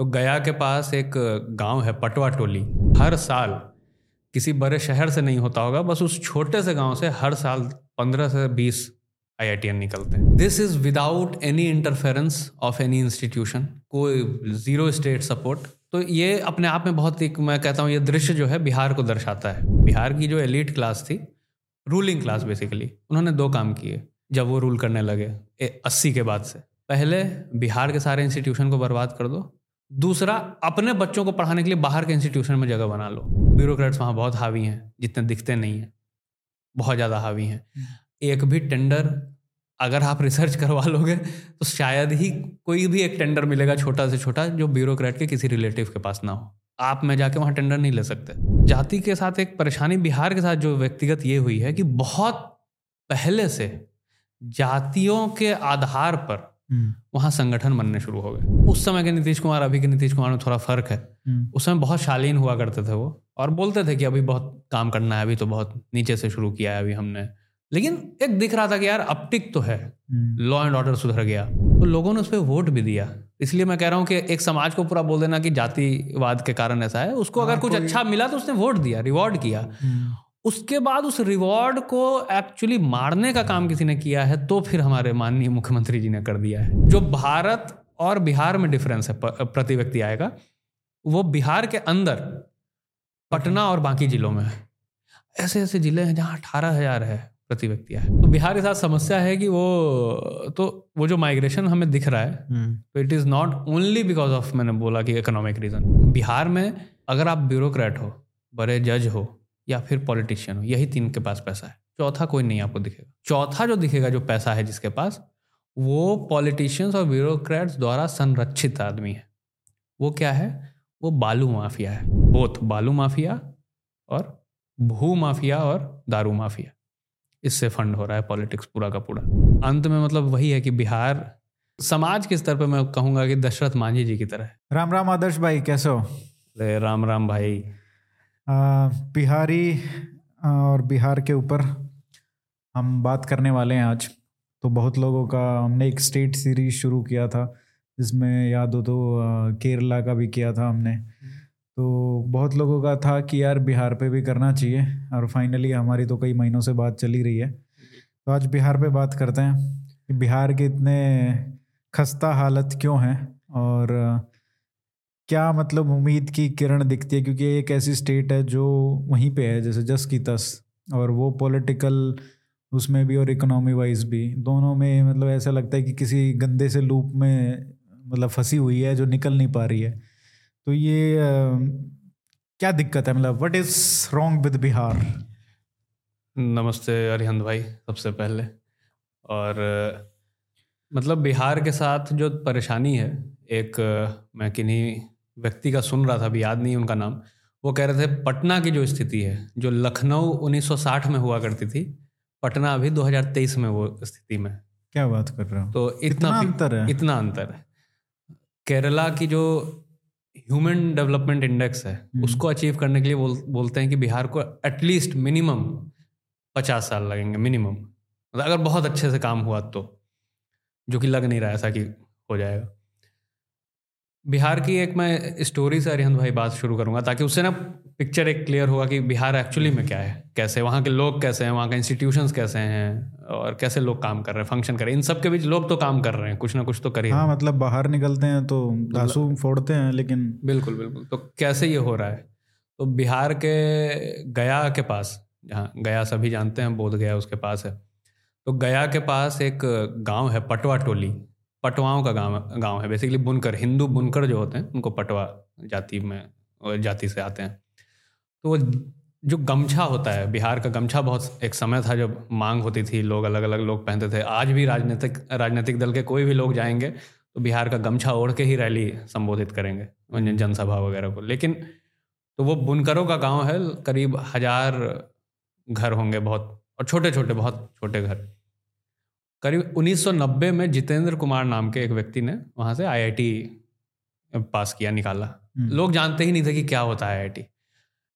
तो गया के पास एक गाँव है, पटवा टोली। हर साल किसी बड़े शहर से नहीं होता होगा, बस उस छोटे से गाँव से हर साल पंद्रह से बीस आईआईटीएन निकलते हैं। This is without any interference of any institution कोई ज़ीरो स्टेट सपोर्ट तो ये अपने आप में बहुत एक, मैं कहता हूँ, ये दृश्य जो है बिहार को दर्शाता है। बिहार की जो एलिट क्लास थी रूलिंग क्लास बेसिकली उन्होंने दो काम किए, जब वो रूल करने लगे अस्सी के बाद से। पहले बिहार के सारे इंस्टीट्यूशन को बर्बाद कर दो दूसरा अपने बच्चों को पढ़ाने के लिए बाहर के इंस्टीट्यूशन में जगह बना लो। ब्यूरोक्रेट्स वहाँ बहुत हावी हैं जितने दिखते नहीं हैं। बहुत ज़्यादा हावी हैं। एक भी टेंडर अगर आप रिसर्च करवा लोगे तो शायद ही कोई भी एक टेंडर मिलेगा छोटा से छोटा जो ब्यूरोक्रेट के किसी रिलेटिव के पास ना हो। आप में जाके वहाँ टेंडर नहीं ले सकते। जाति के साथ एक परेशानी बिहार के साथ जो व्यक्तिगत ये हुई है कि बहुत पहले से जातियों के आधार पर हम्म। वहाँ संगठन बनने शुरू हो गए। उस समय के नीतीश कुमार अभी के नीतीश कुमार में थोड़ा फ़र्क है। हम्म। उस समय बहुत शालीन हुआ करते थे वो और बोलते थे कि अभी बहुत काम करना है अभी तो बहुत नीचे से शुरू किया है अभी हमने। लेकिन एक दिख रहा था कि यार अपटिक तो है। लॉ एंड ऑर्डर सुधर गया। तो लोगों ने उस पर वोट भी दिया। इसलिए मैं कह रहा हूँ कि एक समाज को पूरा बोल देना कि जातिवाद के कारण ऐसा है। उसको अगर हाँ, कुछ अच्छा मिला तो उसने वोट दिया रिवॉर्ड किया। हम्म। उसके बाद उस रिवॉर्ड को एक्चुअली मारने का काम किसी ने किया है तो फिर हमारे माननीय मुख्यमंत्री जी ने कर दिया है। जो भारत और बिहार में डिफरेंस है प्रति व्यक्ति आएगा वो बिहार के अंदर पटना और बाकी जिलों में है। ऐसे ऐसे ज़िले हैं जहाँ अठारह हज़ार है प्रति व्यक्ति आए तो बिहार के साथ समस्या है कि वो तो वो जो माइग्रेशन हमें दिख रहा है हम्म। तो it is not only because of मैंने बोला कि इकोनॉमिक रीज़न बिहार में अगर आप ब्यूरोक्रेट हो बड़े जज हो या फिर पॉलिटिशियन हो यही तीन के पास पैसा है। चौथा कोई नहीं आपको दिखेगा। चौथा जो दिखेगा जो पैसा है जिसके पास वो पॉलिटिशियंस और ब्यूरोक्रेट्स द्वारा संरक्षित आदमी है। वो क्या है? वो बालू माफिया है। बोथ बालू माफिया और भू माफिया और दारू माफिया। इससे फंड हो रहा है पॉलिटिक्स पूरा का पूरा। अंत में मतलब वही है कि बिहार समाज के स्तर पर मैं कहूँगा कि दशरथ मांझी जी की तरह राम राम आदर्श भाई कैसे हो? राम राम भाई बिहारी और बिहार के ऊपर हम बात करने वाले हैं आज। तो बहुत लोगों का, हमने एक स्टेट सीरीज़ शुरू किया था, जिसमें याद हो तो केरला का भी किया था हमने। तो बहुत लोगों का था कि यार बिहार पे भी करना चाहिए, और फाइनली हमारी तो कई महीनों से बात चली रही है। तो आज बिहार पे बात करते हैं कि बिहार के इतने खस्ता हालत क्यों हैं, और क्या मतलब उम्मीद की किरण दिखती है? क्योंकि एक ऐसी स्टेट है जो वहीं पे है, जैसे जस की तस और वो पॉलिटिकल उसमें भी और इकोनॉमी वाइज भी। दोनों में मतलब ऐसा लगता है कि किसी गंदे से लूप में मतलब फंसी हुई है, जो निकल नहीं पा रही है। तो ये क्या दिक्कत है? मतलब what is wrong with Bihar नमस्ते अरिहंत भाई, सबसे पहले। और मतलब बिहार के साथ जो परेशानी है, एक, मैं किन्हीं व्यक्ति का सुन रहा था अभी याद नहीं उनका नाम वो कह रहे थे पटना की जो स्थिति है जो लखनऊ 1960 में हुआ करती थी पटना अभी 2023 में वो स्थिति में क्या बात कर रहे हो? तो इतना, इतना अंतर है। इतना अंतर है। केरला की जो ह्यूमन डेवलपमेंट इंडेक्स है हम्म। उसको अचीव करने के लिए बोल, बोलते हैं कि बिहार को एटलीस्ट मिनिमम पचास साल लगेंगे मिनिमम मतलब अगर बहुत अच्छे से काम हुआ तो जो कि लग नहीं रहा ऐसा कि हो जाएगा। बिहार की एक मैं स्टोरी से अरिहंत भाई बात शुरू करूँगा ताकि उससे ना पिक्चर एक क्लियर होगा कि बिहार एक्चुअली में क्या है। कैसे वहाँ के लोग कैसे हैं वहाँ के इंस्टीट्यूशंस कैसे हैं और कैसे लोग काम कर रहे हैं फ़ंक्शन कर रहे हैं। इन सब के बीच लोग तो काम कर रहे हैं कुछ ना कुछ तो करिए हाँ मतलब बाहर निकलते हैं तो धासु मतलब फोड़ते हैं लेकिन बिल्कुल बिल्कुल। तो कैसे ये हो रहा है? तो बिहार के गया के पास जहाँ गया सभी जानते हैं बोध गया उसके पास है। तो गया के पास एक गाँव है पटवा टोली। पटवाओं का गाँव गाँव है। बेसिकली बुनकर, हिंदू बुनकर जो होते हैं, उनको पटवा जाति में, जाति से आते हैं। तो वो जो गमछा होता है, बिहार का गमछा बहुत एक समय था जब मांग होती थी, लोग अलग अलग लोग पहनते थे। आज भी राजनीतिक राजनीतिक दल के कोई भी लोग जाएँगे तो बिहार का गमछा ओढ़ के ही रैली संबोधित करेंगे जनसभा वगैरह को। लेकिन तो वो बुनकरों का गाँव है, करीब हज़ार घर होंगे बहुत, और छोटे छोटे बहुत छोटे घर। करीब 1990 में जितेंद्र कुमार नाम के एक व्यक्ति ने वहाँ से आईआईटी पास किया निकाला। हम्म। लोग जानते ही नहीं थे कि क्या होता है आईआईटी।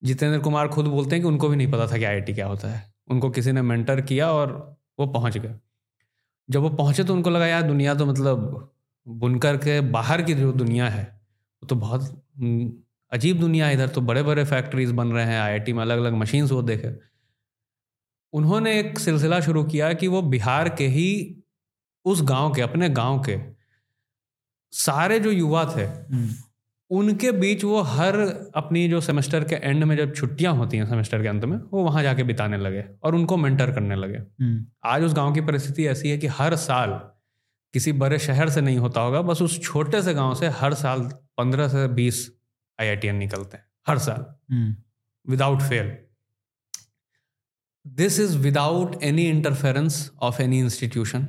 जितेंद्र कुमार खुद बोलते हैं कि उनको भी नहीं पता था कि आईआईटी क्या होता है। उनको किसी ने मेंटर किया और वो पहुँच गए। जब वो पहुँचे तो उनको लगा यार दुनिया तो मतलब बुनकर के बाहर की जो दुनिया है वो तो बहुत अजीब दुनिया है। इधर तो बड़े बड़े फैक्ट्रीज बन रहे हैं आईआईटी में अलग अलग मशीन्स वो देखे। उन्होंने एक सिलसिला शुरू किया कि वो बिहार के ही उस गाँव के अपने गाँव के सारे जो युवा थे हम्म, उनके बीच वो हर अपनी जो सेमेस्टर के एंड में जब छुट्टियाँ होती हैं सेमेस्टर के अंत में वो वहाँ जाके बिताने लगे और उनको मेंटर करने लगे। हम्म, आज उस गाँव की परिस्थिति ऐसी है कि हर साल किसी बड़े शहर से नहीं होता होगा बस उस छोटे से गाँव से हर साल पंद्रह से बीस आई निकलते हैं हर साल। हम्म, without fail this is without any interference of any institution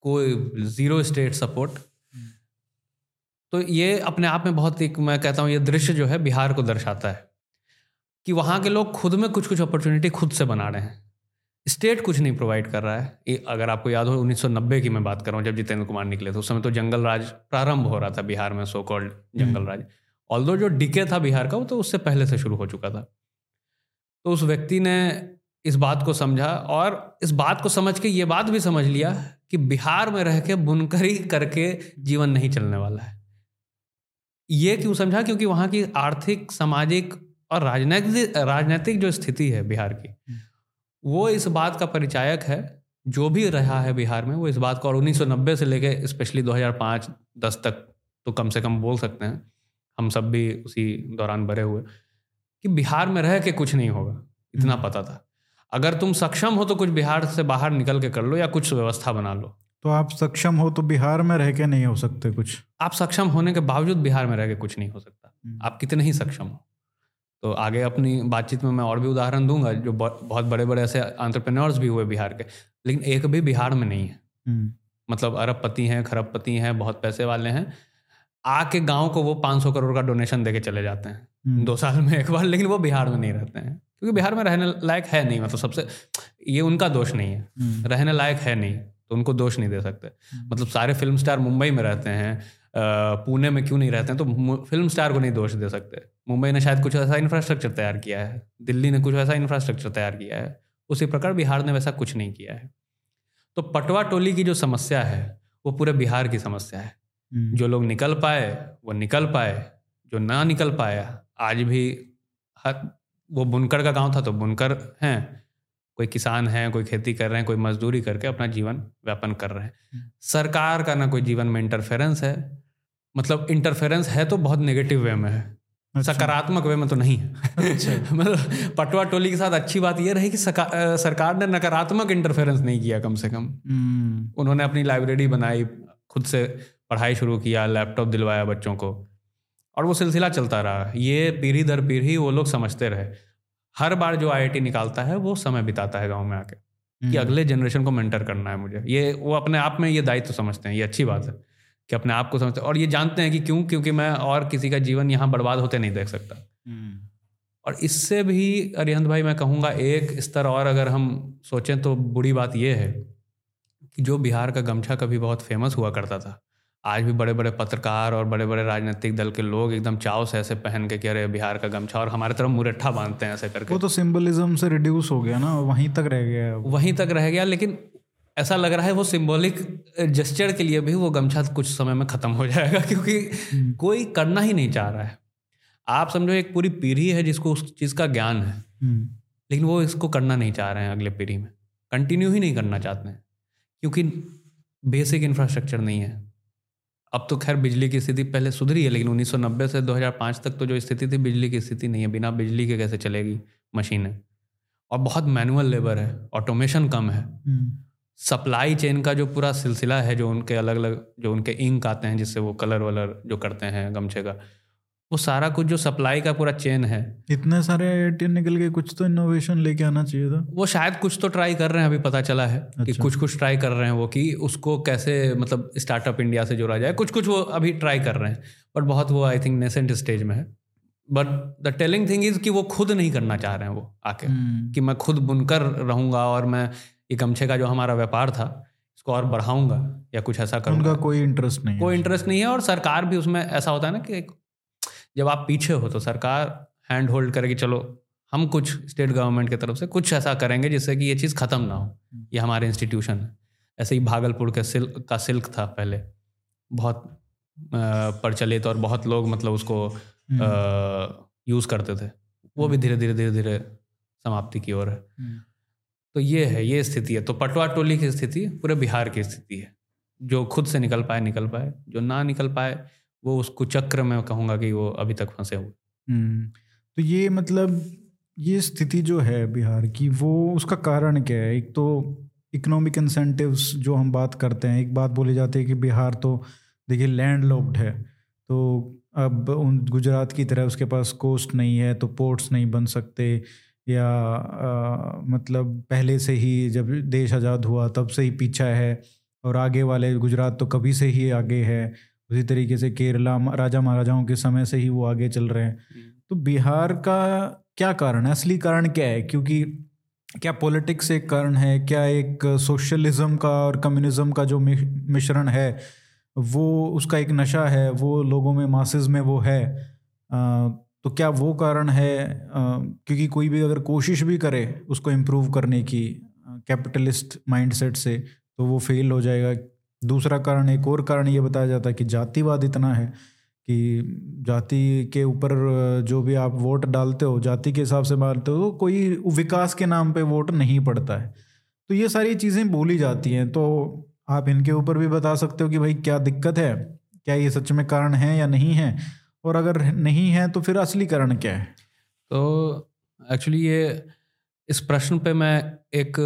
कोई ज़ीरो स्टेट सपोर्ट तो ये अपने आप में बहुत एक मैं कहता हूँ ये दृश्य जो है बिहार को दर्शाता है कि वहाँ के लोग खुद में कुछ कुछ अपॉर्चुनिटी खुद से बना रहे हैं। स्टेट कुछ नहीं प्रोवाइड कर रहा है। ये अगर आपको याद हो 1990 की मैं बात कर रहा हूँ जब जितेंद्र कुमार निकले थे उस समय तो जंगल राज प्रारंभ हो रहा था बिहार में सो कॉल्ड जंगल राज। ऑल जो डिके था बिहार का वो तो उससे पहले से शुरू हो चुका था। तो उस व्यक्ति ने इस बात को समझा और इस बात को समझ के ये बात भी समझ लिया कि बिहार में रह के बुनकरी करके जीवन नहीं चलने वाला है। ये क्यों समझा? क्योंकि वहाँ की आर्थिक सामाजिक और राजनैतिक राजनैतिक जो स्थिति है बिहार की वो इस बात का परिचायक है। जो भी रहा है बिहार में वो इस बात को और 1990 से लेके स्पेशली 2005-10 तक तो कम से कम बोल सकते हैं। हम सब भी उसी दौरान बड़े हुए। कि बिहार में रह के कुछ नहीं होगा इतना पता था। अगर तुम सक्षम हो तो कुछ बिहार से बाहर निकल के कर लो या कुछ व्यवस्था बना लो। तो आप सक्षम हो तो बिहार में रह के नहीं हो सकते कुछ। आप सक्षम होने के बावजूद बिहार में रह के कुछ नहीं हो सकता। हम्म। आप कितने ही सक्षम हो। तो आगे अपनी बातचीत में मैं और भी उदाहरण दूँगा जो बहुत बड़े बड़े ऐसे आंट्रप्रेन्योर्स भी हुए बिहार के लेकिन एक भी बिहार में नहीं है। हम्म, मतलब अरबपति हैं खरबपति हैं बहुत पैसे वाले हैं आके गाँव को वो 500 करोड़ का डोनेशन देके चले जाते हैं। हम्म, दो साल में एक बार लेकिन वो बिहार में नहीं रहते हैं। क्योंकि बिहार में रहने लायक है नहीं मतलब सबसे ये उनका दोष नहीं है। हम्म, रहने लायक है नहीं तो उनको दोष नहीं दे सकते। मतलब सारे फ़िल्म स्टार मुंबई में रहते हैं पुणे में क्यों नहीं रहते हैं तो फ़िल्म स्टार को नहीं दोष दे सकते। मुंबई ने शायद कुछ ऐसा इंफ्रास्ट्रक्चर तैयार किया है दिल्ली ने कुछ ऐसा इंफ्रास्ट्रक्चर तैयार किया है उसी प्रकार बिहार ने वैसा कुछ नहीं किया है। तो पटवा टोली की जो समस्या है वो पूरे बिहार की समस्या है। हम्म, जो लोग निकल पाए वो निकल पाए जो ना निकल पाया आज भी हर वो बुनकर का गाँव था तो बुनकर हैं कोई किसान हैं कोई खेती कर रहे हैं कोई मजदूरी करके अपना जीवन व्यापन कर रहे हैं। सरकार का ना कोई जीवन में इंटरफेरेंस है मतलब इंटरफेरेंस है तो बहुत नेगेटिव वे में है अच्छा। सकारात्मक वे में तो नहीं है। मतलब पटवा टोली के साथ अच्छी बात यह रही कि सका, सरकार ने नकारात्मक इंटरफेरेंस नहीं किया कम से कम। हम्म, उन्होंने अपनी लाइब्रेरी बनाई खुद से पढ़ाई शुरू किया लैपटॉप दिलवाया बच्चों को। और वो सिलसिला चलता रहा। ये पीढ़ी दर पीढ़ी वो लोग समझते रहे। हर बार जो आईआईटी निकालता है वो समय बिताता है गाँव में आके कि हम्म, अगले जनरेशन को मेंटर करना है मुझे। ये वो अपने आप में ये दायित्व तो समझते हैं ये अच्छी बात है कि अपने आप को समझते हैं। और ये जानते हैं कि क्यों? क्योंकि मैं और किसी का जीवन यहाँ बर्बाद होते नहीं देख सकता। हम्म, और इससे भी अरिहंत भाई मैं कहूँगा एक स्तर और अगर हम सोचें तो बुरी बात यह है कि जो बिहार का गमछा कभी बहुत फ़ेमस हुआ करता था। आज भी बड़े बड़े पत्रकार और बड़े बड़े राजनीतिक दल के लोग एकदम चाव से ऐसे पहन के कह रहे बिहार का गमछा और हमारे तरफ़ मुरट्ठा बांधते हैं ऐसे करके। वो तो सिंबलिज्म से रिड्यूस हो गया ना वहीं तक रह गया वहीं तक रह गया लेकिन ऐसा लग रहा है वो सिंबॉलिक जेस्चर के लिए भी वो गमछा कुछ समय में खत्म हो जाएगा क्योंकि हम्म, कोई करना ही नहीं चाह रहा है। आप समझो एक पूरी पीढ़ी है जिसको उस चीज़ का ज्ञान है हम्म, लेकिन वो इसको करना नहीं चाह रहे हैं अगले पीढ़ी में। कंटिन्यू ही नहीं करना चाहते हैं क्योंकि बेसिक इंफ्रास्ट्रक्चर नहीं है। अब तो खैर बिजली की स्थिति पहले सुधरी है लेकिन 1990 से 2005 तक तो जो स्थिति थी बिजली की स्थिति नहीं है। बिना बिजली के कैसे चलेगी मशीनें? और बहुत मैनुअल लेबर है ऑटोमेशन कम है। हम्म, सप्लाई चेन का जो पूरा सिलसिला है जो उनके अलग अलग जो उनके इंक आते हैं जिससे वो कलर वलर जो करते हैं गमछे का वो सारा कुछ जो सप्लाई का पूरा चेन है। इतने सारे आई निकल के कुछ तो इनोवेशन लेके आना चाहिए था। वो शायद कुछ तो ट्राई कर रहे हैं अभी पता चला है अच्छा। कि। कुछ कुछ ट्राई कर रहे हैं वो कि उसको कैसे मतलब स्टार्टअप इंडिया से जोड़ा जाए। कुछ कुछ वो अभी ट्राई कर रहे हैं बट बहुत वो आई थिंक नेसेंट स्टेज में है। But the telling thing is कि वो खुद नहीं करना चाह रहे हैं वो आके। हम्म, कि मैं खुद बुनकर रहूँगा और मैं ये गमछे का जो हमारा व्यापार था इसको और बढ़ाऊँगा या कुछ ऐसा करूँगा। उनका कोई इंटरेस्ट नहीं कोई इंटरेस्ट नहीं है और सरकार भी उसमें ऐसा होता है ना कि एक- जब आप पीछे हो तो सरकार हैंड होल्ड करेगी चलो हम कुछ स्टेट गवर्नमेंट की तरफ़ से कुछ ऐसा करेंगे जिससे कि ये चीज़ ख़त्म ना हो ये हमारे इंस्टीट्यूशन है। ऐसे ही भागलपुर के सिल्क का सिल्क था पहले। बहुत प्रचलित और बहुत लोग मतलब उसको यूज़ करते थे। वो भी धीरे धीरे धीरे धीरे समाप्ति की ओर है। तो ये है ये स्थिति है। तो पटवा टोली की स्थिति पूरे बिहार की स्थिति है। जो खुद से निकल पाए निकल पाए। जो ना निकल पाए वो उस कुचक्र में कहूँगा कि वो अभी तक फंसे हुए। हम्म, तो ये मतलब ये स्थिति जो है बिहार की वो उसका कारण क्या है? एक तो इकोनॉमिक इंसेंटिव्स जो हम बात करते हैं एक बात बोली जाती है कि बिहार तो देखिए लैंड लॉक्ड है तो अब उन गुजरात की तरह उसके पास कोस्ट नहीं है तो पोर्ट्स नहीं बन सकते या आ, मतलब पहले से ही जब देश आज़ाद हुआ तब से ही पीछा है और आगे वाले गुजरात तो कभी से ही आगे है उसी तरीके से केरला राजा महाराजाओं के समय से ही वो आगे चल रहे हैं। हम्म। तो बिहार का क्या कारण है? असली कारण क्या है? क्योंकि क्या पॉलिटिक्स एक कारण है? क्या एक सोशलिज्म का और कम्युनिज्म का जो मिश्रण है वो उसका एक नशा है वो लोगों में मासेस में वो है। आ, तो क्या वो कारण है? आ, क्योंकि कोई भी अगर कोशिश भी करे उसको इम्प्रूव करने की कैपिटलिस्ट माइंडसेट से तो वो फेल हो जाएगा। दूसरा कारण, एक और कारण ये बताया जाता है कि जातिवाद इतना है कि जाति के ऊपर जो भी आप वोट डालते हो, जाति के हिसाब से मारते हो, कोई विकास के नाम पे वोट नहीं पड़ता है। तो ये सारी चीज़ें बोली जाती हैं तो आप इनके ऊपर भी बता सकते हो कि भाई क्या दिक्कत है? क्या ये सच में कारण है या नहीं है? और अगर नहीं है तो फिर असली कारण क्या है? तो एक्चुअली ये, इस प्रश्न पे मैं एक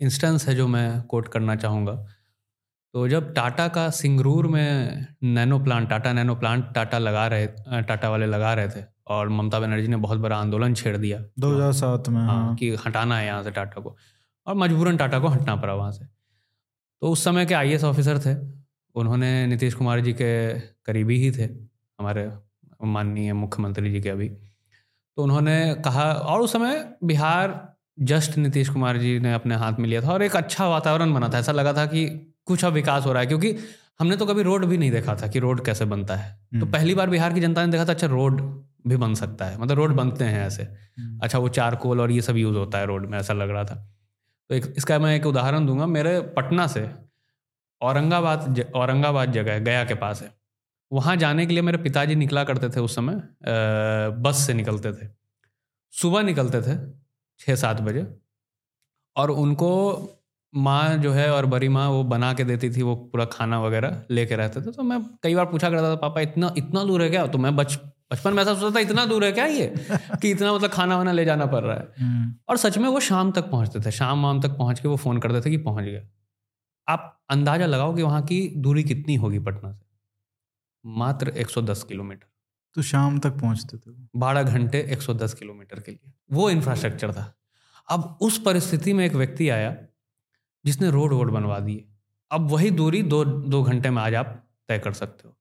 इंस्टेंस है जो मैं कोट करना चाहूँगा। तो जब टाटा का सिंगरूर में Nano plant Tata Nano plant Tata लगा रहे टाटा वाले लगा रहे थे और ममता बनर्जी ने बहुत बड़ा आंदोलन छेड़ दिया। 2007 में हाँ, हाँ। कि हटाना है यहाँ से टाटा को और मजबूरन टाटा को हटना पड़ा वहाँ से। तो उस समय के आई ऑफिसर थे उन्होंने नीतीश कुमार जी के करीबी ही थे हमारे माननीय मुख्यमंत्री जी के अभी। तो उन्होंने कहा और उस समय बिहार जस्ट नीतीश कुमार जी ने अपने हाथ में लिया था और एक अच्छा वातावरण बना था। ऐसा लगा था कि कुछ अब विकास हो रहा है क्योंकि हमने तो कभी रोड भी नहीं देखा था कि रोड कैसे बनता है। तो हम्म। पहली बार बिहार की जनता ने देखा था अच्छा रोड भी बन सकता है मतलब रोड बनते हैं ऐसे। हम्म। अच्छा वो चारकोल और ये सब यूज़ होता है रोड में ऐसा लग रहा था। तो एक इसका मैं एक उदाहरण दूँगा मेरे पटना से औरंगाबाद औरंगाबाद जगह है गया के पास है। वहाँ जाने के लिए मेरे पिताजी निकला करते थे उस समय बस से निकलते थे। सुबह निकलते थे छः सात बजे। और उनको माँ जो है और बड़ी माँ वो बना के देती थी वो पूरा खाना वगैरह लेके रहते थे। तो मैं कई बार पूछा करता था पापा इतना इतना दूर है क्या? तो मैं बच बचपन में ऐसा सोचता था इतना दूर है क्या ये? कि इतना मतलब खाना वाना ले जाना पड़ रहा है। हम्म। और सच में वो शाम तक पहुँचते थे। शाम वाम तक पहुँच के वो फ़ोन करते थे कि पहुँच गया। आप अंदाज़ा लगाओ कि वहाँ की दूरी कितनी होगी पटना से? मात्र 110 किलोमीटर। तो शाम तक पहुँचते थे बारह घंटे 110 किलोमीटर के लिए। वो इंफ्रास्ट्रक्चर था। अब उस परिस्थिति में एक व्यक्ति आया जिसने रोड वोड बनवा दिए। अब वही दूरी दो दो घंटे में आज आप तय कर सकते हो।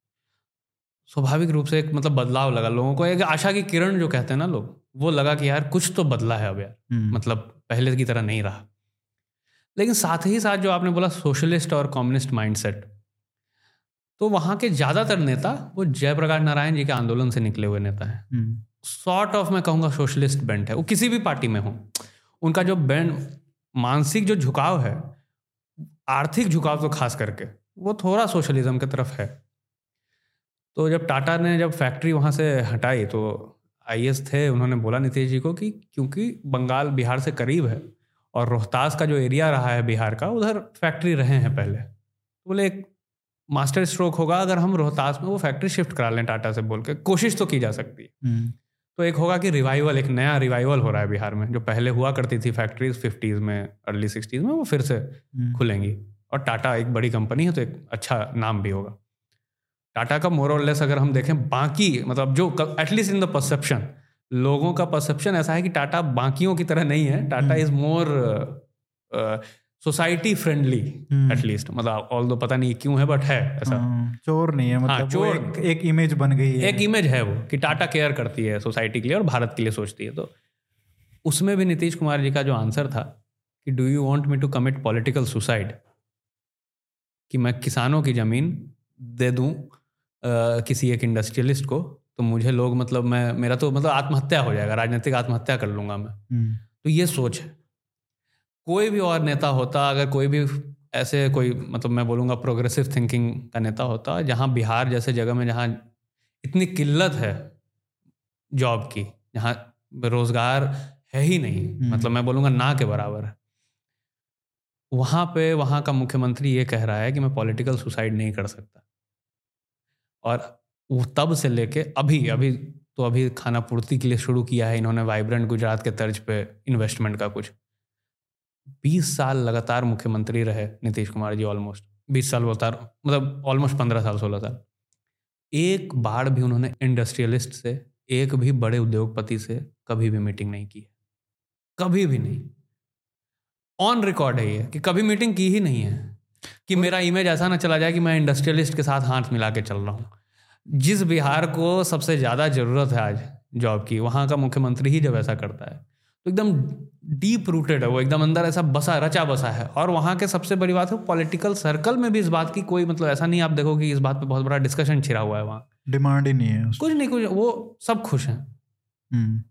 स्वाभाविक रूप से एक मतलब बदलाव लगा। लोगों को एक आशा की किरण जो कहते हैं ना लोग वो लगा कि यार कुछ तो बदला है अब यार। हम्म। मतलब पहले की तरह नहीं रहा। लेकिन साथ ही साथ जो आपने बोला सोशलिस्ट और कम्युनिस्ट माइंडसेट तो वहाँ के ज़्यादातर नेता वो जयप्रकाश नारायण जी के आंदोलन से निकले हुए नेता हैं। सॉर्ट। ऑफ़ मैं कहूँगा सोशलिस्ट बेंट है वो किसी भी पार्टी में हो उनका जो बैंड मानसिक जो झुकाव है, आर्थिक झुकाव तो खास करके, वो थोड़ा सोशलिज्म की तरफ़ है तो जब टाटा ने जब फैक्ट्री वहाँ से हटाई तो आई थे, उन्होंने बोला नीतीश जी को कि क्योंकि बंगाल बिहार से करीब है और रोहतास का जो एरिया रहा है बिहार का, उधर फैक्ट्री रहे हैं पहले तो बोले, एक मास्टर स्ट्रोक होगा, अगर हम रोहतास में वो फैक्ट्री शिफ्ट करा लें टाटा से बोल के, कोशिश तो की जा सकती है हम्म। तो एक होगा कि रिवाइवल एक नया रिवाइवल हो रहा है बिहार में जो पहले हुआ करती थी फैक्ट्रीज फिफ्टीज़ में अर्ली सिक्सटीज़ में वो फिर से हम्म। खुलेंगी। और टाटा एक बड़ी कंपनी है तो एक अच्छा नाम भी होगा। टाटा का मोर और लेस अगर हम देखें बाकी मतलब जो एटलीस्ट इन द परसेप्शन लोगों का परसेप्शन ऐसा है कि टाटा बाकियों की तरह नहीं है। Tata is more society friendly at least मतलब ऑल दो पता नहीं क्यों है बट है ऐसा। हाँ, चोर नहीं है मतलब हाँ, चोर। एक, एक इमेज बन गई है। एक इमेज है वो कि टाटा केयर करती है सोसाइटी के लिए और भारत के लिए सोचती है। तो उसमें भी नीतीश कुमार जी का जो आंसर था कि do you want me to commit political suicide कि मैं किसानों की ज़मीन दे दूँ किसी एक इंडस्ट्रियलिस्ट को तो मुझे लोग मतलब मैं मेरा तो मतलब आत्महत्या हो जाएगा राजनीतिक आत्महत्या कर लूँगा मैं। हम्म। तो ये सोच है। कोई भी और नेता होता अगर कोई भी ऐसे कोई मतलब मैं बोलूँगा प्रोग्रेसिव थिंकिंग का नेता होता जहाँ बिहार जैसे जगह में जहाँ इतनी किल्लत है जॉब की जहाँ रोज़गार है ही नहीं हम्म। मतलब मैं बोलूँगा ना के बराबर है वहाँ पे वहाँ का मुख्यमंत्री ये कह रहा है कि मैं पॉलिटिकल सुसाइड नहीं कर सकता। और वो तब से लेके अभी अभी तो अभी खाना पूर्ति के लिए शुरू किया है इन्होंने वाइब्रेंट गुजरात के तर्ज पे इन्वेस्टमेंट का कुछ। बीस साल लगातार मुख्यमंत्री रहे नीतीश कुमार जी ऑलमोस्ट बीस साल लगातार मतलब ऑलमोस्ट पंद्रह साल सोलह साल। एक बार भी उन्होंने इंडस्ट्रियलिस्ट से एक भी बड़े उद्योगपति से कभी भी मीटिंग नहीं की है। कभी भी नहीं। ऑन रिकॉर्ड है ये कि कभी मीटिंग की ही नहीं है कि मेरा इमेज ऐसा ना चला जाए कि मैं इंडस्ट्रियलिस्ट के साथ हाथ मिला के चल रहा हूँ। जिस बिहार को सबसे ज़्यादा ज़रूरत है आज जॉब की वहाँ का मुख्यमंत्री ही जब ऐसा करता है तो एकदम डीप रूटेड है वो एकदम अंदर ऐसा बसा रचा बसा है। और वहाँ के सबसे बड़ी बात है पॉलिटिकल सर्कल में भी इस बात की कोई मतलब ऐसा नहीं आप देखो कि इस बात पे बहुत बड़ा डिस्कशन छिरा हुआ है वहाँ। डिमांड ही नहीं है कुछ नहीं कुछ वो सब खुश हैं। हम्म,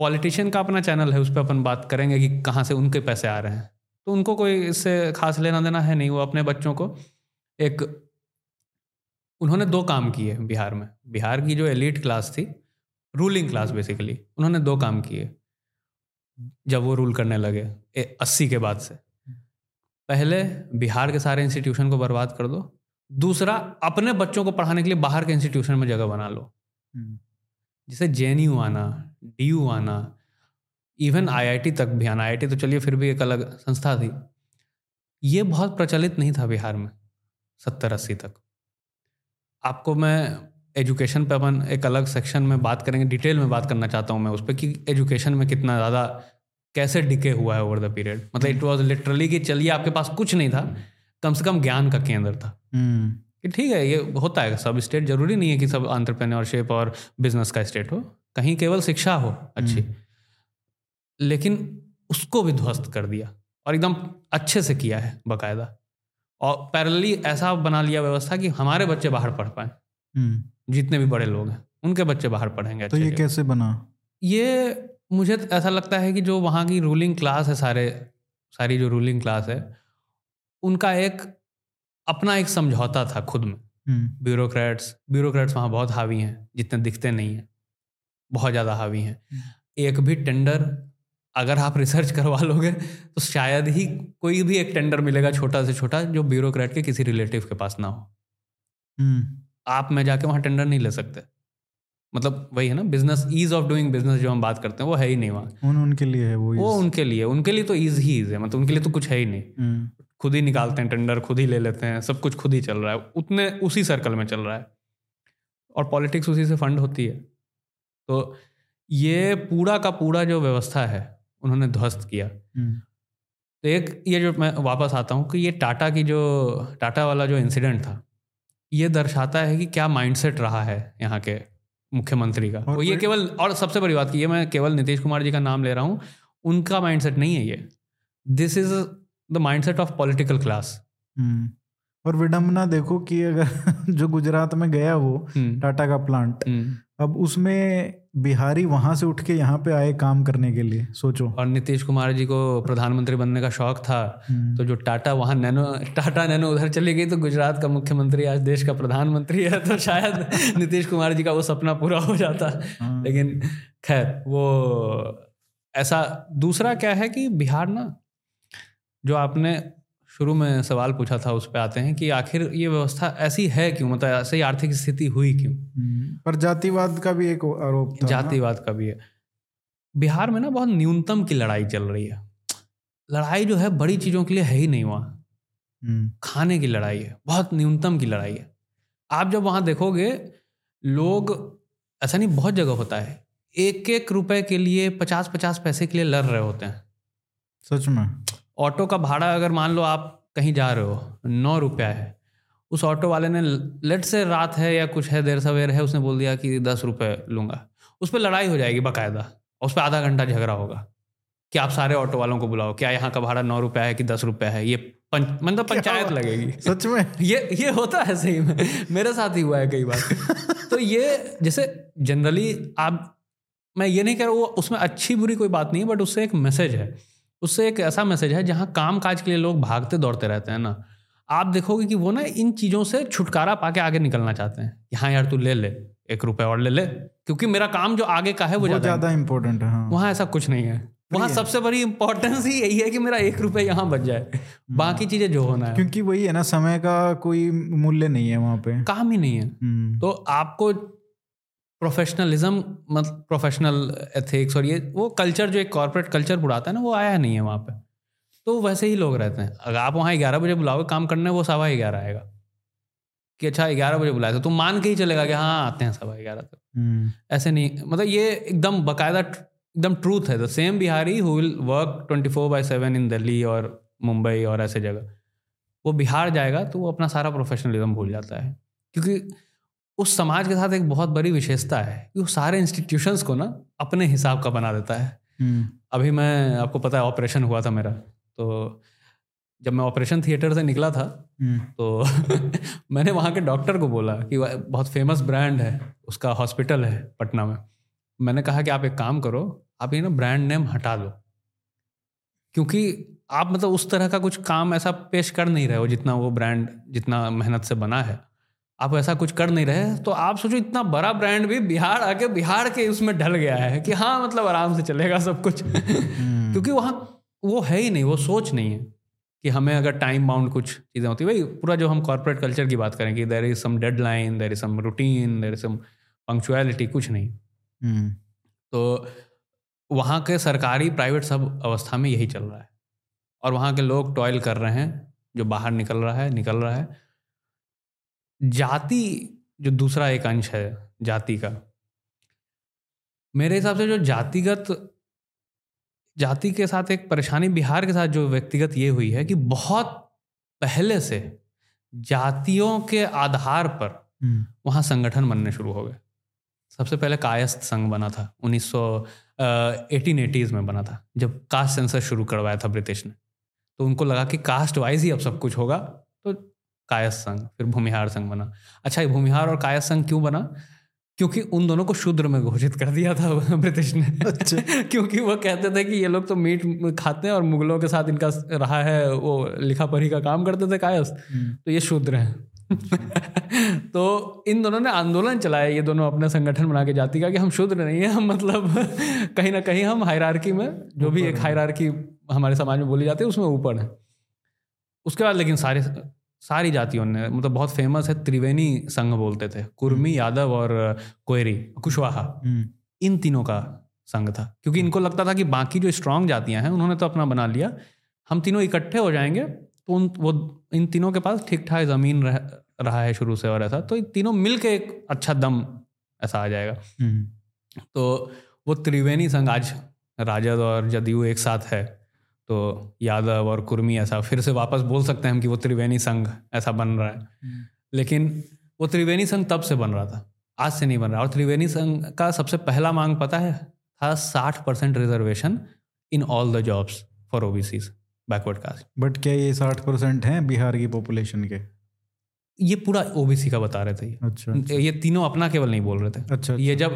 पॉलिटिशियन का अपना चैनल है उस पर अपन बात करेंगे कि कहाँ से उनके पैसे आ रहे हैं। तो उनको कोई इससे खास लेना देना है नहीं वो अपने बच्चों को। एक उन्होंने दो काम किए बिहार में। बिहार की जो एलिट क्लास थी रूलिंग क्लास बेसिकली उन्होंने दो काम किए। जब वो रूल करने लगे अस्सी के बाद से। पहले बिहार के सारे इंस्टीट्यूशन को बर्बाद कर दो। दूसरा अपने बच्चों को पढ़ाने के लिए बाहर के इंस्टीट्यूशन में जगह बना लो। हम्म, जैसे जे आना डीयू आना इवन आईआईटी तक भी आना। आईआईटी तो चलिए फिर भी एक अलग संस्था थी। ये बहुत प्रचलित नहीं था बिहार में सत्तर अस्सी तक। आपको मैं एजुकेशन पे अपन एक अलग सेक्शन में बात करेंगे डिटेल में बात करना चाहता हूँ मैं उस पर कि एजुकेशन में कितना ज़्यादा कैसे डिके हुआ है ओवर द पीरियड मतलब इट वॉज़ लिटरली कि चलिए आपके पास कुछ नहीं था कम से कम ज्ञान का केंद्र था। हम्म, कि ठीक है ये होता है सब स्टेट ज़रूरी नहीं है कि सब आंट्रप्रेन्योरशिप और बिज़नेस का स्टेट हो कहीं केवल शिक्षा हो अच्छी। लेकिन उसको भी ध्वस्त कर दिया और एकदम अच्छे से किया है बाकायदा। और पैरली ऐसा बना लिया व्यवस्था कि हमारे बच्चे बाहर पढ़ पाए। हम्म, जितने भी बड़े लोग हैं उनके बच्चे बाहर पढ़ेंगे तो ये कैसे बना? ये मुझे ऐसा लगता है कि जो वहाँ की रूलिंग क्लास है सारे सारी जो रूलिंग क्लास है उनका एक अपना एक समझौता था खुद में। हम्म, ब्यूरोक्रेट्स ब्यूरोक्रेट्स वहाँ बहुत हावी हैं जितने दिखते नहीं हैं बहुत ज़्यादा हावी हैं। एक भी टेंडर अगर आप रिसर्च करवा लोगे तो शायद ही कोई भी एक टेंडर मिलेगा छोटा से छोटा जो ब्यूरोक्रेट के किसी रिलेटिव के पास ना हो। हम्म, आप में जाके वहाँ टेंडर नहीं ले सकते। मतलब वही है ना business ease of doing business जो हम बात करते हैं वो है ही नहीं वहाँ। उन उनके लिए है वो वो उनके लिए उनके लिए तो ईज ही ईज है मतलब उनके लिए तो कुछ है ही नहीं। हम्म, खुद ही निकालते हैं टेंडर खुद ही ले लेते हैं सब कुछ खुद ही चल रहा है। उतने उसी सर्कल में चल रहा है। और पॉलिटिक्स उसी से फंड होती है। तो ये पूरा का पूरा जो व्यवस्था है उन्होंने ध्वस्त किया। हम्म, तो एक ये जो मैं वापस आता हूँ कि ये टाटा की जो टाटा वाला जो इंसिडेंट था ये दर्शाता है कि क्या माइंडसेट रहा है यहाँ के मुख्यमंत्री का। और ये केवल और सबसे बड़ी बात की ये मैं केवल नीतीश कुमार जी का नाम ले रहा हूँ उनका माइंडसेट नहीं है ये। This is the mindset of political class. और विडम्बना देखो कि अगर जो गुजरात में गया वो टाटा का प्लांट अब उसमें बिहारी वहाँ से उठ के यहाँ पे आए काम करने के लिए सोचो। और नीतीश कुमार जी को प्रधानमंत्री बनने का शौक था हम्म, तो जो टाटा वहाँ नैनो टाटा नैनो उधर चली गई तो गुजरात का मुख्यमंत्री आज देश का प्रधानमंत्री है तो शायद नीतीश कुमार जी का वो सपना पूरा हो जाता। हाँ, लेकिन खैर वो ऐसा दूसरा क्या है कि बिहार ना जो आपने शुरू में सवाल पूछा था उस पर आते हैं कि आखिर ये व्यवस्था ऐसी है क्यों? मतलब ऐसी आर्थिक स्थिति हुई क्यों? हम्म, पर जातिवाद का भी एक आरोप था जातिवाद का भी है। बिहार में ना बहुत न्यूनतम की लड़ाई चल रही है। लड़ाई जो है बड़ी चीज़ों के लिए है ही नहीं वहाँ। हम्म, खाने की लड़ाई है बहुत न्यूनतम की लड़ाई है। आप जब वहाँ देखोगे लोग ऐसा नहीं बहुत जगह होता है। एक एक रुपए के लिए पचास पचास पैसे के लिए लड़ रहे होते हैं। सच में। ऑटो का भाड़ा अगर मान लो आप कहीं जा रहे हो नौ रुपया है उस ऑटो वाले ने लेट से रात है या कुछ है देर सवेर है उसने बोल दिया कि दस रुपये लूँगा। उस पर लड़ाई हो जाएगी बाकायदा और उस पर आधा घंटा झगड़ा होगा। कि आप सारे ऑटो वालों को बुलाओ क्या यहाँ का भाड़ा नौ रुपया है कि दस रुपया है? ये पंच मतलब पंचायत लगेगी। सच में? ये ये होता है सही में। मेरे साथ ही हुआ है कई बार। तो ये जैसे जनरली आप मैं ये नहीं कह रहा वो उसमें अच्छी बुरी कोई बात नहीं है बट उससे एक मैसेज है। उससे एक ऐसा मैसेज है जहाँ काम काज के लिए लोग भागते दौड़ते रहते हैं ना। आप देखोगे कि वो ना इन चीज़ों से छुटकारा पाके आगे निकलना चाहते हैं कि हाँ यार तू ले ले एक रुपए और ले ले क्योंकि मेरा काम जो आगे का है वो वो ज़्यादा इम्पोर्टेंट है हाँ। वहाँ ऐसा कुछ नहीं है। वहाँ सबसे बड़ी इंपॉर्टेंस ही यही है कि मेरा एक रुपए यहाँ बच जाए। बाकी चीज़ें जो होना है। क्योंकि वही है ना समय का कोई मूल्य नहीं है वहाँ पे। काम ही नहीं है। हम्म, तो आपको प्रोफेशनलिज्म मतलब प्रोफेशनल एथिक्स और ये वो कल्चर जो एक कॉरपोरेट कल्चर बुढ़ाता है ना वो आया नहीं है वहाँ पे। तो वैसे ही लोग रहते हैं। अगर आप वहाँ ग्यारह बजे बुलाओगे काम करने वो सवा ग्यारह आएगा। कि अच्छा ग्यारह बजे बुलाया तो तुम मान के ही चलेगा कि हाँ आते हैं सवा ग्यारह तक। हम्म, ऐसे नहीं मतलब ये एकदम बकायदा एकदम ट्रूथ है। The same Bihari who will work twenty four by seven in Delhi और मुंबई और ऐसे जगह। वो बिहार जाएगा तो वो अपना सारा प्रोफेशनलिज्म भूल जाता है। क्योंकि उस समाज के साथ एक बहुत बड़ी विशेषता है कि वो सारे इंस्टीट्यूशंस को ना अपने हिसाब का बना देता है। हम्म, अभी मैं आपको पता है ऑपरेशन हुआ था मेरा। तो जब मैं ऑपरेशन थिएटर से निकला था हम्म, तो मैंने वहाँ के डॉक्टर को बोला कि बहुत फ़ेमस ब्रांड है उसका हॉस्पिटल है पटना में। मैंने कहा कि आप एक काम करो आप ये ना ब्रांड नेम हटा दो। क्योंकि आप मतलब उस तरह का कुछ काम ऐसा पेश कर नहीं रहे हो जितना वो ब्रांड जितना मेहनत से बना है। आप ऐसा कुछ कर नहीं रहे तो आप सोचो इतना बड़ा ब्रांड भी बिहार आके बिहार के उसमें ढल गया है कि हाँ मतलब आराम से चलेगा सब कुछ। हम्म, क्योंकि वहाँ वो है ही नहीं वो सोच नहीं है कि हमें अगर टाइम बाउंड कुछ चीज़ें होती भाई पूरा जो हम कॉरपोरेट कल्चर की बात करें कि there is some deadline there is some routine there is some punctuality कुछ नहीं। हम्म, तो वहाँ के सरकारी प्राइवेट सब अवस्था में यही चल रहा है। और वहाँ के लोग टॉयल कर रहे हैं जो बाहर निकल रहा है निकल रहा है। जाति जो दूसरा एक अंश है जाति का। मेरे हिसाब से जो जातिगत जाति के साथ एक परेशानी बिहार के साथ जो व्यक्तिगत ये हुई है कि बहुत पहले से जातियों के आधार पर हम्म, वहाँ संगठन बनने शुरू हो गए। सबसे पहले कायस्थ संघ बना था उन्नीस सौ एटीन एटीज़ में बना था जब कास्ट सेंसर शुरू करवाया था ब्रिटिश ने। तो उनको लगा कि कास्ट वाइज ही अब सब कुछ होगा तो कायस्थ संघ फिर भूमिहार संघ बना। अच्छा ये भूमिहार और कायस्थ संघ क्यों बना? क्योंकि उन दोनों को शूद्र में घोषित कर दिया था ब्रिटिश ने। अच्छा। क्योंकि वो कहते थे कि ये लोग तो मीट खाते हैं और मुगलों के साथ इनका रहा है वो लिखा पढ़ी का काम करते थे कायस्थ हम्म, तो ये शूद्र हैं। तो इन दोनों ने आंदोलन चलाया ये दोनों अपने संगठन बना के जाति का कि हम शूद्र नहीं है हम मतलब कहीं ना कहीं हम हायरार्की में जो भी एक हायरार्की हमारे समाज में बोली जाती है उसमें ऊपर है। उसके बाद लेकिन सारे सारी जातियों ने मतलब बहुत फ़ेमस है त्रिवेणी संघ बोलते थे कुर्मी यादव और कोयरी कुशवाहा। हम्म, इन तीनों का संघ था क्योंकि इनको लगता था कि बाकी जो स्ट्रांग जातियाँ हैं उन्होंने तो अपना बना लिया। हम तीनों इकट्ठे हो जाएँगे तो उन वो इन तीनों के पास ठीक ठाक ज़मीन रह, रहा है शुरू से और ऐसा तो इन तीनों मिल के एक अच्छा दम ऐसा आ जाएगा। हम्म, तो वो त्रिवेणी संघ आज राजद और जदयू एक साथ है। तो यादव और कुर्मी ऐसा फिर से वापस बोल सकते हैं हम कि वो त्रिवेणी संघ ऐसा बन रहा है। हम्म, लेकिन वो त्रिवेणी संघ तब से बन रहा था आज से नहीं बन रहा। और त्रिवेणी संघ का सबसे पहला मांग पता है? था साठ percent reservation in all the jobs for O backward caste. But क्या ये साठ परसेंट हैं बिहार की पॉपुलेशन के? ये पूरा ओबीसी का बता रहे थे ये। अच्छा ये तीनों अपना केवल नहीं बोल रहे थे। अच्छा ये जब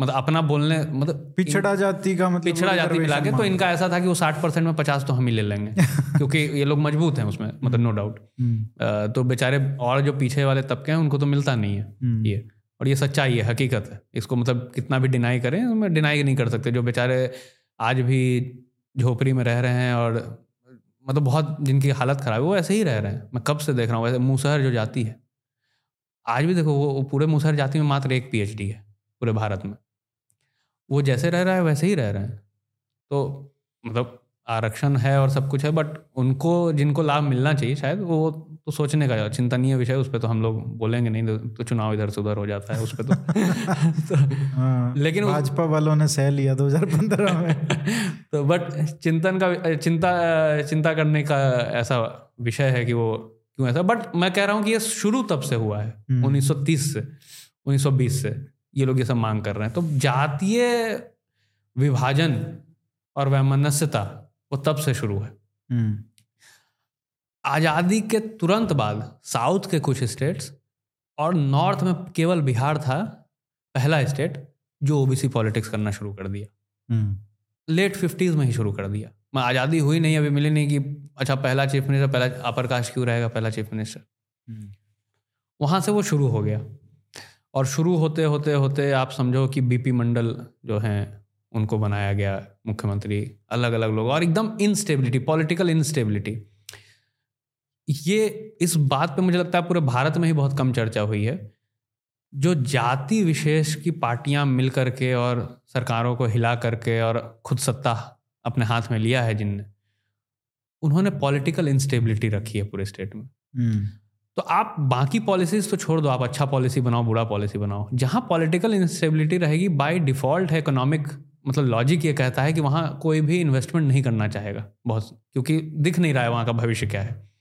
मतलब अपना बोलने मतलब पिछड़ा जाति का मतलब पिछड़ा जाति मिला के तो इनका ऐसा था कि वो साठ परसेंट में पचास तो हम ही ले लेंगे क्योंकि ये लोग मज़बूत हैं उसमें मतलब नो डाउट हम्म, तो बेचारे और जो पीछे वाले तबके हैं उनको तो मिलता नहीं है हम्म, ये। और ये सच्चाई है हकीकत है। इसको मतलब कितना भी डिनाई करें डिनाई नहीं कर सकते। जो बेचारे आज भी झोपड़ी में रह रहे हैं और मतलब बहुत जिनकी हालत खराब है, वो ऐसे ही रह रहे हैं। मैं कब से देख रहा हूँ, वैसे मूसहर जो जाति है। आज भी देखो, वो पूरे मूसहर जाति में मात्र एक पीएचडी है, पूरे भारत में। वो जैसे रह रहा है, वैसे ही रह रहे हैं। तो मतलब आरक्षण है और सब कुछ है बट उनको, जिनको लाभ मिलना चाहिए, शायद वो तो सोचने का चिंतनीय विषय उस पर तो हम लोग बोलेंगे नहीं तो, तो चुनाव इधर से उधर हो जाता है उस पर तो, तो हाँ, लेकिन भाजपा वालों ने सह लिया 2015 में। तो बट चिंतन का चिंता चिंता करने का ऐसा विषय है कि वो क्यों ऐसा? बट मैं कह रहा हूँ कि ये शुरू तब से हुआ है हम्म। 1930 से 1920 से ये लोग ये सब मांग कर रहे हैं। तो जातीय विभाजन और वैमनस्यता वो तब से शुरू है। हम्म, आज़ादी के तुरंत बाद साउथ के कुछ स्टेट्स और नॉर्थ में केवल बिहार था पहला स्टेट जो ओबीसी पॉलिटिक्स करना शुरू कर दिया। हम्म, लेट फिफ्टीज़ में ही शुरू कर दिया। मैं आज़ादी हुई नहीं अभी मिली नहीं कि अच्छा पहला चीफ मिनिस्टर पहला अपर कास्ट क्यों रहेगा पहला चीफ मिनिस्टर? हम्म, वहाँ से वो शुरू हो गया। और शुरू होते होते होते आप समझो कि बीपी मंडल जो हैं उनको बनाया गया मुख्यमंत्री अलग अलग लोग और एकदम इनस्टेबिलिटी पॉलिटिकल इंस्टेबिलिटी ये इस बात पे मुझे लगता है पूरे भारत में ही बहुत कम चर्चा हुई है। जो जाति विशेष की पार्टियाँ मिल करके और सरकारों को हिला करके और खुद सत्ता अपने हाथ में लिया है जिनने उन्होंने पॉलिटिकल इंस्टेबिलिटी रखी है पूरे स्टेट में। हम्म, तो आप बाकी पॉलिसीज़ तो छोड़ दो आप अच्छा पॉलिसी बनाओ बुरा पॉलिसी बनाओ। जहाँ पॉलिटिकल इंस्टेबिलिटी रहेगी बाय डिफ़ॉल्ट है इकोनॉमिक मतलब लॉजिक ये कहता है कि वहाँ कोई भी इन्वेस्टमेंट नहीं करना चाहेगा बहुत क्योंकि दिख नहीं रहा है वहाँ का भविष्य क्या है।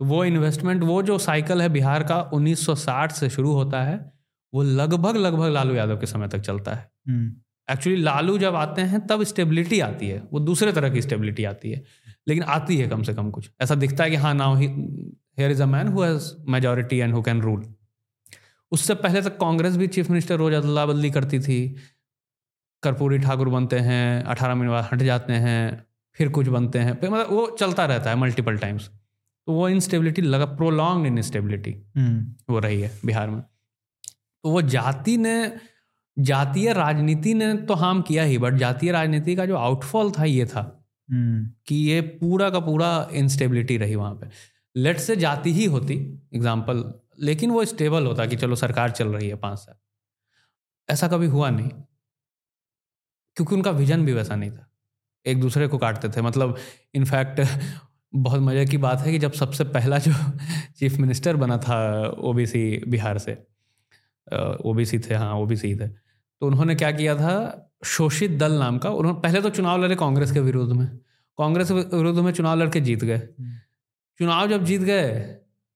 तो वो इन्वेस्टमेंट वो जो साइकिल है बिहार का 1960 से शुरू होता है वो लगभग लगभग लालू यादव के समय तक चलता है। हम्म, एक्चुअली लालू जब आते हैं तब स्टेबिलिटी आती है। वो दूसरे तरह की स्टेबिलिटी आती है। लेकिन आती है कम से कम कुछ। ऐसा दिखता है कि हाँ now here is a man who has majority and who can rule उससे पहले तक कांग्रेस भी चीफ मिनिस्टर रोज अदला बदली करती थी। कर्पूरी ठाकुर बनते हैं अठारह महीने बाद हट जाते हैं फिर कुछ बनते हैं। फिर मतलब वो चलता रहता है मल्टीपल टाइम्स तो वो इंस्टेबिलिटी लगा प्रोलॉन्ग इनस्टेबिलिटी हम्म, हो रही है बिहार में। तो वो जाति ने जातीय राजनीति ने तो हार्म किया ही बट जातीय राजनीति का जो आउटफॉल था ये था हम्म, कि ये पूरा का पूरा इंस्टेबिलिटी रही वहाँ पे। लेट से जाती ही होती एग्ज़ाम्पल लेकिन वो स्टेबल होता कि चलो सरकार चल रही है पाँच साल। ऐसा कभी हुआ नहीं क्योंकि उनका विजन भी वैसा नहीं था। एक दूसरे को काटते थे मतलब इनफैक्ट बहुत मज़े की बात है कि जब सबसे पहला जो चीफ मिनिस्टर बना था ओबीसी बिहार से ओबीसी थे हाँ ओबीसी थे तो उन्होंने क्या किया था? शोषित दल नाम का उन्होंने पहले तो चुनाव लड़े कांग्रेस के विरोध में कांग्रेस के विरोध में चुनाव लड़के जीत गए। चुनाव जब जीत गए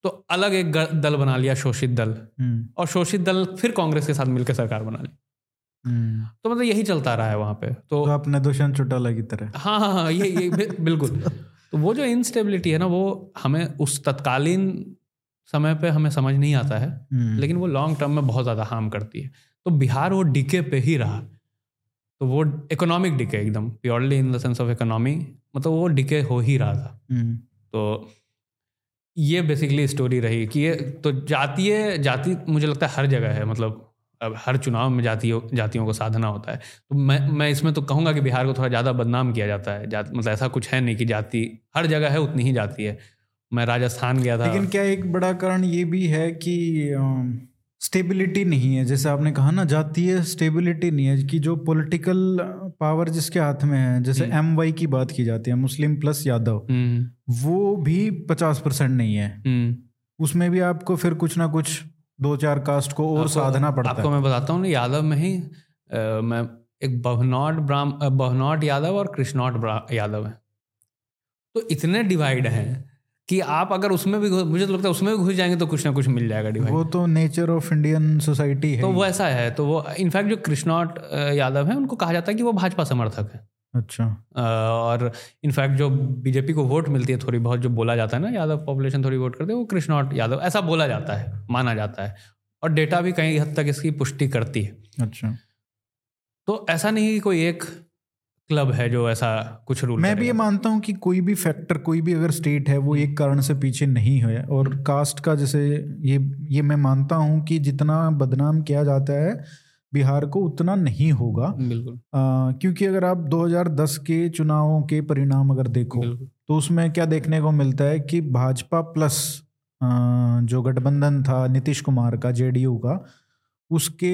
तो अलग एक दल बना लिया शोषित दल हम्म, और शोषित दल फिर कांग्रेस के साथ मिलकर सरकार बना ली। हम्म। तो मतलब यही चलता रहा है वहाँ पे तो तो अपने दुष्यंत चौटाला की तरह। हाँ हाँ हाँ ये ये बिल्कुल। तो वो जो इंस्टेबिलिटी है ना वो हमें उस तत्कालीन समय पे हमें समझ नहीं आता है हम्म, लेकिन वो लॉन्ग टर्म में बहुत ज़्यादा हार्म करती है। तो बिहार वो डिके पे ही रहा। तो वो इकोनॉमिक डिके एकदम purely in the sense of economy मतलब वो डिके हो ही रहा था। हम्म, तो ये बेसिकली स्टोरी रही कि ये तो जातीय जाति मुझे लगता है हर जगह है मतलब अब हर चुनाव में जातियों जातियों को साधना होता है। तो मैं मैं इसमें तो कहूँगा कि बिहार को थोड़ा ज़्यादा बदनाम किया जाता है। जात मतलब ऐसा कुछ है नहीं कि जाति हर जगह है उतनी ही जाति है। मैं राजस्थान गया था। लेकिन क्या एक बड़ा कारण ये भी है कि स्टेबिलिटी नहीं है? जैसे आपने कहा ना जातीय स्टेबिलिटी नहीं है कि जो पॉलिटिकल पावर जिसके हाथ में है जैसे एम वाई की बात की जाती है मुस्लिम प्लस यादव हम्म, वो भी पचास परसेंट नहीं है। हम्म। उसमें भी आपको फिर कुछ ना कुछ दो चार कास्ट को और साधना पड़ता आपको है मैं बताता हूँ ना यादव में ही अ, मैं एक बहनौट ब्राह्म बहनौट यादव और कृष्णौट यादव है। तो इतने डिवाइड हैं कि आप अगर उसमें भी मुझे तो लगता है उसमें भी घुस जाएँगे तो कुछ ना कुछ मिल जाएगा डिवाइड वो तो नेचर ऑफ़ इंडियन सोसाइटी है तो वो ऐसा है तो वो इनफैक्ट जो कृष्णौट यादव है उनको कहा जाता है कि वो भाजपा समर्थक है। अच्छा। और इनफैक्ट जो बीजेपी को वोट मिलती है थोड़ी बहुत जो बोला जाता है ना यादव पॉपुलेशन थोड़ी वोट करते है वो कृष्णा यादव ऐसा बोला जाता है माना जाता है। और डेटा भी कई हद तक इसकी पुष्टि करती है। अच्छा। तो ऐसा नहीं कि कोई एक क्लब है जो ऐसा कुछ रूल मैं भी ये मानता हूँ कि कोई भी फैक्टर कोई भी अगर स्टेट है वो एक कारण से पीछे नहीं है। और कास्ट का जैसे ये ये मैं मानता हूँ कि जितना बदनाम किया जाता है बिहार को उतना नहीं होगा। बिल्कुल। आ, क्योंकि अगर आप 2010 के चुनावों के परिणाम अगर देखो तो उसमें क्या देखने को मिलता है कि भाजपा प्लस आ, जो गठबंधन था नीतीश कुमार का जेडीयू का उसके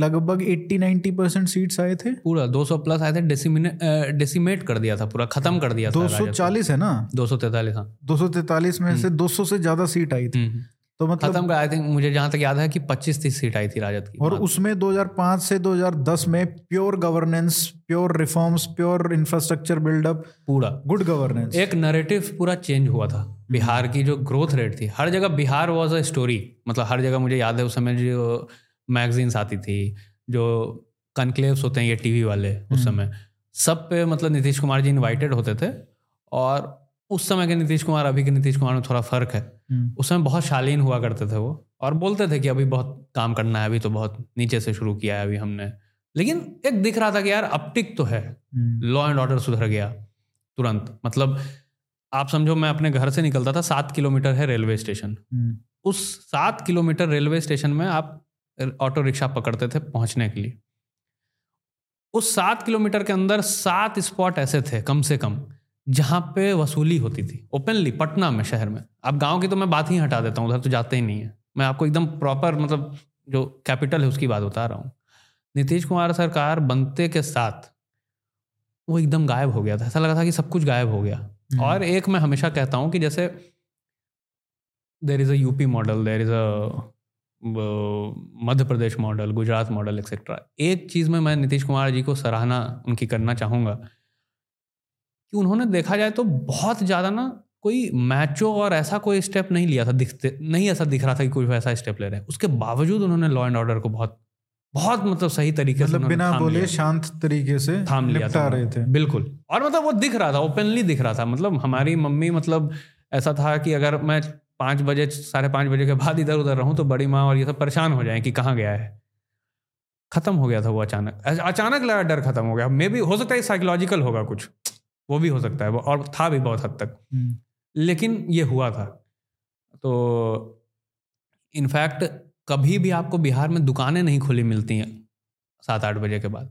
लगभग 80-90 परसेंट सीट्स आए थे। पूरा 200 प्लस आए थे डेसिमिनेट डेसिमेट कर दिया था पूरा खत्म कर दिया था 240 है ना? दो सौ तैतालीस हाँ। 243 में से 200 से ज़्यादा सीट आई थी। हम्म। तो मतलब खत्म आई थिंक मुझे जहाँ तक याद है कि 25 तीस सीट आई थी राजद की। और उसमें 2005 से 2010 में pure governance pure reforms pure infrastructure buildup पूरा। गुड गवर्नेंस एक नरेटिव पूरा चेंज हुआ था। बिहार की जो ग्रोथ रेट थी हर जगह बिहार वॉज़ अ स्टोरी मतलब हर जगह मुझे याद है उस समय जो मैगजीन्स आती थी जो कनक्लेव्स होते हैं ये टीवी वाले उस समय। सब पे मतलब नीतीश कुमार जी इन्वाइटेड होते थे और उस समय के नीतीश कुमार अभी के नीतीश कुमार में थोड़ा फ़र्क है। उस समय बहुत शालीन हुआ करते थे वो और बोलते थे कि अभी बहुत काम करना है अभी तो बहुत नीचे से शुरू किया है अभी हमने। लेकिन एक दिख रहा था कि यार अपटिक तो है। लॉ एंड ऑर्डर सुधर गया तुरंत। मतलब आप समझो मैं अपने घर से निकलता था सात किलोमीटर है रेलवे स्टेशन। हम्म, उस सात किलोमीटर रेलवे स्टेशन में आप ऑटो रिक्शा पकड़ते थे पहुँचने के लिए। उस सात किलोमीटर के अंदर सात स्पॉट ऐसे थे कम से कम। जहाँ पे वसूली होती थी ओपनली पटना में शहर में। अब गाँव की तो मैं बात ही हटा देता हूँ उधर तो जाते ही नहीं है। मैं आपको एकदम प्रॉपर मतलब जो कैपिटल है उसकी बात बता रहा हूँ। नीतीश कुमार सरकार बनते के साथ वो एकदम गायब हो गया था। ऐसा लगा था कि सब कुछ गायब हो गया। हम्म, और एक मैं हमेशा कहता हूँ कि जैसे there is a UP model there is a Madhya Pradesh model Gujarat model etcetera एक चीज़ में मैं नीतीश कुमार जी को सराहना उनकी करना चाहूँगा कि उन्होंने देखा जाए तो बहुत ज़्यादा ना कोई मैचो और ऐसा कोई स्टेप नहीं लिया था दिखते नहीं ऐसा दिख रहा था कि कोई ऐसा स्टेप ले रहे हैं। उसके बावजूद उन्होंने लॉ एंड ऑर्डर को बहुत बहुत मतलब सही तरीके से मतलब उन्होंने बिना बोले शांत तरीके से थाम लिया था रहे थे। बिल्कुल। और मतलब वो दिख रहा था ओपनली दिख रहा था। मतलब हमारी मम्मी मतलब ऐसा था कि अगर मैं पाँच बजे साढ़े पाँच बजे के बाद इधर उधर रहूँ तो बड़ी माँ और ये सब परेशान हो जाए कि कहाँ गया है। खत्म हो गया था वो अचानक। अचानक लगा डर खत्म हो गया। मे भी हो सकता है साइकोलॉजिकल होगा कुछ। वो भी हो सकता है वो और था भी बहुत हद तक। हम्म, लेकिन ये हुआ था। तो इनफैक्ट कभी भी आपको बिहार में दुकानें नहीं खुली मिलती हैं सात आठ बजे के बाद।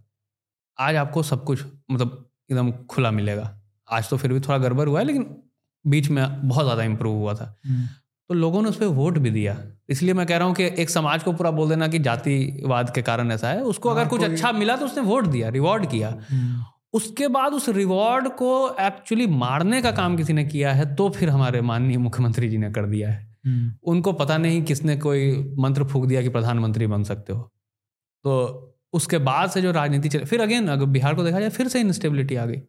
आज आपको सब कुछ मतलब एकदम खुला मिलेगा। आज तो फिर भी थोड़ा गड़बड़ हुआ है लेकिन बीच में बहुत ज़्यादा इम्प्रूव हुआ था। हम्म, तो लोगों ने उस पर वोट भी दिया। इसलिए मैं कह रहा हूँ कि एक समाज को पूरा बोल देना कि जातिवाद के कारण ऐसा है। उसको अगर हाँ, कुछ अच्छा मिला तो उसने वोट दिया रिवॉर्ड किया। हम्म, उसके बाद उस रिवॉर्ड को एक्चुअली मारने का काम किसी ने किया है तो फिर हमारे माननीय मुख्यमंत्री जी ने कर दिया है। हम्म, उनको पता नहीं किसने कोई मंत्र फूक दिया कि प्रधानमंत्री बन सकते हो। तो उसके बाद से जो राजनीति चले फिर अगेन अगर बिहार को देखा जाए फिर से इंस्टेबिलिटी आ गई।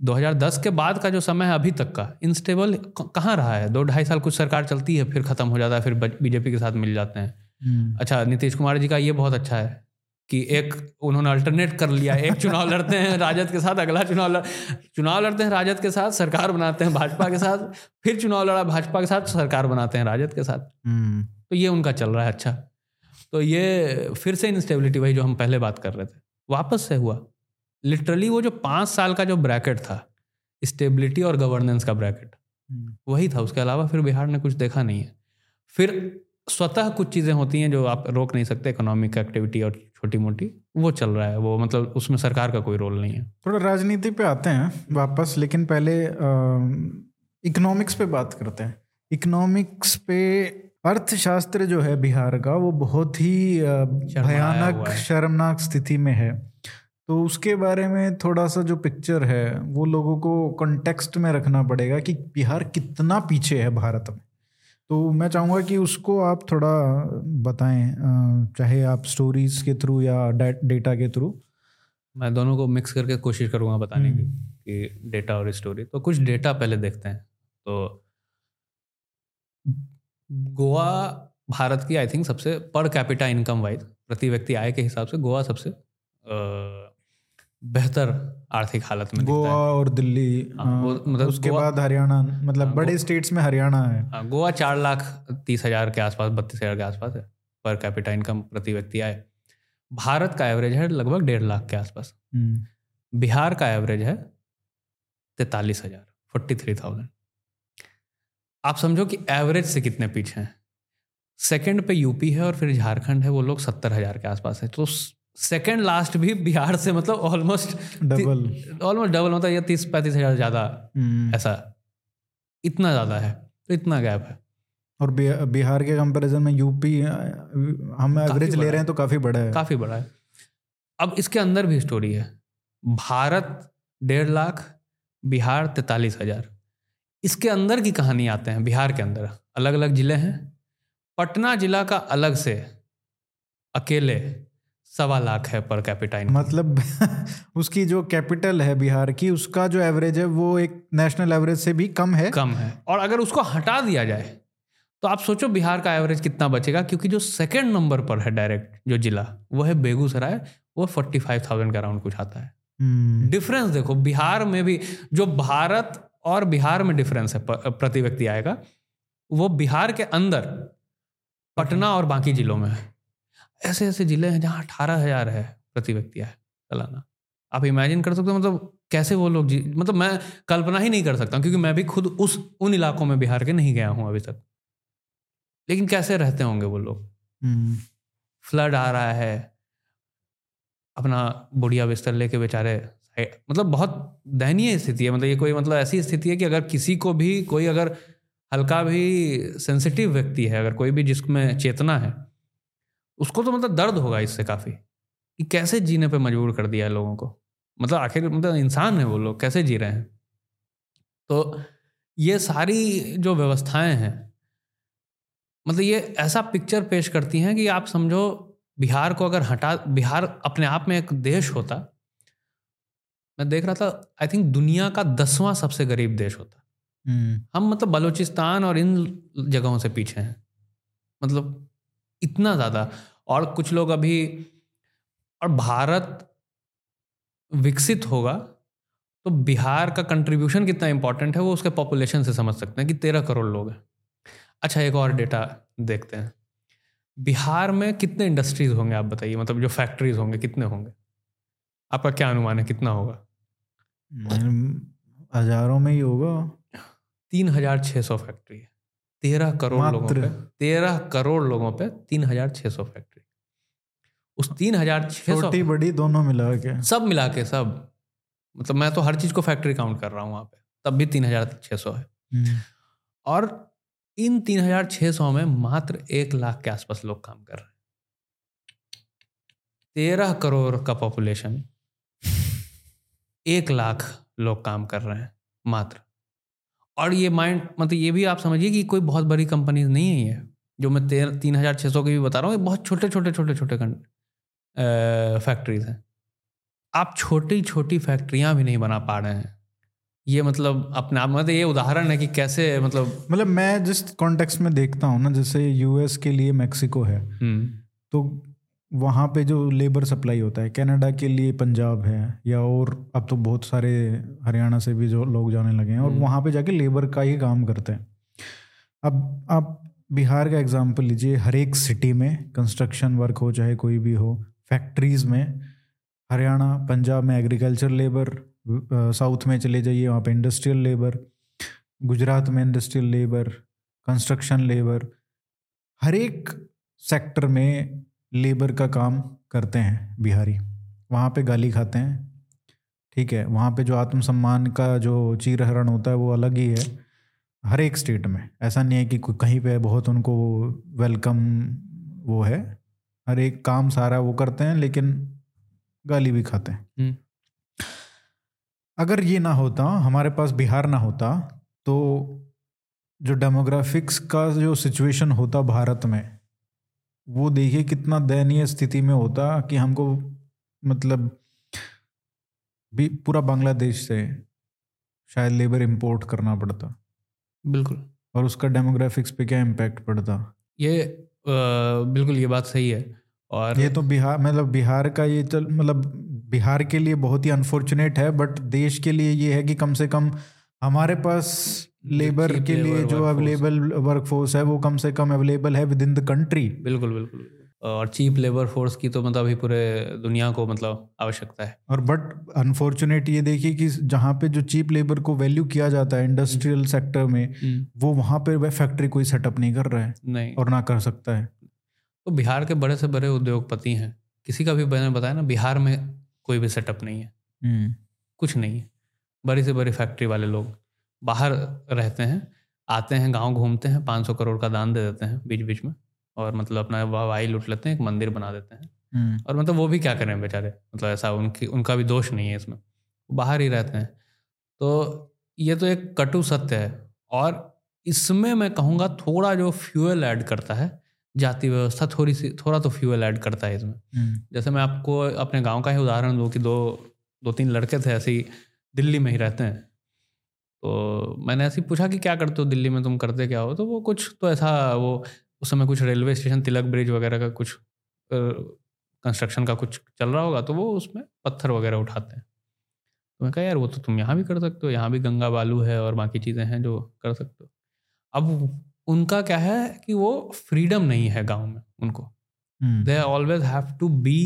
2010 के बाद का जो समय है अभी तक का इंस्टेबल कहाँ रहा है? दो ढाई साल कुछ सरकार चलती है फिर खत्म हो जाता है फिर बीजेपी के साथ मिल जाते हैं। हम्म, अच्छा नीतीश कुमार जी का ये बहुत अच्छा है। कि एक उन्होंने अल्टरनेट कर लिया एक चुनाव लड़ते हैं राजद के साथ अगला चुनाव लड़ चुनाव लड़ते हैं राजद के साथ सरकार बनाते हैं भाजपा के साथ फिर चुनाव लड़ा भाजपा के साथ सरकार बनाते हैं राजद के साथ। हम्म, तो ये उनका चल रहा है अच्छा। तो ये फिर से इंस्टेबिलिटी वही जो हम पहले बात कर रहे थे। वापस से हुआ। लिटरली वो जो पाँच साल का जो ब्रैकेट था स्टेबिलिटी और गवर्नेंस का ब्रैकेट हम्म, वही था। उसके अलावा फिर बिहार ने कुछ देखा नहीं है। फिर स्वतः कुछ चीज़ें होती हैं जो आप रोक नहीं सकते इकोनॉमिक एक्टिविटी और छोटी मोटी वो चल रहा है वो मतलब उसमें सरकार का कोई रोल नहीं है। थोड़ा राजनीति पे आते हैं वापस लेकिन पहले इकोनॉमिक्स पे बात करते हैं। इकोनॉमिक्स पे अर्थशास्त्र जो है बिहार का वो बहुत ही भयानक शर्मनाक स्थिति में है। तो उसके बारे में थोड़ा सा जो पिक्चर है वो लोगों को कॉन्टेक्स्ट में रखना पड़ेगा कि बिहार कितना पीछे है भारत में। तो मैं चाहूँगा कि उसको आप थोड़ा बताएँ चाहे आप स्टोरीज के थ्रू या डेटा के थ्रू मैं दोनों को मिक्स करके कोशिश करूँगा बताने की हम्म। कि डेटा और स्टोरी तो कुछ डेटा पहले देखते हैं। तो गोवा भारत की आई थिंक सबसे पर कैपिटा इनकम वाइज प्रति व्यक्ति आय के हिसाब से गोवा सबसे अ, बेहतर आर्थिक हालत में गोवा है। और दिल्ली हाँ, अ, वो मतलब उसके बाद हरियाणा मतलब हाँ, बड़े स्टेट्स में हरियाणा है। हाँ, गोवा चार लाख तीस हज़ार के आसपास बत्तीस हज़ार के आसपास है पर कैपिटा इनकम प्रति व्यक्ति आय। भारत का एवरेज है लगभग डेढ़ लाख के आसपास। हम्म, बिहार का एवरेज है तैतालीस हज़ार फोर्टी थ्री थाउज़ेंड आप समझो कि एवरेज से कितने पीछे हैं। सेकंड पे यूपी है और फिर झारखंड है वो लोग सत्तर हज़ार के आसपास है। तो सेकंड लास्ट भी बिहार से मतलब ऑलमोस्ट डबल ऑलमोस्ट डबल मतलब ये तीस पैंतीस हज़ार ज़्यादा हम्म, ऐसा। इतना ज़्यादा है तो इतना गैप है। और बिहार के कंपैरिजन में यूपी हम एवरेज ले रहे हैं तो काफ़ी बड़ा है। काफ़ी बड़ा है। अब इसके अंदर भी स्टोरी है। भारत डेढ़ लाख बिहार तैतालीस हज़ार। इसके अंदर की कहानी आते हैं बिहार के अंदर। अलग अलग ज़िले हैं। पटना जिला का अलग से अकेले सवा लाख है पर कैपिटा इनकम मतलब उसकी जो कैपिटल है बिहार की उसका जो एवरेज है वो एक नेशनल एवरेज से भी कम है। कम है। और अगर उसको हटा दिया जाए तो आप सोचो बिहार का एवरेज कितना बचेगा क्योंकि जो सेकंड नंबर पर है डायरेक्ट जो जिला वो है बेगूसराय वो फोर्टी फाइव थाउज़ेंड का अराउंड कुछ आता है। हम्म, डिफरेंस देखो बिहार में भी जो भारत और बिहार में डिफरेंस है प्रति व्यक्ति आएगा वो बिहार के अंदर पटना और बाकी जिलों में है। ऐसे ऐसे ज़िले हैं जहाँ अठारह हज़ार है प्रति व्यक्ति आय सालाना। आप इमेजिन कर सकते हो मतलब कैसे वो लोग जी मतलब मैं कल्पना ही नहीं कर सकता क्योंकि मैं भी खुद उस उन इलाकों में बिहार के नहीं गया हूँ अभी तक। लेकिन कैसे रहते होंगे वो लोग? हम्म, फ्लड आ रहा है। अपना बुढ़िया बिस्तर लेके बेचारे मतलब बहुत दयनीय स्थिति है मतलब ये कोई मतलब ऐसी स्थिति है कि अगर किसी को भी कोई अगर हल्का भी सेंसिटिव व्यक्ति है अगर कोई भी जिसमें चेतना है उसको तो मतलब दर्द होगा इससे काफ़ी कि कैसे जीने पे मजबूर कर दिया है लोगों को? मतलब आखिर मतलब इंसान है वो लोग कैसे जी रहे हैं? तो ये सारी जो व्यवस्थाएँ हैं मतलब ये ऐसा पिक्चर पेश करती हैं कि आप समझो बिहार को अगर हटा बिहार अपने आप में एक देश होता मैं देख रहा था आई थिंक दुनिया का दसवां सबसे गरीब देश होता। हम्म, हम मतलब बलूचिस्तान और इन जगहों से पीछे हैं। मतलब इतना ज़्यादा। और कुछ लोग अभी और भारत विकसित होगा तो बिहार का कंट्रीब्यूशन कितना इंपॉर्टेंट है वो उसके पॉपुलेशन से समझ सकते हैं कि तेरह करोड़ लोग हैं। अच्छा एक और डेटा देखते हैं। बिहार में कितने इंडस्ट्रीज़ होंगे आप बताइए? मतलब जो फैक्ट्रीज होंगे कितने होंगे? आपका क्या अनुमान है कितना होगा? हज़ारों में ही होगा। तीन हज़ार छः सौ फैक्ट्री है। तेरह करोड़ लोगों पे तेरह करोड़ लोगों पे तीन हज़ार छह सौ फैक्ट्री। उस तीन हज़ार छः सौ छोटी बड़ी दोनों मिला के। सब मिला के सब। मतलब मैं तो हर चीज़ को फैक्ट्री काउंट कर रहा हूँ वहाँ पे तब भी तीन हज़ार छह सौ है। हम्म, और इन तीन हज़ार छह सौ में मात्र एक लाख के आसपास लोग काम कर रहे हैं। तेरह करोड़ का पॉपुलेशन एक लाख लोग काम कर रहे हैं मात्र। और ये माइंड मतलब ये भी आप समझिए कि कोई बहुत बड़ी कंपनीज़ नहीं है ये जो मैं तेरह तीन हज़ार छः सौ की भी बता रहा हूँ ये बहुत छोटे छोटे छोटे छोटे फैक्ट्रीज हैं। आप छोटी छोटी फैक्ट्रियाँ भी नहीं बना पा रहे हैं। ये मतलब अपने आप मतलब ये उदाहरण है कि कैसे मतलब मतलब मैं जिस कॉन्टेक्स्ट में देखता हूँ ना जैसे यूएस के लिए मेक्सिको है हम्म, तो वहाँ पे जो लेबर सप्लाई होता है कनाडा के लिए पंजाब है या और अब तो बहुत सारे हरियाणा से भी जो लोग जाने लगे हैं और हम्म। वहाँ पे जाके लेबर का ही काम करते हैं अब आप बिहार का एग्जांपल लीजिए हर एक सिटी में कंस्ट्रक्शन वर्क हो चाहे कोई भी हो फैक्ट्रीज में हरियाणा पंजाब में एग्रीकल्चर लेबर साउथ में चले जाइए वहाँ पे इंडस्ट्रियल लेबर गुजरात में इंडस्ट्रियल लेबर कंस्ट्रक्शन लेबर हर एक सेक्टर में लेबर का काम करते हैं बिहारी। वहाँ पे गाली खाते हैं ठीक है? वहाँ पे जो आत्मसम्मान का जो चीरहरण होता है वो अलग ही है हर एक स्टेट में। ऐसा नहीं है कि कहीं पे बहुत उनको वेलकम वो है हर एक काम सारा वो करते हैं लेकिन गाली भी खाते हैं। हम्म। अगर ये ना होता हमारे पास बिहार ना होता तो जो डेमोग्राफिक्स का जो सिचुएशन होता भारत में वो देखिए कितना दयनीय स्थिति में होता कि हमको मतलब भी पूरा बांग्लादेश से शायद लेबर इंपोर्ट करना पड़ता। बिल्कुल। और उसका डेमोग्राफिक्स पे क्या इम्पैक्ट पड़ता? ये अ, बिल्कुल ये बात सही है और ये तो बिहार मतलब बिहार का ये चल मतलब बिहार के लिए बहुत ही अनफॉर्चुनेट है बट देश के लिए ये है कि कम से कम हमारे पास लेबर के लिए जो अवेलेबल वर्कफोर्स है वो कम से कम अवेलेबल है विद इन द कंट्री बिल्कुल बिल्कुल। और चीप लेबर फोर्स की तो मतलब अभी पूरे दुनिया को मतलब आवश्यकता है। और बट अनफॉर्चुनेट ये देखिए कि जहाँ पे जो चीप लेबर को वैल्यू किया जाता है इंडस्ट्रियल सेक्टर में वो वहाँ पे वह फैक्ट्री कोई सेटअप नहीं कर रहा है नहीं। और ना कर सकता है। तो बिहार के बड़े से बड़े उद्योगपति हैं। किसी का भी मैंने बताया ना बिहार में कोई भी सेटअप नहीं है। हम्म, कुछ नहीं है। बड़ी से बड़ी फैक्ट्री वाले लोग बाहर रहते हैं आते हैं गाँव घूमते हैं 500 करोड़ का दान दे देते हैं बीच बीच में और मतलब अपना वाहवाही लूट लेते हैं एक मंदिर बना देते हैं। हम्म, और मतलब वो भी क्या करें बेचारे? मतलब ऐसा उनकी उनका भी दोष नहीं है इसमें। बाहर ही रहते हैं। तो ये तो एक कटु सत्य है और इसमें मैं कहूँगा थोड़ा जो फ्यूल ऐड करता है जाति व्यवस्था थोड़ी सी थोड़ा तो फ्यूल ऐड करता है इसमें। हम्म, जैसे मैं आपको अपने गाँव का ही उदाहरण दूँ कि दो दो तीन लड़के थे ऐसे ही दिल्ली में ही रहते हैं। तो मैंने ऐसे ही पूछा कि क्या करते हो दिल्ली में? तुम करते क्या हो? तो वो कुछ तो ऐसा वो उस समय कुछ रेलवे स्टेशन तिलक ब्रिज वगैरह का कुछ कंस्ट्रक्शन का कुछ चल रहा होगा तो वो उसमें पत्थर वगैरह उठाते हैं। तो मैं कहा यार वो तो तुम यहाँ भी कर सकते हो यहाँ भी गंगा बालू है और बाकी चीज़ें हैं जो कर सकते हो। अब उनका क्या है कि वो फ्रीडम नहीं है गाँव में उनको। They always have to be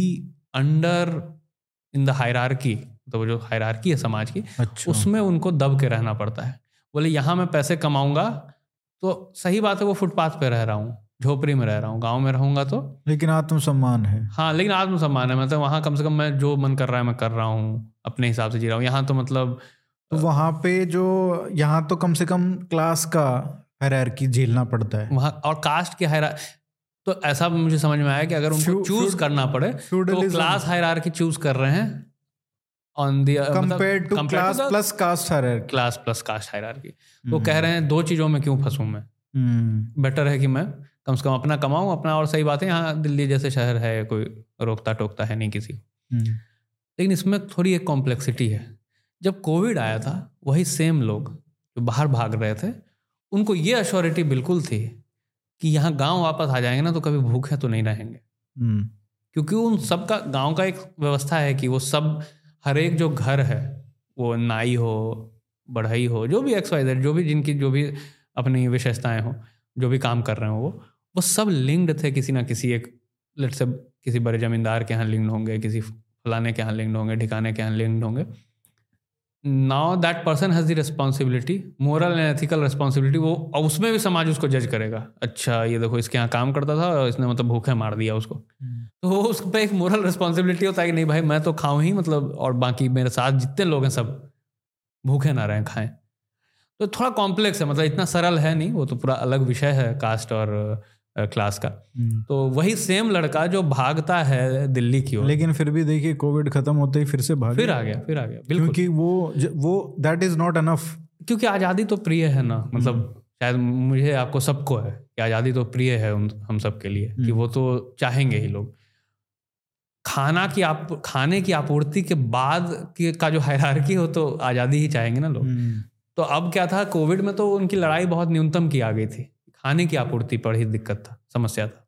under in the hierarchy. तो वो जो हायरार्की है समाज की अच्छा। उसमें उनको दब के रहना पड़ता है। बोले यहाँ मैं पैसे कमाऊँगा तो सही बात है वो फुटपाथ पे रह रहा हूँ झोपड़ी में रह रहा हूँ गाँव में रहूँगा तो। लेकिन आत्मसम्मान है। हाँ लेकिन आत्मसम्मान है मतलब वहाँ कम से कम मैं जो मन कर रहा है मैं कर रहा हूँ अपने हिसाब से जी रहा हूँ। यहाँ तो मतलब तो वहाँ पे जो यहाँ तो कम से कम क्लास का हायरार्की झेलना पड़ता है। वहाँ और कास्ट के हायरा तो ऐसा मुझे समझ में आया कि अगर उनको चूज़ करना पड़े तो क्लास हायरार्की चूज़ कर रहे हैं on the compare to class plus caste hierarchy class plus caste hierarchy तो कह रहे हैं दो चीज़ों में क्यों फंसूं मैं? हम्म। बेटर है कि मैं कम से कम अपना कमाऊं अपना और सही बात। है यहाँ दिल्ली जैसे शहर है कोई रोकता टोकता है नहीं किसी को। हम्म। लेकिन इसमें थोड़ी एक कॉम्प्लेक्सिटी है। जब कोविड आया था वही सेम लोग जो बाहर भाग रहे थे उनको ये अश्योरिटी बिल्कुल थी कि यहाँ गाँव वापस आ जाएँगे ना तो कभी भूखे तो नहीं रहेंगे। हम्म। क्योंकि उन सबका गाँव का एक व्यवस्था है कि वो सब हर एक जो घर है, वो नाई हो, बढ़ई हो, जो भी एक्स वाई जो भी जिनकी, जो भी अपनी विशेषताएँ हो, जो भी काम कर रहे हो वो वो सब लिंक्ड थे किसी ना किसी एक लेट से किसी बड़े जमींदार के यहाँ लिंक्ड होंगे, किसी फलाने के यहाँ लिंक्ड होंगे, ठिकाने के यहाँ लिंक्ड होंगे। Now that person has the responsibility moral and ethical responsibility वो उसमें भी समाज उसको जज करेगा। अच्छा ये देखो इसके यहाँ काम करता था और इसने मतलब भूखे मार दिया उसको। तो वो उस पर एक मोरल रिस्पॉन्सिबिलिटी होता है कि नहीं भाई मैं तो खाऊं ही मतलब और बाकी मेरे साथ जितने लोग हैं सब भूखे ना रहें खाएँ। तो थोड़ा कॉम्प्लेक्स है मतलब इतना सरल है नहीं वो तो पूरा अलग विषय है कास्ट और क्लास का। हम्म। तो वही सेम लड़का जो भागता है दिल्ली की ओर। लेकिन फिर भी देखिए कोविड खत्म होते ही फिर से भाग। फिर आ गया फिर आ गया बिल्कुल। क्योंकि वो वो दैट इज़ नॉट अनफ क्योंकि आज़ादी तो प्रिय है ना मतलब शायद मुझे आपको सबको है कि आज़ादी तो प्रिय है उन हम सब के लिए कि वो तो चाहेंगे ही लोग। खाना की आप खाने की आपूर्ति के बाद की का जो हायरार्की हो तो आज़ादी ही चाहेंगे ना लोग। हम्म। तो अब क्या था कोविड में तो उनकी लड़ाई बहुत न्यूनतम की आ गई थी। खाने की आपूर्ति पर ही दिक्कत था समस्या था।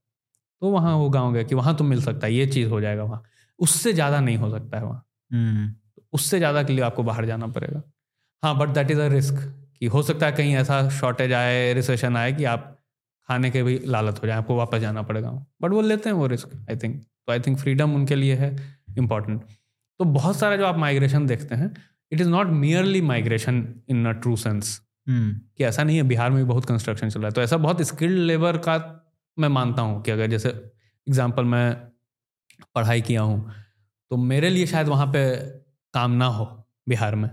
तो वहाँ वो गाँव गए कि वहाँ तो मिल सकता है ये चीज़ हो जाएगा वहाँ। उससे ज़्यादा नहीं हो सकता है वहाँ। हम्म। उससे ज़्यादा के लिए आपको बाहर जाना पड़ेगा। हाँ but that is a risk कि हो सकता है कहीं ऐसा शॉर्टेज आए रिसेशन आए कि आप खाने के भी लालत हो जाए आपको वापस जाना पड़ेगा बट वो लेते हैं वो रिस्क आई थिंक तो आई थिंक फ्रीडम उनके लिए है इंपॉर्टेंट तो बहुत सारा जो आप माइग्रेशन देखते हैं it is not merely migration in a true sense. कि ऐसा नहीं है बिहार में भी बहुत कंस्ट्रक्शन चल रहा है। तो ऐसा बहुत स्किल्ड लेबर का मैं मानता हूँ कि अगर जैसे एग्ज़ाम्पल मैं पढ़ाई किया हूँ तो मेरे लिए शायद वहाँ पे काम ना हो बिहार में।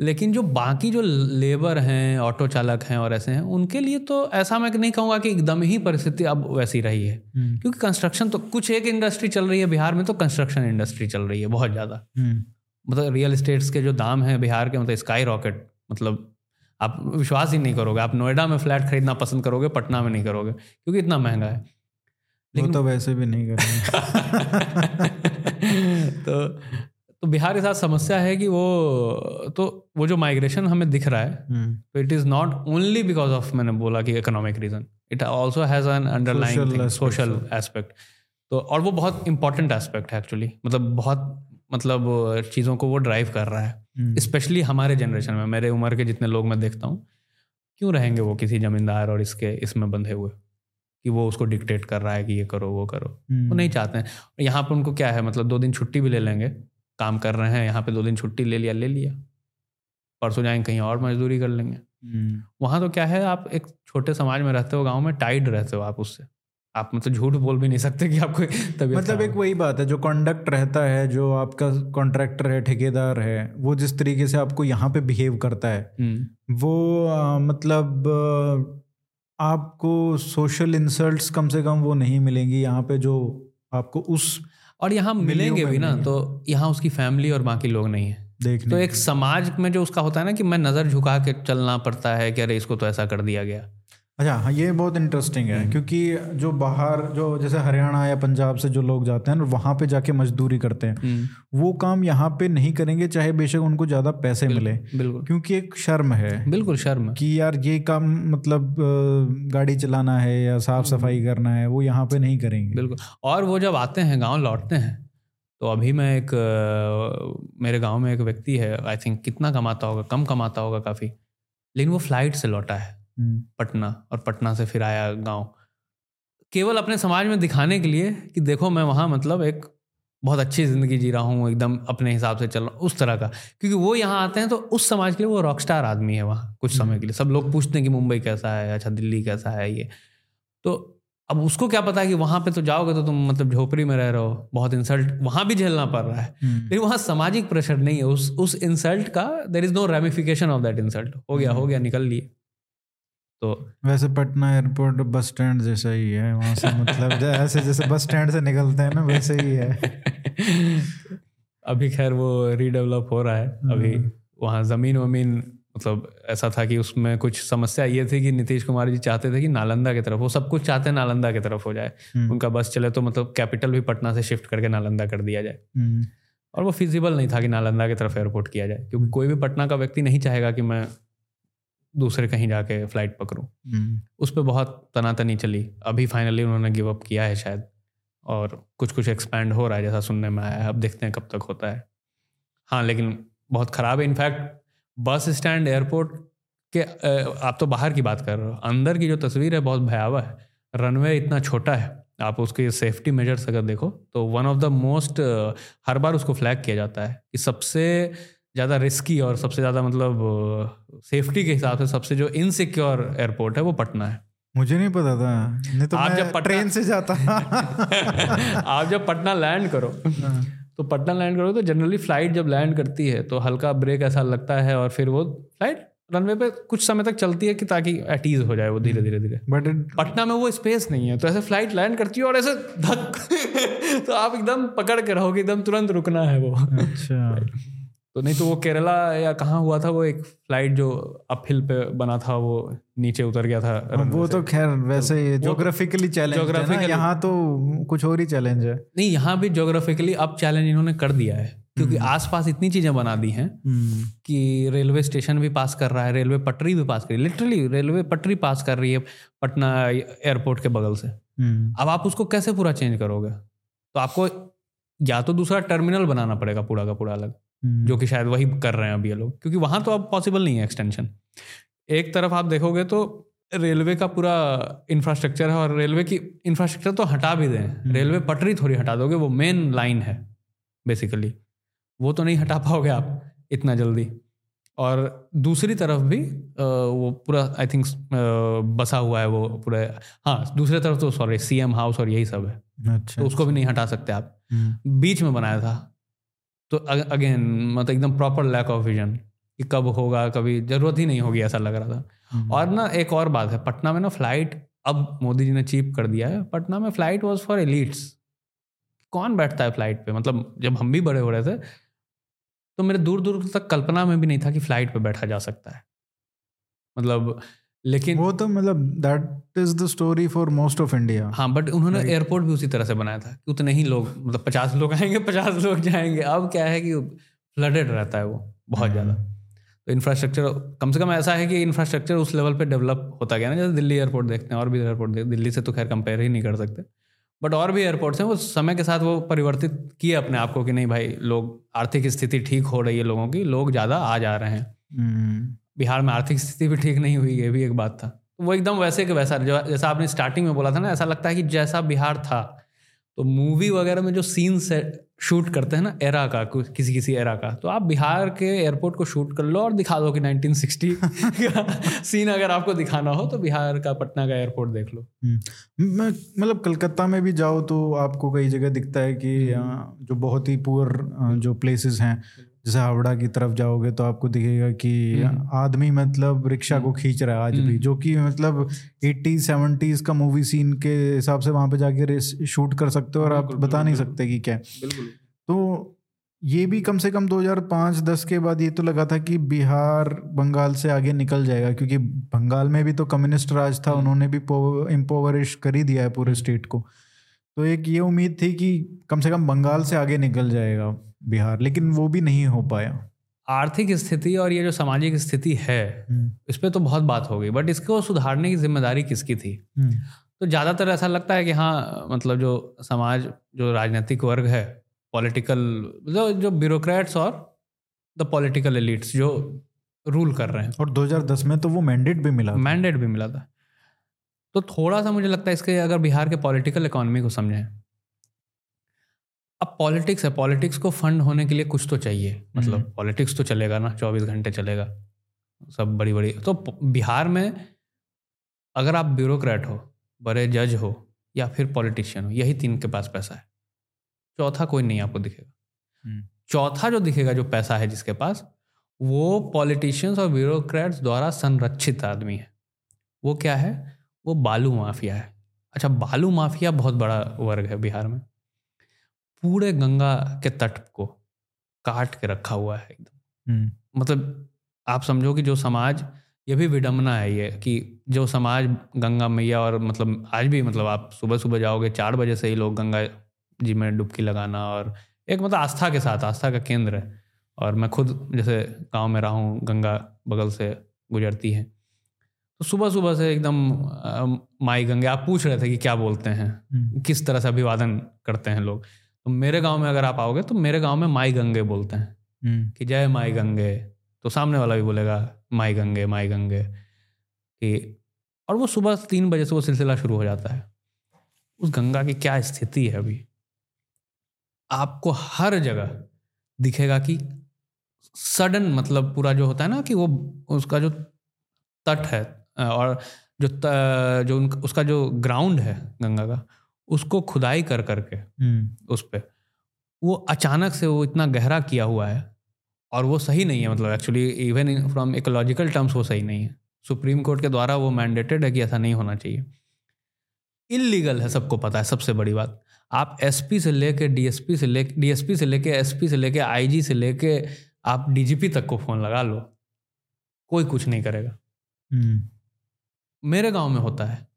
लेकिन जो बाकी जो लेबर हैं ऑटो चालक हैं और ऐसे हैं उनके लिए तो ऐसा मैं नहीं कहूँगा कि एकदम ही परिस्थिति अब वैसी रही है। हम्म। क्योंकि कंस्ट्रक्शन तो कुछ एक इंडस्ट्री चल रही है बिहार में तो कंस्ट्रक्शन इंडस्ट्री चल रही है बहुत ज़्यादा। हम्म। मतलब रियल इस्टेट्स के जो दाम हैं बिहार के मतलब स्काई रॉकेट मतलब आप विश्वास ही नहीं करोगे। आप नोएडा में फ्लैट खरीदना पसंद करोगे पटना में नहीं करोगे क्योंकि इतना महँगा है। वो तो वैसे भी नहीं करेंगे। तो तो बिहार के साथ समस्या है कि वो तो वो जो माइग्रेशन हमें दिख रहा है हम्म। तो it is not only because of मैंने बोला कि economic reason it also has an underlying social aspect तो और वो बहुत इंपॉर्टेंट एस्पेक्ट है एक्चुअली मतलब बहुत मतलब चीज़ों को वो ड्राइव कर रहा है। स्पेशली हमारे जनरेशन में मेरे उम्र के जितने लोग मैं देखता हूँ क्यों रहेंगे वो किसी जमींदार और इसके इसमें बंधे हुए? कि वो उसको डिक्टेट कर रहा है कि ये करो वो करो। हम्म। वो नहीं चाहते हैं। और यहाँ पर उनको क्या है मतलब दो दिन छुट्टी भी ले लेंगे काम कर रहे हैं यहाँ पे दो दिन छुट्टी ले लिया ले लिया। परसों जाएँगे कहीं और मजदूरी कर लेंगे। हम्म। वहाँ तो क्या है आप एक छोटे समाज में रहते हो गाँव में टाइड रहते हो आप उससे। आप मतलब झूठ बोल भी नहीं सकते कि आपको तबीयत मतलब एक वही बात है जो कॉन्डक्ट रहता है जो आपका कॉन्ट्रैक्टर है ठेकेदार है वो जिस तरीके से आपको यहाँ पे बिहेव करता है। हम्म, वो आ, मतलब आ, आपको सोशल इंसल्ट्स कम से कम वो नहीं मिलेंगी यहाँ पे जो आपको उस और यहाँ मिलेंगे भी ना तो यहाँ उसकी फैमिली और बाकी लोग नहीं है। देखने तो एक समाज में जो उसका होता है ना कि मैं नज़र झुका के चलना पड़ता है कि अरे इसको तो ऐसा कर दिया गया। अच्छा हाँ ये बहुत इंटरेस्टिंग हम्म। है क्योंकि जो बाहर जो जैसे हरियाणा या पंजाब से जो लोग जाते हैं वहाँ पे जाके मजदूरी करते हैं। हम्म, वो काम यहाँ पे नहीं करेंगे चाहे बेशक उनको ज़्यादा पैसे मिले बिल्कुल। क्योंकि एक शर्म है बिल्कुल शर्म है। कि यार ये काम मतलब गाड़ी चलाना है या साफ़ सफ़ाई करना है वो यहाँ पे नहीं करेंगे। बिल्कुल और वो जब आते हैं गाँव लौटते हैं तो अभी मैं एक मेरे गाँव में एक व्यक्ति है आई थिंक कितना कमाता होगा कम कमाता होगा काफ़ी लेकिन वो फ़्लाइट से लौटा है। हम्म, पटना और पटना से फिर आया गाँव। केवल अपने समाज में दिखाने के लिए कि देखो मैं वहाँ मतलब एक बहुत अच्छी ज़िंदगी जी रहा हूँ एकदम अपने हिसाब से चल रहा हूँ उस तरह का। क्योंकि वो यहाँ आते हैं तो उस समाज के लिए वो रॉक स्टार आदमी है वहाँ कुछ समय के लिए। सब लोग पूछते हैं कि मुंबई कैसा है अच्छा दिल्ली कैसा है ये। तो अब उसको क्या पता है कि वहाँ पे तो जाओगे तो तुम मतलब झोपड़ी में रह रहे हो बहुत इंसल्ट वहाँ भी झेलना पड़ रहा है। हम्म। लेकिन वहाँ सामाजिक प्रेशर नहीं है उस उस इंसल्ट का there is no ramification of that insult हो गया हो गया निकल लिए। तो वैसे पटना एयरपोर्ट बस स्टैंड जैसा ही है वहाँ से मतलब जै- ऐसे जैसे बस स्टैंड से निकलते हैं ना वैसे ही है। अभी खैर वो रीडेवलप हो रहा है अभी हम्म। वहाँ ज़मीन वमीन मतलब ऐसा था कि उसमें कुछ समस्या ये थी कि नीतीश कुमार जी चाहते थे कि नालंदा की तरफ़ वो सब कुछ चाहते हैं नालंदा की तरफ़ हो जाए। हम्म, उनका बस चले तो मतलब कैपिटल भी पटना से शिफ्ट करके नालंदा कर दिया जाए। हम्म, और वो फिजिबल नहीं था कि नालंदा की तरफ़ एयरपोर्ट किया जाए क्योंकि कोई भी पटना का व्यक्ति नहीं चाहेगा कि मैं दूसरे कहीं जाके फ़्लाइट पकड़ूं। हम्म, उस पर बहुत तनातनी चली। अभी फाइनली उन्होंने गिव अप किया है शायद। और कुछ कुछ एक्सपैंड हो रहा है जैसा सुनने में आया है। अब देखते हैं कब तक होता है। हाँ लेकिन बहुत ख़राब है। इनफैक्ट बस स्टैंड एयरपोर्ट के आप तो बाहर की बात कर रहे हो। अंदर की जो तस्वीर है बहुत भयावह है। रनवे इतना छोटा है। आप उसके सेफ्टी मेजर्स अगर देखो तो वन ऑफ़ द मोस्ट हर बार उसको फ्लैग किया जाता है कि सबसे ज़्यादा रिस्की और सबसे ज़्यादा मतलब सेफ्टी के हिसाब से सबसे जो इनसिक्योर एयरपोर्ट है वो पटना है। मुझे नहीं पता था। नहीं तो आप मैं जब पटना- ट्रेन से जाता। आप जब पटना लैंड करो हाँ, तो पटना लैंड करो तो जनरली फ़्लाइट जब लैंड करती है तो हल्का ब्रेक ऐसा लगता है और फिर वो फ़्लाइट रनवे पे कुछ समय तक चलती है कि ताकि एटीज हो जाए वो धीरे धीरे धीरे। बट पटना में वो स्पेस नहीं है तो ऐसे फ़्लाइट लैंड करती है और ऐसे धक तो आप एकदम पकड़ के रहोगे एकदम तुरंत रुकना है वो। अच्छा। तो नहीं तो वो केरला या कहाँ हुआ था वो एक फ़्लाइट जो अप हिल पे बना था वो नीचे उतर गया था वो तो खैर वैसे जोग्राफिकली चैलेंज geographically- यहाँ तो कुछ और ही चैलेंज है। नहीं यहाँ भी जोग्राफिकली अब चैलेंज इन्होंने कर दिया है क्योंकि आसपास इतनी चीज़ें बना दी हैं हम्म, कि रेलवे स्टेशन भी पास कर रहा है रेलवे पटरी भी पास कर रही है लिटरली रेलवे पटरी पास कर रही है पटना एयरपोर्ट के बगल से। हम्म, अब आप उसको कैसे पूरा चेंज करोगे? तो आपको या तो दूसरा टर्मिनल बनाना पड़ेगा पूरा का पूरा अलग। हम्म, जो कि शायद वही कर रहे हैं अभी ये लोग क्योंकि वहाँ तो अब पॉसिबल नहीं है एक्सटेंशन एक तरफ़ आप देखोगे तो रेलवे का पूरा इंफ्रास्ट्रक्चर है और रेलवे की इंफ्रास्ट्रक्चर तो हटा भी दें। रेलवे पटरी थोड़ी हटा दोगे वो मेन लाइन है बेसिकली वो तो नहीं हटा पाओगे आप इतना जल्दी। और दूसरी तरफ़ भी वो पूरा आई थिंक बसा हुआ है वो पूरा हाँ दूसरी तरफ़ तो सॉरी सीएम हाउस और यही सब है। अच्छा तो उसको भी नहीं हटा सकते आप। हम्म, बीच में बनाया था। तो अगेन मतलब एकदम प्रॉपर लैक ऑफ़ विजन कि कब होगा कभी ज़रूरत ही नहीं होगी ऐसा लग रहा था। हम्म, और ना एक और बात है पटना में ना फ़्लाइट अब मोदी जी ने चीप कर दिया है पटना में फ़्लाइट वॉज़ फॉर एलिट्स कौन बैठता है फ़्लाइट पे? मतलब जब हम भी बड़े हो रहे थे तो मेरे दूर दूर तक कल्पना में भी नहीं था कि फ़्लाइट पे बैठा जा सकता है। मतलब लेकिन वो तो मतलब that is the story for most of India हाँ बट उन्होंने एयरपोर्ट भी उसी तरह से बनाया था कि उतने ही लोग मतलब पचास लोग आएँगे पचास लोग जाएँगे। अब क्या है कि फ्लडेड रहता है वो बहुत ज़्यादा। तो इंफ्रास्ट्रक्चर कम से कम ऐसा है कि इंफ्रास्ट्रक्चर उस लेवल पे डेवलप होता गया ना जैसे दिल्ली एयरपोर्ट देखते हैं और भी एयरपोर्ट देखते दिल्ली से तो खैर कंपेयर ही नहीं कर सकते। बट और भी एयरपोर्ट्स हैं वो समय के साथ वो परिवर्तित किए अपने आप को कि नहीं भाई लोग आर्थिक स्थिति ठीक हो रही है लोगों की लोग ज़्यादा आ जा रहे हैं। हम्म, बिहार में आर्थिक स्थिति भी ठीक नहीं हुई ये भी एक बात था तो वो एकदम वैसे के वैसा जो जैसा आपने स्टार्टिंग में बोला था ना ऐसा लगता है कि जैसा बिहार था तो मूवी वगैरह में जो सीन से शूट करते हैं ना एरा का किसी किसी एरा का तो आप बिहार के एयरपोर्ट को शूट कर लो और दिखा दो कि 1960 का सीन अगर आपको दिखाना हो तो बिहार का पटना का एयरपोर्ट देख लो हम्म। मैं मतलब कलकत्ता में भी जाओ तो आपको कई जगह दिखता है कि जो बहुत ही पुअर जो प्लेसेस हैं जैसे हावड़ा की तरफ़ जाओगे तो आपको दिखेगा कि आदमी मतलब रिक्शा को खींच रहा है आज भी जो कि मतलब एट्टीज सेवेंटीज का मूवी सीन के हिसाब से वहाँ पे जाके शूट कर सकते हो और आप बता नहीं सकते कि क्या तो ये भी कम से कम 2005-10 के बाद ये तो लगा था कि बिहार बंगाल से आगे निकल जाएगा क्योंकि बंगाल में भी तो कम्युनिस्ट राज था उन्होंने भी इम्पोवरिश कर ही दिया है पूरे स्टेट को। तो एक ये उम्मीद थी कि कम से कम बंगाल से आगे निकल जाएगा बिहार लेकिन वो भी नहीं हो पाया। आर्थिक स्थिति और ये जो सामाजिक स्थिति है हम्म, इस पर तो बहुत बात हो गई बट इसको सुधारने की ज़िम्मेदारी किसकी थी? हम्म, तो ज़्यादातर ऐसा लगता है कि हाँ मतलब जो समाज जो राजनीतिक वर्ग है पॉलिटिकल जो जो ब्यूरोक्रेट्स और द पॉलिटिकल एलिट्स जो रूल कर रहे हैं। और 2010 में तो वो मैंडेट भी मिला मैंडेट भी मिला था। तो थोड़ा सा मुझे लगता है इसके अगर बिहार के पॉलिटिकल इकोनॉमी को समझें। अब पॉलिटिक्स है पॉलिटिक्स को फंड होने के लिए कुछ तो चाहिए। मतलब हम्म। पॉलिटिक्स तो चलेगा ना चौबीस घंटे चलेगा। सब बड़ी बड़ी तो बिहार में अगर आप ब्यूरोक्रेट हो बड़े जज हो या फिर पॉलिटिशियन हो यही तीन के पास पैसा है। चौथा कोई नहीं आपको दिखेगा। हम्म। चौथा जो दिखेगा जो पैसा है जिसके पास वो पॉलिटिशियंस और ब्यूरोक्रेट्स द्वारा संरक्षित आदमी है। वो क्या है? वो बालू माफिया है। अच्छा बालू माफिया बहुत बड़ा वर्ग है बिहार में। पूरे गंगा के तट को काट के रखा हुआ है एकदम। हम्म, मतलब आप समझो कि जो समाज ये भी विडम्बना है ये कि जो समाज गंगा मैया और मतलब आज भी मतलब आप सुबह सुबह जाओगे चार बजे से ही लोग गंगा जी में डुबकी लगाना और एक मतलब आस्था के साथ आस्था का केंद्र है। और मैं खुद जैसे गाँव में रहा हूँ गंगा बगल से गुजरती है। तो सुबह सुबह से एकदम माई गंगे आप पूछ रहे थे कि क्या बोलते हैं? हम्म, किस तरह से अभिवादन करते हैं लोग? तो मेरे गाँव में अगर आप आओगे तो मेरे गाँव में माई गंगे बोलते हैं। हम्म, कि जय माई गंगे। तो सामने वाला भी बोलेगा माई गंगे माई गंगे। कि और वो सुबह तीन बजे से वो सिलसिला शुरू हो जाता है। उस गंगा की क्या स्थिति है अभी? आपको हर जगह दिखेगा कि सडन मतलब पूरा जो होता है ना कि वो उसका जो तट है और जो त, जो उनका उसका जो ग्राउंड है गंगा का उसको खुदाई कर करके हम्म, उस पर वो अचानक से वो इतना गहरा किया हुआ है और वो सही नहीं है मतलब actually even from ecological terms वो सही नहीं है। सुप्रीम कोर्ट के द्वारा वो मैंडेटेड है कि ऐसा नहीं होना चाहिए। इलीगल है सबको पता है सबसे बड़ी बात। आप एसपी से लेके डीएसपी से ले डीएसपी से लेके एसपी से लेके आईजी से लेके आप डीजीपी तक को फ़ोन लगा लो कोई कुछ नहीं करेगा। हम्म, मेरे गाँव में होता है।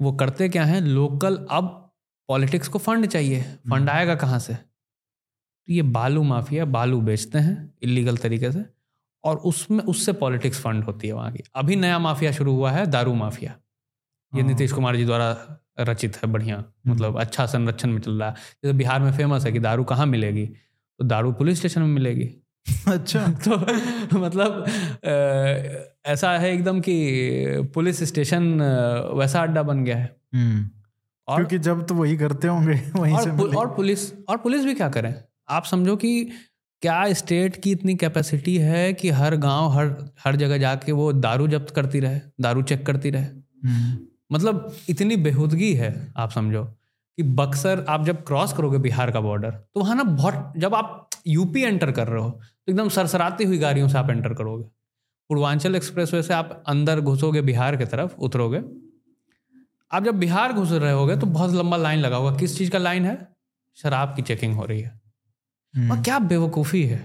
वो करते क्या है? लोकल अब पॉलिटिक्स को फंड चाहिए। फंड आएगा कहाँ से? तो ये बालू माफिया बालू बेचते हैं इलीगल तरीके से और उसमें उससे पॉलिटिक्स फंड होती है वहाँ की। अभी नया माफिया शुरू हुआ है दारू माफिया। ये हाँ। नीतीश कुमार जी द्वारा रचित है बढ़िया। मतलब अच्छा संरक्षण में चल रहा है। जैसे बिहार में फ़ेमस है कि दारू कहाँ मिलेगी? तो दारू पुलिस स्टेशन में मिलेगी। अच्छा। तो मतलब ऐसा है एकदम कि पुलिस स्टेशन वैसा अड्डा बन गया है। हम्म, और क्योंकि जब तो वही करते होंगे वहीं से और, पु, और पुलिस और पुलिस भी क्या करें? आप समझो कि क्या स्टेट की इतनी कैपेसिटी है कि हर गाँव हर हर जगह जाके वो दारू जब्त करती रहे दारू चेक करती रहे? हम्म, मतलब इतनी बेहूदगी है आप समझो कि बक्सर आप जब क्रॉस करोगे बिहार का बॉर्डर तो वहाँ ना बहुत जब आप यूपी एंटर कर रहे हो तो एकदम सरसराती हुई गाड़ियों से आप एंटर करोगे। पूर्वांचल एक्सप्रेसवे से आप अंदर घुसोगे बिहार की तरफ़ उतरोगे। आप जब बिहार घुस रहे होगे तो बहुत लंबा लाइन लगा होगा। किस चीज़ का लाइन है? शराब की चेकिंग हो रही है। हम्म, और क्या बेवकूफ़ी है?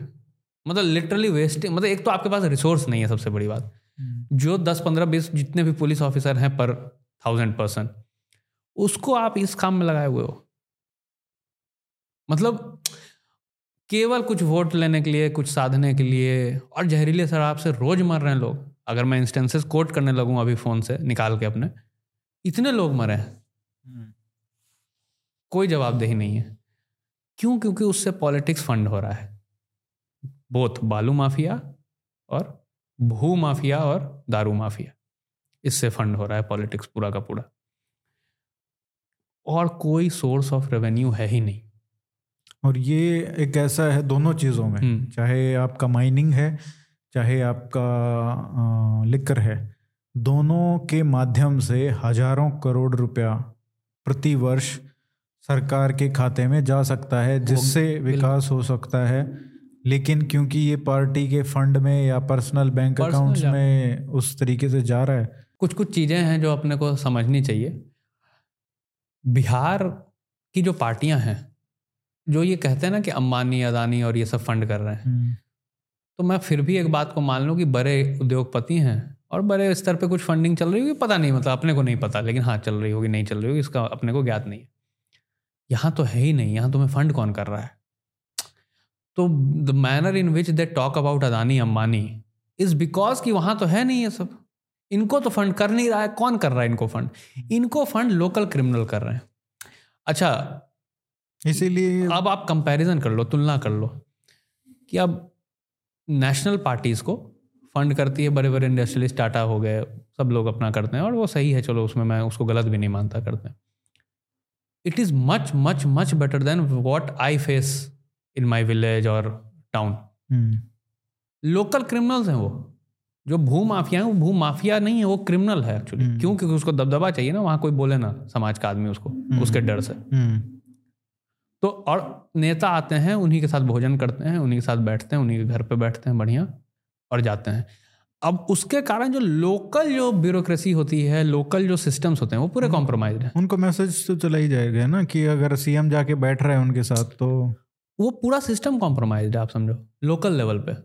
मतलब लिटरली वेस्टिंग मतलब एक तो आपके पास रिसोर्स नहीं है सबसे बड़ी बात। हम्म, जो दस पंद्रह बीस जितने भी पुलिस ऑफिसर हैं पर थाउज़ेंड पर्सन उसको आप इस काम में लगाए हुए हो। मतलब केवल कुछ वोट लेने के लिए कुछ साधने के लिए और जहरीले शराब से रोज मर रहे हैं लोग। अगर मैं इंस्टेंसेस कोट करने लगूं अभी फ़ोन से निकाल के अपने इतने लोग मरे हैं। हम्म, कोई जवाबदेही नहीं है। क्यों? क्योंकि उससे पॉलिटिक्स फंड हो रहा है। बोथ बालू माफिया और भू माफिया और दारू माफिया। इससे फंड हो रहा है पॉलिटिक्स पूरा का पूरा। और कोई सोर्स ऑफ़ रेवेन्यू है ही नहीं। और ये एक ऐसा है दोनों चीज़ों में हम्म। चाहे आपका माइनिंग है चाहे आपका लिकर है दोनों के माध्यम से हज़ारों करोड़ रुपया प्रति वर्ष सरकार के खाते में जा सकता है जिससे विकास हो सकता है। लेकिन क्योंकि ये पार्टी के फंड में या पर्सनल बैंक अकाउंट्स में उस तरीके से जा रहा है। कुछ कुछ चीज़ें हैं जो अपने को समझनी चाहिए। बिहार की जो पार्टियाँ हैं जो ये कहते हैं ना कि अंबानी अदानी और ये सब फंड कर रहे हैं। हम्म, तो मैं फिर भी एक बात को मान लूँ कि बड़े उद्योगपति हैं और बड़े स्तर पे कुछ फंडिंग चल रही होगी पता नहीं मतलब अपने को नहीं पता लेकिन हाँ चल रही होगी नहीं चल रही होगी इसका अपने को ज्ञात नहीं है। यहाँ तो है ही नहीं यहाँ तुम्हें फंड कौन कर रहा है? तो the manner in which they talk about Adani Ambani is because कि वहाँ तो है नहीं ये सब। इनको तो फंड कर नहीं रहा है कौन कर रहा है इनको फंड इनको फंड लोकल क्रिमिनल कर रहे हैं। अच्छा इसीलिए अब आप कंपैरिजन कर लो तुलना कर लो कि अब नेशनल पार्टीज़ को फंड करती है बड़े बड़े इंडस्ट्रियलिस्ट टाटा हो गए सब लोग अपना करते हैं और वो सही है चलो उसमें मैं उसको गलत भी नहीं मानता करते हैं। It is much much much better than what I face in my village और टाउन हम्म, लोकल क्रिमिनल्स हैं वो। जो भू माफिया है वो भू माफिया नहीं है वो क्रिमिनल है एक्चुअली हम्म। क्यों? क्योंकि उसको दबदबा चाहिए ना वहाँ कोई बोले ना समाज का आदमी उसको उसके डर से। हम्म, तो और नेता आते हैं उन्हीं के साथ भोजन करते हैं उन्हीं के साथ बैठते हैं उन्हीं के घर पे बैठते हैं बढ़िया और जाते हैं। अब उसके कारण जो लोकल जो ब्यूरोक्रेसी होती है लोकल जो सिस्टम्स होते हैं वो पूरे कॉम्प्रोमाइज हैं। उनको मैसेज तो चला ही जाएगा ना कि अगर सीएम जाके बैठ रहे हैं उनके साथ तो वो पूरा सिस्टम कॉम्प्रोमाइज है आप समझो लोकल लेवल पे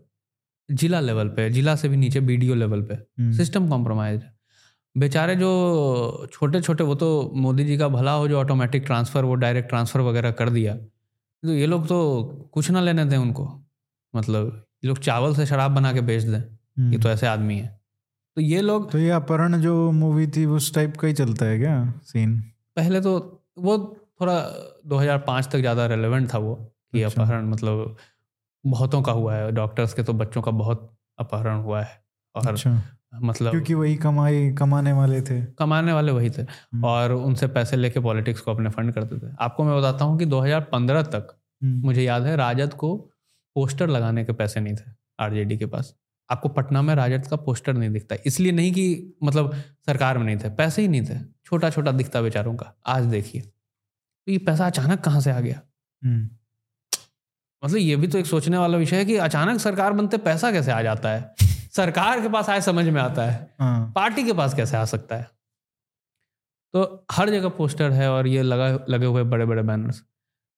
जिला लेवल पे जिला से भी नीचे बीडीओ लेवल पे हम्म, सिस्टम कॉम्प्रोमाइज है। बेचारे जो छोटे छोटे वो तो मोदी जी का भला हो जो ऑटोमेटिक ट्रांसफ़र वो डायरेक्ट ट्रांसफ़र वगैरह कर दिया। तो ये लोग तो कुछ ना लेने दें उनको। मतलब ये लोग चावल से शराब बना के बेच दें। हम्म। ये तो ऐसे आदमी है। तो ये लोग तो ये अपहरण जो मूवी थी उस टाइप का ही चलता है क्या सीन पहले तो वो थोड़ा 2005 तक ज़्यादा रेलेवेंट था वो कि अच्छा। अपहरण मतलब बहुतों का हुआ है। डॉक्टर्स के तो बच्चों का बहुत अपहरण हुआ है। और अच्छा। मतलब क्योंकि वही कमाई कमाने वाले थे। कमाने वाले वही थे हम्म। और उनसे पैसे लेके पॉलिटिक्स को अपने फंड करते थे। आपको मैं बताता हूँ कि 2015 तक हम्म, मुझे याद है राजद को पोस्टर लगाने के पैसे नहीं थे आरजेडी के पास। आपको पटना में राजद का पोस्टर नहीं दिखता। इसलिए नहीं कि मतलब सरकार में नहीं थे पैसे ही नहीं थे। छोटा छोटा दिखता बेचारों का आज देखिए। तो ये पैसा अचानक कहाँ से आ गया? हम्म, मतलब ये भी तो एक सोचने वाला विषय है कि अचानक सरकार बनते पैसा कैसे आ जाता है? सरकार के पास आए समझ में आता है। हाँ। पार्टी के पास कैसे आ सकता है? तो हर जगह पोस्टर है और ये लगा लगे हुए बड़े बड़े बैनर्स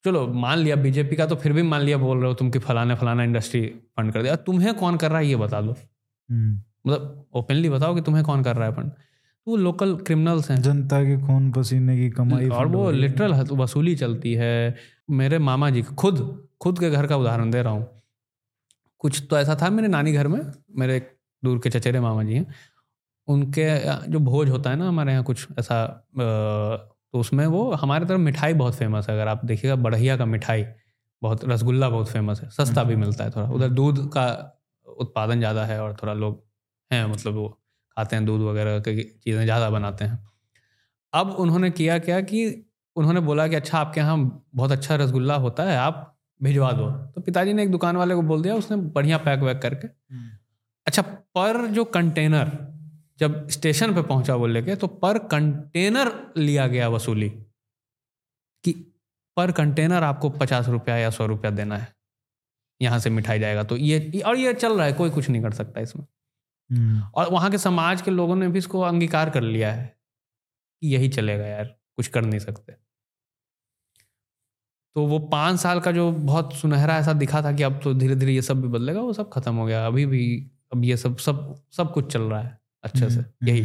चलो मान लिया बीजेपी का तो फिर भी मान लिया बोल रहे हो तुम कि फलाने फलाना इंडस्ट्री फंड कर दिया। तुम्हें कौन कर रहा है ये बता दो। हम्म, मतलब ओपनली बताओ कि तुम्हें कौन कर रहा है फंड तो वो लोकल क्रिमिनल्स हैं। जनता के खून पसीने की कमाई और वो। लिटरल वसूली चलती है। मेरे मामा जी खुद खुद के घर का उदाहरण दे रहा हूँ। कुछ तो ऐसा था मेरे नानी घर में मेरे एक दूर के चचेरे मामा जी हैं। उनके जो भोज होता है ना हमारे यहाँ कुछ ऐसा तो उसमें वो हमारे तरफ़ मिठाई बहुत फ़ेमस है। अगर आप देखिएगा बढ़िया का मिठाई बहुत रसगुल्ला बहुत फ़ेमस है। सस्ता भी मिलता है थोड़ा। उधर दूध का उत्पादन ज़्यादा है और थोड़ा लोग हैं मतलब वो खाते हैं दूध वगैरह की चीज़ें ज़्यादा बनाते हैं। अब उन्होंने किया क्या कि उन्होंने बोला कि अच्छा आपके यहाँ बहुत अच्छा रसगुल्ला होता है आप भिजवा दो। तो पिताजी ने एक दुकान वाले को बोल दिया उसने बढ़िया पैक वैक करके। हम्म, अच्छा पर जो कंटेनर जब स्टेशन पे पहुँचा वो लेके तो पर कंटेनर लिया गया वसूली कि पर कंटेनर आपको पचास रुपया या सौ रुपया देना है। यहाँ से मिठाई जाएगा। तो ये और ये चल रहा है कोई कुछ नहीं कर सकता इसमें। हम्म, और वहाँ के समाज के लोगों ने भी इसको अंगीकार कर लिया है कि यही चलेगा यार कुछ कर नहीं सकते। तो वो पाँच साल का जो बहुत सुनहरा ऐसा दिखा था कि अब तो धीरे धीरे ये सब भी बदलेगा वो सब खत्म हो गया। अभी भी अब ये सब सब सब कुछ चल रहा है अच्छे से हम्म, यही।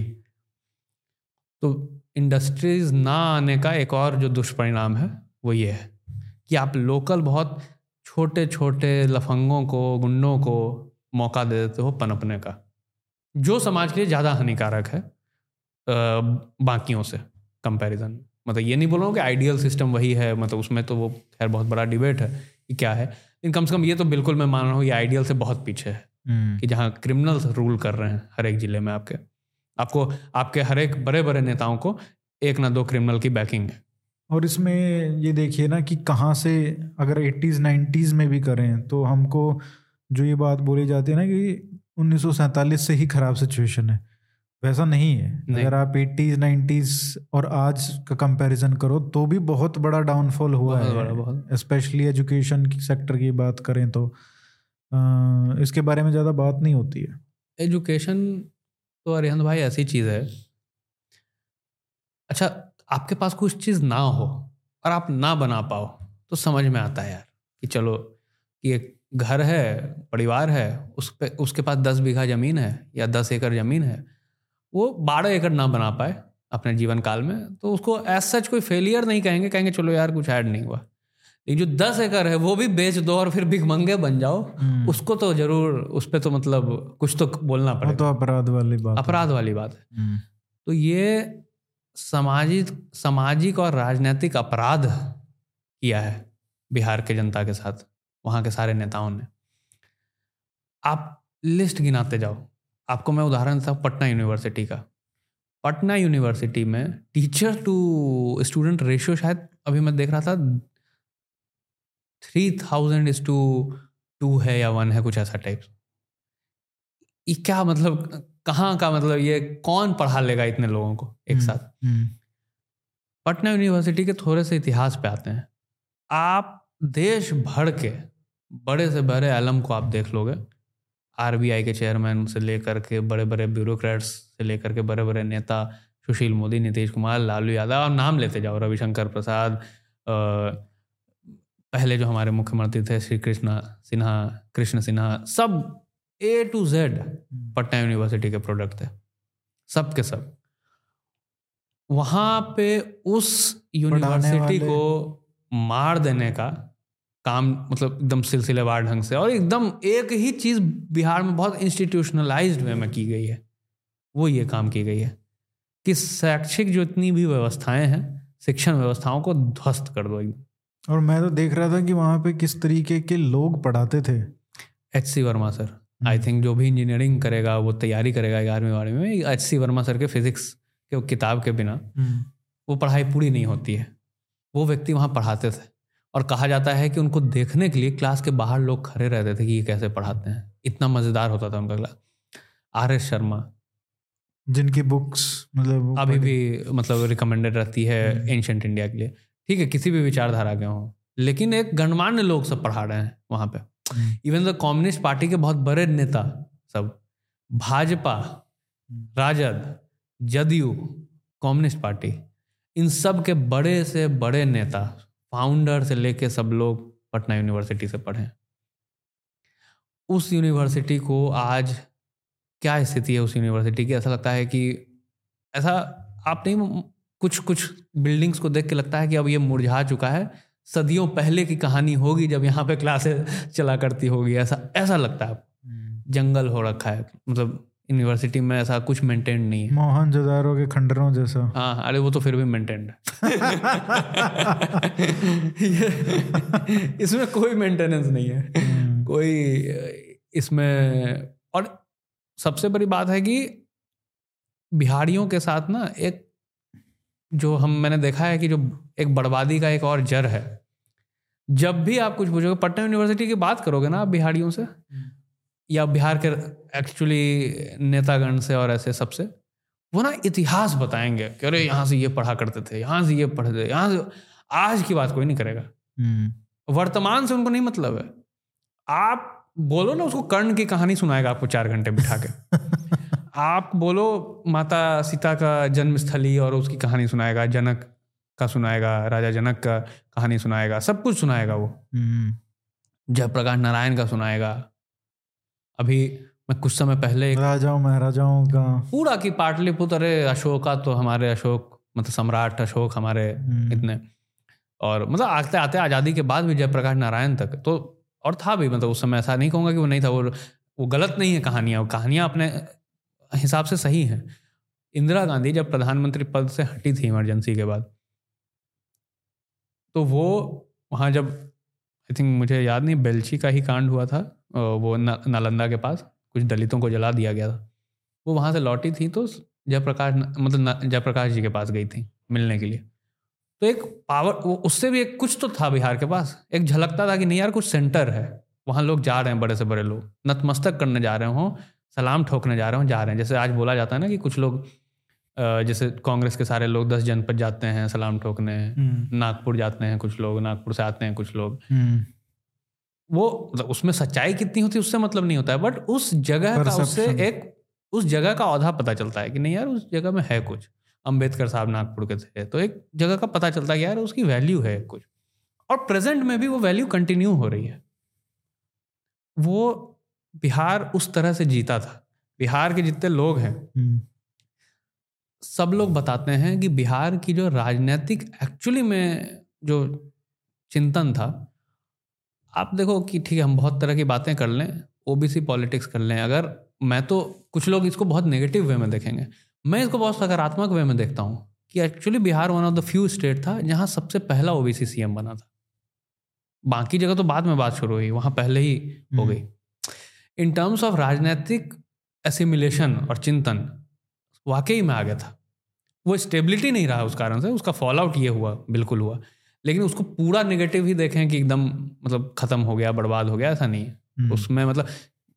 तो इंडस्ट्रीज़ ना आने का एक और जो दुष्परिणाम है वो ये है कि आप लोकल बहुत छोटे छोटे लफंगों को गुंडों को मौका दे देते हो पनपने का जो समाज के लिए ज़्यादा हानिकारक है बाकियों से कंपैरिजन में। मतलब ये नहीं बोल रहा हूँ कि आइडियल सिस्टम वही है मतलब उसमें तो वो खैर बहुत बड़ा डिबेट है कि क्या है। लेकिन कम से कम ये तो बिल्कुल मैं मान रहा हूँ ये आइडियल से बहुत पीछे है हम्म, कि जहाँ क्रिमिनल्स रूल कर रहे हैं हर एक ज़िले में आपके। आपको आपके हर एक बड़े बड़े नेताओं को एक ना दो क्रिमिनल की बैकिंग है। और इसमें ये देखिए ना कि कहाँ से अगर 80s 90s में भी करें तो हमको जो ये बात बोली जाती है ना कि उन्नीस से ही खराब सिचुएशन है। वैसा नहीं है। नहीं। अगर आप 80s 90s और आज का कंपैरिजन करो तो भी बहुत बड़ा डाउनफॉल हुआ बहुत है। स्पेशली एजुकेशन की सेक्टर की बात करें तो। अ, इसके बारे में ज़्यादा बात नहीं होती है। एजुकेशन तो अरिहंत भाई ऐसी चीज़ है। अच्छा आपके पास कुछ चीज़ ना हो और आप ना बना पाओ तो समझ में आता है यार कि चलो कि एक घर है परिवार है उस पे उसके पास दस बीघा ज़मीन है या दस एकड़ ज़मीन है वो बारह एकड़ ना बना पाए अपने जीवन काल में तो उसको एज सच कोई फेलियर नहीं कहेंगे कहेंगे चलो यार कुछ ऐड नहीं हुआ। लेकिन जो दस एकड़ है वो भी बेच दो और फिर भिखमंगे बन जाओ। हम्म, उसको तो ज़रूर उस पर तो मतलब कुछ तो बोलना वो पड़ेगा। तो अपराध वाली बात अपराध वाली बात है। हम्म, तो ये सामाजिक सामाजिक और राजनीतिक अपराध किया है बिहार के जनता के साथ वहाँ के सारे नेताओं ने। आप लिस्ट गिनाते जाओ। आपको मैं उदाहरण हूँ पटना यूनिवर्सिटी का। पटना यूनिवर्सिटी में टीचर टू स्टूडेंट रेशियो शायद अभी मैं देख रहा था three thousand is to two है या वन है कुछ ऐसा टाइप ये क्या मतलब कहाँ का मतलब ये कौन पढ़ा लेगा इतने लोगों को एक हम्म, साथ? हम्म, पटना यूनिवर्सिटी के थोड़े से इतिहास पे आते हैं। आप देश भर के बड़े से बड़े आलम को आप देख लोगे आरबीआई के चेयरमैन से लेकर के बड़े बड़े ब्यूरोक्रेट्स से लेकर के बड़े बड़े नेता सुशील मोदी नीतीश कुमार लालू यादव आप नाम लेते जाओ रविशंकर प्रसाद पहले जो हमारे मुख्यमंत्री थे श्री कृष्णा सिन्हा कृष्ण सिन्हा सब A to Z Patna university के प्रोडक्ट थे। सब के सब। वहाँ पे उस यूनिवर्सिटी को मार देने का काम मतलब एकदम सिलसिलेवार ढंग से और एकदम एक ही चीज़ बिहार में बहुत इंस्टीट्यूशनलाइज्ड वे में की गई है। वो ये काम की गई है कि शैक्षिक जो इतनी भी व्यवस्थाएँ हैं शिक्षण व्यवस्थाओं को ध्वस्त कर दो एकदम। और मैं तो देख रहा था कि वहाँ पे किस तरीके के लोग पढ़ाते थे। H C Verma sir I think जो भी इंजीनियरिंग करेगा वो तैयारी करेगा ग्यारहवीं बारहवीं में एच सी वर्मा सर के फिजिक्स के किताब के बिना वो पढ़ाई पूरी नहीं होती है। वो व्यक्ति वहाँ पढ़ाते थे। और कहा जाता है कि उनको देखने के लिए क्लास के बाहर लोग खड़े रहते थे कि ये कैसे पढ़ाते हैं। इतना मज़ेदार होता था उनका क्लास आर एस शर्मा। जिनकी बुक्स मतलब अभी भी मतलब रिकमेंडेड रहती है एंशंट इंडिया के लिए। ठीक है किसी भी विचारधारा के हों। लेकिन एक गणमान्य लोग सब पढ़ा रहे हैं वहाँ पे। Hmm, even the communist party के बहुत बड़े नेता सब भाजपा राजद जदयू कम्युनिस्ट पार्टी इन सब के बड़े से बड़े नेता फाउंडर से लेके सब लोग पटना यूनिवर्सिटी से पढ़े उस यूनिवर्सिटी को आज क्या स्थिति है उस यूनिवर्सिटी की? ऐसा लगता है कि ऐसा आप नहीं कुछ कुछ बिल्डिंग्स को देख के लगता है कि अब ये मुरझा चुका है। सदियों पहले की कहानी होगी जब यहाँ पे क्लासेस चला करती होगी ऐसा ऐसा लगता है। हम्म, जंगल हो रखा है मतलब यूनिवर्सिटी में ऐसा कुछ मेंटेन नहीं है। मोहनजोदारो के खंडरों जैसा। हाँ अरे वो तो फिर भी मेंटेन्ड है। इसमें कोई मेंटेनेंस नहीं है। हम्म, कोई इसमें और सबसे बड़ी बात है कि बिहारियों के साथ ना एक जो हम मैंने देखा है कि जो एक बर्बादी का एक और जर है। जब भी आप कुछ पूछोगे पटना यूनिवर्सिटी की बात करोगे ना आप बिहारियों से या बिहार के एक्चुअली नेतागण से और ऐसे सबसे वो ना इतिहास बताएँगे कि अरे यहाँ से ये पढ़ा करते थे यहाँ से ये पढ़ते थे यहाँ से आज की बात कोई नहीं करेगा। हम्म, वर्तमान से उनको नहीं मतलब है। आप बोलो ना उसको कर्ण की कहानी सुनाएगा आपको चार घंटे बिठा के। आप बोलो माता सीता का जन्म स्थली और उसकी कहानी सुनाएगा जनक का सुनाएगा राजा जनक का कहानी सुनाएगा सब कुछ सुनाएगा वो। हम्म, जयप्रकाश नारायण का सुनाएगा अभी मैं कुछ समय पहले राजाओं महाराजाओं का पूरा की पाटलिपुत्र अरे अशोका तो हमारे अशोक मतलब सम्राट अशोक हमारे हम्म, इतने। और मतलब आते आते आज़ादी के बाद भी जयप्रकाश नारायण तक तो और था भी मतलब उस समय ऐसा नहीं कहूँगा कि वो नहीं था वो वो गलत नहीं है कहानियाँ वो कहानियाँ अपने हिसाब से सही हैं। इंदिरा गांधी जब प्रधानमंत्री पद से हटी थी इमरजेंसी के बाद तो वो वहाँ जब आई थिंक मुझे याद नहीं बेलची का ही कांड हुआ था वो ना- नालंदा के पास कुछ दलितों को जला दिया गया था। वो वहाँ से लौटी थी तो जयप्रकाश मतलब जयप्रकाश जी के पास गई थी मिलने के लिए। तो एक पावर वो उससे भी एक कुछ तो था बिहार के पास। एक झलकता था कि नहीं यार कुछ सेंटर है। वहाँ लोग जा रहे हैं बड़े से बड़े लोग। नतमस्तक करने जा रहे हों सलाम ठोकने जा रहे हों जा रहे हैं। जैसे आज बोला जाता है ना कि कुछ लोग जैसे कांग्रेस के सारे लोग दस जनपद जाते हैं सलाम ठोकने। हम्म, नागपुर जाते हैं कुछ लोग नागपुर से आते हैं कुछ लोग। हम्म, वो उसमें सच्चाई कितनी होती है उससे मतलब नहीं होता है बट उस जगह का उससे एक उस जगह का औधा पता चलता है कि नहीं यार उस जगह में है कुछ। अंबेडकर साहब नागपुर के थे तो एक जगह का पता चलता है कि यार उसकी वैल्यू है कुछ। और प्रेजेंट में भी वो वैल्यू कंटिन्यू हो रही है। वो बिहार उस तरह से जीता था। बिहार के जितने लोग हैं हम्म, सब लोग बताते हैं कि बिहार की जो राजनीतिक एक्चुअली में जो चिंतन था आप देखो कि ठीक है हम बहुत तरह की बातें कर लें ओबीसी पॉलिटिक्स कर लें। अगर मैं तो कुछ लोग इसको बहुत नेगेटिव वे में देखेंगे। मैं इसको बहुत सकारात्मक वे में देखता हूँ कि actually Bihar one of the few state था जहाँ सबसे पहला ओबीसी सीएम बना था। बाकी जगह तो बाद में बात शुरू हुई वहाँ पहले ही हो गई। इन टर्म्स ऑफ़ राजनीतिक एसिमिलेशन और चिंतन वाकई में आ गया था। वो स्टेबिलिटी नहीं रहा उस कारण से उसका फॉल आउट ये हुआ बिल्कुल हुआ। लेकिन उसको पूरा नेगेटिव ही देखें कि एकदम मतलब खत्म हो गया बर्बाद हो गया ऐसा नहीं है। हम्म, उसमें मतलब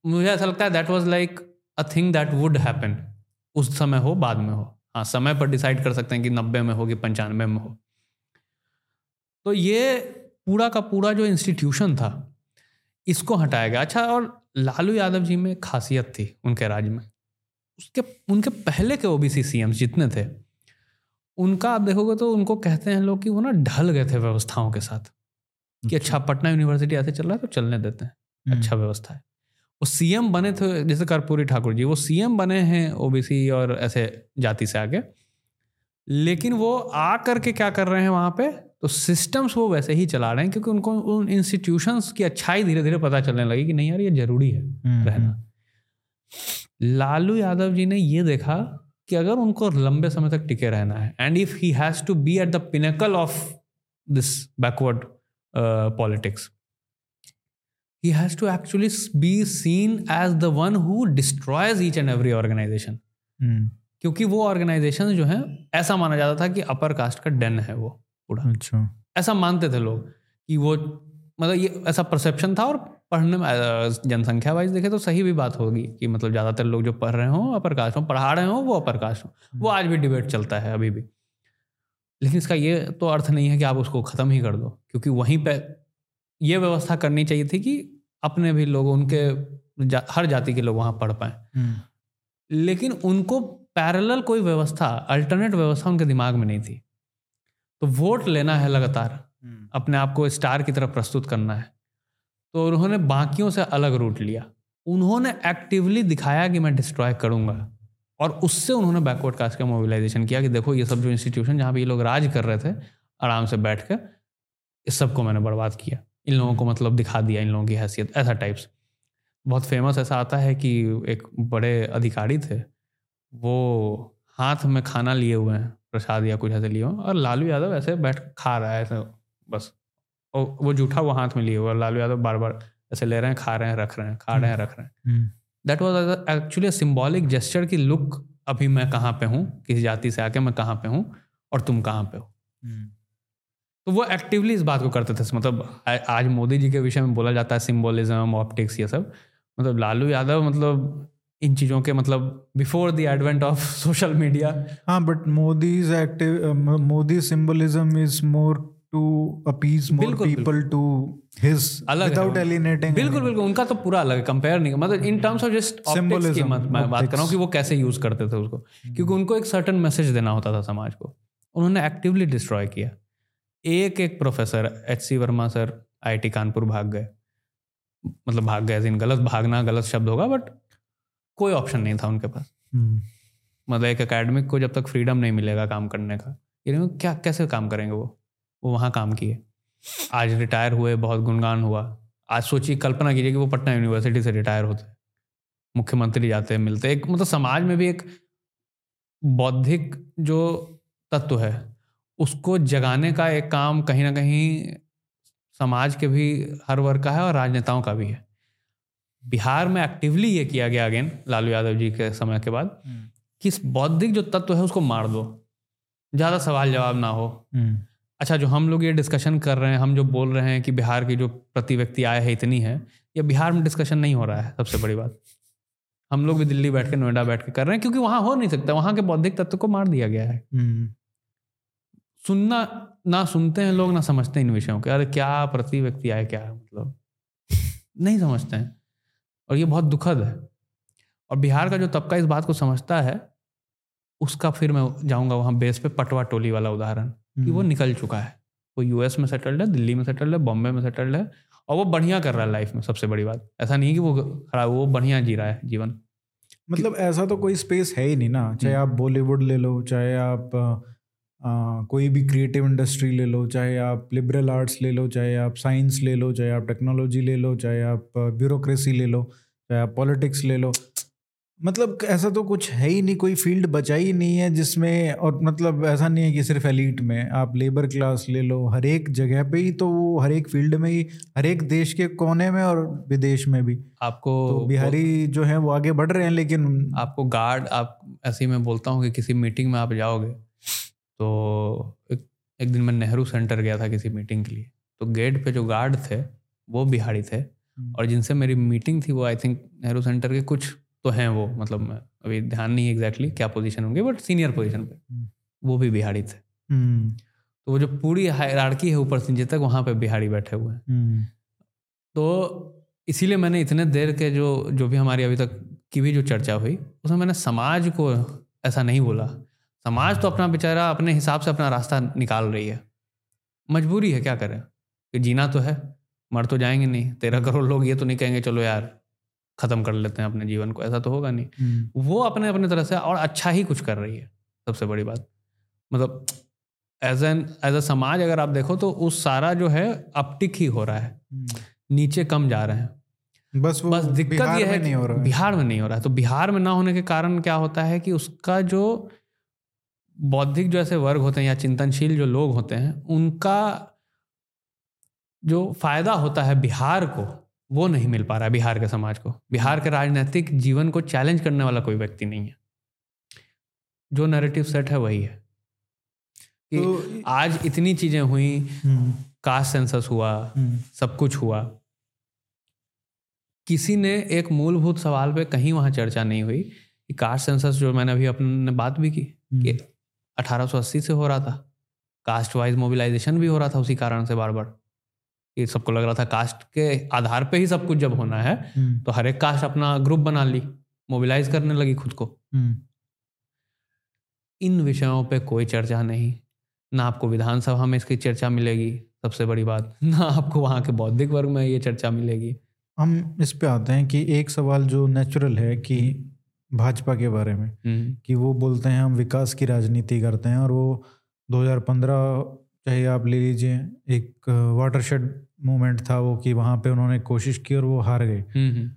मुझे ऐसा लगता है that was like a thing that would happen उस समय हो बाद में हो। हाँ समय पर डिसाइड कर सकते हैं कि नब्बे में हो कि पंचानवे में हो। तो ये पूरा का पूरा जो इंस्टीट्यूशन था इसको हटाया गया। अच्छा और लालू यादव जी में खासियत थी उनके राज्य में। उसके उनके पहले के ओबीसी सीएम्स जितने थे उनका आप देखोगे तो उनको कहते हैं लोग कि वो ना ढल गए थे व्यवस्थाओं के साथ कि अच्छा पटना यूनिवर्सिटी ऐसे चल रहा है तो चलने देते हैं हम्म, अच्छा व्यवस्था है। वो सीएम बने थे जैसे कर्पूरी ठाकुर जी वो सीएम बने हैं ओबीसी और ऐसे जाति से आगे लेकिन वो आ करके क्या कर रहे हैं वहाँ पे? तो सिस्टम्स वो वैसे ही चला रहे हैं क्योंकि उनको उन इंस्टीट्यूशंस की अच्छाई धीरे धीरे पता चलने लगी कि नहीं यार ये ज़रूरी है हम्म, रहना। लालू यादव जी ने ये देखा कि अगर उनको लंबे समय तक टिके रहना है and if he has to be at the pinnacle of this backward politics he has s- be seen as the one who destroys each and every organization. Hmm, क्योंकि वो ऑर्गेनाइजेशन जो है ऐसा माना जाता था कि अपर कास्ट का डेन है वो पूरा। अच्छा। ऐसा मानते थे लोग कि वो मतलब ये ऐसा परसेप्शन था और पढ़ने में जनसंख्या वाइज देखे तो सही भी बात होगी कि मतलब ज़्यादातर लोग जो पढ़ रहे हों अपर कास्ट हों पढ़ा रहे हों वो अपर कास्ट हों। वो आज भी डिबेट चलता है अभी भी। लेकिन इसका ये तो अर्थ नहीं है कि आप उसको ख़त्म ही कर दो क्योंकि वहीं पे ये व्यवस्था करनी चाहिए थी कि अपने भी लोग उनके जा, हर जाति के लोग वहाँ पढ़ पाएँ। हम्म, लेकिन उनको पैरेलल कोई व्यवस्था अल्टरनेट व्यवस्था उनके दिमाग में नहीं थी। तो वोट लेना है लगातार। हम्म, अपने आप को स्टार की तरफ़ प्रस्तुत करना है। तो उन्होंने बाकियों से अलग रूट लिया। उन्होंने एक्टिवली दिखाया कि मैं डिस्ट्रॉय करूँगा और उससे उन्होंने बैकवर्ड कास्ट का मोबिलाइजेशन किया कि देखो, ये सब जो इंस्टीट्यूशन जहाँ पे ये लोग राज कर रहे थे, आराम से बैठ कर, इस सबको मैंने बर्बाद किया। इन लोगों को मतलब दिखा दिया, इन लोगों की हैसियत, ऐसा टाइप्स बहुत फ़ेमस ऐसा आता है कि एक बड़े अधिकारी थे, वो हाथ में खाना लिए हुए हैं, प्रसाद या कुछ ऐसे लिए हुए और लालू यादव ऐसे बैठ खा रहा है, ऐसे बस। और वो जूठा वो हाथ में लिए हुआ लालू यादव बार बार ऐसे ले रहे हैं खा रहे हैं रख रहे हैं खा रहे हैं रख रहे हैं। हम्म, that was actually symbolic gesture की लुक अभी मैं कहाँ पे हूँ? किस जाति से आके मैं कहाँ पे हूँ? और तुम कहाँ पे हो? हम्म, तो वो एक्टिवली इस बात को करते थे। मतलब आज मोदी जी के विषय में बोला जाता है सिम्बोलिज्म ऑप्टिक्स ये सब। मतलब लालू यादव मतलब इन चीज़ों के मतलब before the advent of social media हाँ but Modi's active Modi symbolism is more to appease more people to his without alienating बिल्कुल बिल्कुल उनका तो पूरा अलग है कंपेयर नहीं मतलब इन टर्म्स ऑफ़ जस्ट की मत मैं बात कर रहा हूँ कि वो कैसे यूज़ करते थे उसको। क्योंकि उनको एक सर्टन मैसेज देना होता था समाज को। उन्होंने एक्टिवली डिस्ट्रॉय किया। एक एक professor H C Verma sir IIT Kanpur भाग गए। मतलब भाग गए इन गलत भागना गलत शब्द होगा बट कोई ऑप्शन नहीं था उनके पास। हम्म, मतलब एक एकेडमिक को जब तक फ्रीडम नहीं मिलेगा काम करने का ये क्या कैसे काम करेंगे वो? वो वहाँ काम किए। आज रिटायर हुए बहुत गुणगान हुआ। आज सोचिए कल्पना कीजिए कि वो पटना यूनिवर्सिटी से रिटायर होते। मुख्यमंत्री जाते हैं मिलते। एक मतलब समाज में भी एक बौद्धिक जो तत्व है उसको जगाने का एक काम कहीं ना कहीं समाज के भी हर वर्ग का है और राजनेताओं का भी है। बिहार में एक्टिवली ये किया गया अगेन लालू यादव जी के समय के बाद हम्म, कि इस बौद्धिक जो तत्व है उसको मार दो। ज़्यादा सवाल जवाब ना हो। हम्म, अच्छा जो हम लोग ये डिस्कशन कर रहे हैं हम जो बोल रहे हैं कि बिहार की जो प्रति व्यक्ति आय है इतनी है ये बिहार में डिस्कशन नहीं हो रहा है सबसे बड़ी बात। हम लोग भी दिल्ली बैठ के नोएडा बैठ के कर रहे हैं क्योंकि वहाँ हो नहीं सकता वहाँ के बौद्धिक तत्व को मार दिया गया है। हम्म, सुनना ना सुनते हैं लोग ना समझते हैं इन विषयों के। अरे क्या प्रति व्यक्ति आय क्या है मतलब? नहीं समझते हैं। और ये बहुत दुखद है। और बिहार का जो तबका इस बात को समझता है उसका फिर मैं जाऊँगा वहाँ बेस पे पटवा टोली वाला उदाहरण। कि वो हम्म, निकल चुका है। वो यूएस में सेटल्ड है दिल्ली में सेटल्ड है बॉम्बे में सेटल्ड है और वो बढ़िया कर रहा है लाइफ में सबसे बड़ी बात। ऐसा नहीं है कि वो खराब वो बढ़िया जी रहा है जीवन। मतलब ऐसा तो कोई स्पेस है ही नहीं ना चाहे आप बॉलीवुड ले लो चाहे आप अ, कोई भी क्रिएटिव इंडस्ट्री ले लो चाहे आप लिबरल आर्ट्स ले लो चाहे आप साइंस ले लो चाहे आप टेक्नोलॉजी ले लो चाहे आप ब्यूरोक्रेसी ले लो चाहे आप पॉलिटिक्स ले लो। मतलब ऐसा तो कुछ है ही नहीं कोई फ़ील्ड बचा ही नहीं है जिसमें और मतलब ऐसा नहीं है कि सिर्फ़ एलीट में आप लेबर क्लास ले लो हर एक जगह पे ही तो वो हर एक फ़ील्ड में ही हर एक देश के कोने में और विदेश में भी आपको तो बिहारी जो है वो आगे बढ़ रहे हैं लेकिन आपको गार्ड आप ऐसे ही मैं बोलता हूँ कि किसी मीटिंग में आप जाओगे तो एक, एक दिन मैं नेहरू सेंटर गया था किसी मीटिंग के लिए तो गेट पे जो गार्ड थे वो बिहारी थे हम्म। और जिनसे मेरी मीटिंग थी वो आई थिंक नेहरू सेंटर के कुछ तो हैं वो मतलब मैं अभी ध्यान नहीं एग्जैक्टली क्या पोजीशन होंगे बट सीनियर पोजीशन पे। हम्म। वो भी बिहारी थे हम्म, तो वो जो पूरी हायरार्की है ऊपर से नीचे तक वहाँ पे बिहारी बैठे हुए हैं। हम्म, तो इसीलिए मैंने इतने देर के जो जो भी हमारी अभी तक की भी जो चर्चा हुई उसमें मैंने समाज को ऐसा नहीं बोला। समाज तो अपना बेचारा अपने हिसाब से अपना रास्ता निकाल रही है। मजबूरी है क्या करें? कि जीना तो है मर तो जाएँगे नहीं। तेरह करोड़ लोग ये तो नहीं कहेंगे चलो यार ख़त्म कर लेते हैं अपने जीवन को ऐसा तो होगा नहीं। हम्म, वो अपने अपने तरह से और अच्छा ही कुछ कर रही है सबसे बड़ी बात। मतलब एज एन एज अ समाज अगर आप देखो तो उस सारा जो है अपटिक ही हो रहा है। हम्म। नीचे कम जा रहे हैं। बस वो बस दिक्कत बिहार ये है नहीं हो रहा है। बिहार में नहीं हो रहा है। तो बिहार में ना होने के कारण क्या होता है कि उसका जो बौद्धिक जो ऐसे वर्ग होते हैं या चिंतनशील जो लोग होते हैं उनका जो फ़ायदा होता है बिहार को वो नहीं मिल पा रहा है बिहार के समाज को। बिहार के राजनीतिक जीवन को चैलेंज करने वाला कोई व्यक्ति नहीं है। जो नैरेटिव सेट है वही है। कि तो आज इतनी चीज़ें हुई कास्ट सेंसस हुआ हम्म, सब कुछ हुआ। किसी ने एक मूलभूत सवाल पे कहीं वहाँ चर्चा नहीं हुई कि कास्ट सेंसस जो मैंने अभी अपने बात भी की कि हम्म, 1880 से हो रहा था। कास्ट वाइज मोबिलाइजेशन भी हो रहा था उसी कारण से बार बार ये सबको लग रहा था कास्ट के आधार पे ही सब कुछ जब होना है हम्म, तो हर एक कास्ट अपना ग्रुप बना ली मोबिलाइज करने लगी खुद को। हम्म, इन विषयों पे कोई चर्चा नहीं ना आपको विधानसभा में इसकी चर्चा मिलेगी सबसे बड़ी बात ना आपको वहाँ के बौद्धिक वर्ग में ये चर्चा मिलेगी। हम इस पे आते हैं कि एक सवाल जो नेचुरल है कि भाजपा के बारे में हम्म, कि वो बोलते हैं हम विकास की राजनीति करते हैं और वो 2015 चाहे आप ले लीजिए एक वाटरशेड मूवमेंट था वो कि वहाँ पे उन्होंने कोशिश की और वो हार गए। हम्म, हम्म,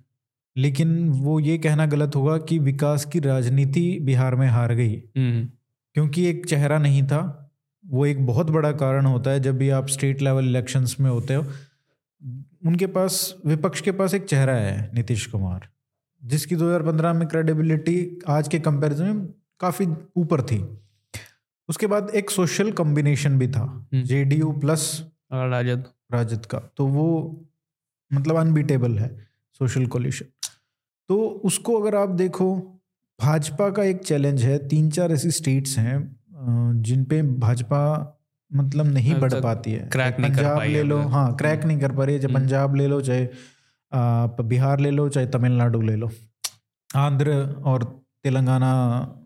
लेकिन वो ये कहना गलत होगा कि विकास की राजनीति बिहार में हार गई। हम्म, क्योंकि एक चेहरा नहीं था। वो एक बहुत बड़ा कारण होता है जब भी आप स्टेट लेवल इलेक्शंस में होते हो। उनके पास विपक्ष के पास एक चेहरा है नीतीश कुमार जिसकी 2015 में क्रेडिबिलिटी आज के कंपैरिजन में काफ़ी ऊपर थी। उसके बाद एक सोशल कॉम्बिनेशन भी था जेडीयू प्लस राजद। राजद का। तो वो मतलब अनबीटेबल है सोशल कोलिशन तो उसको अगर आप देखो भाजपा का एक चैलेंज है तीन चार ऐसी स्टेट्स हैं जिन पे भाजपा मतलब नहीं बढ़ पाती है। crack नहीं कर पंजाब पाई ले लो हाँ क्रैक नहीं कर पा रही है चाहे हम्म। पंजाब ले लो चाहे बिहार ले लो चाहे तमिलनाडु ले लो। आंध्र और तेलंगाना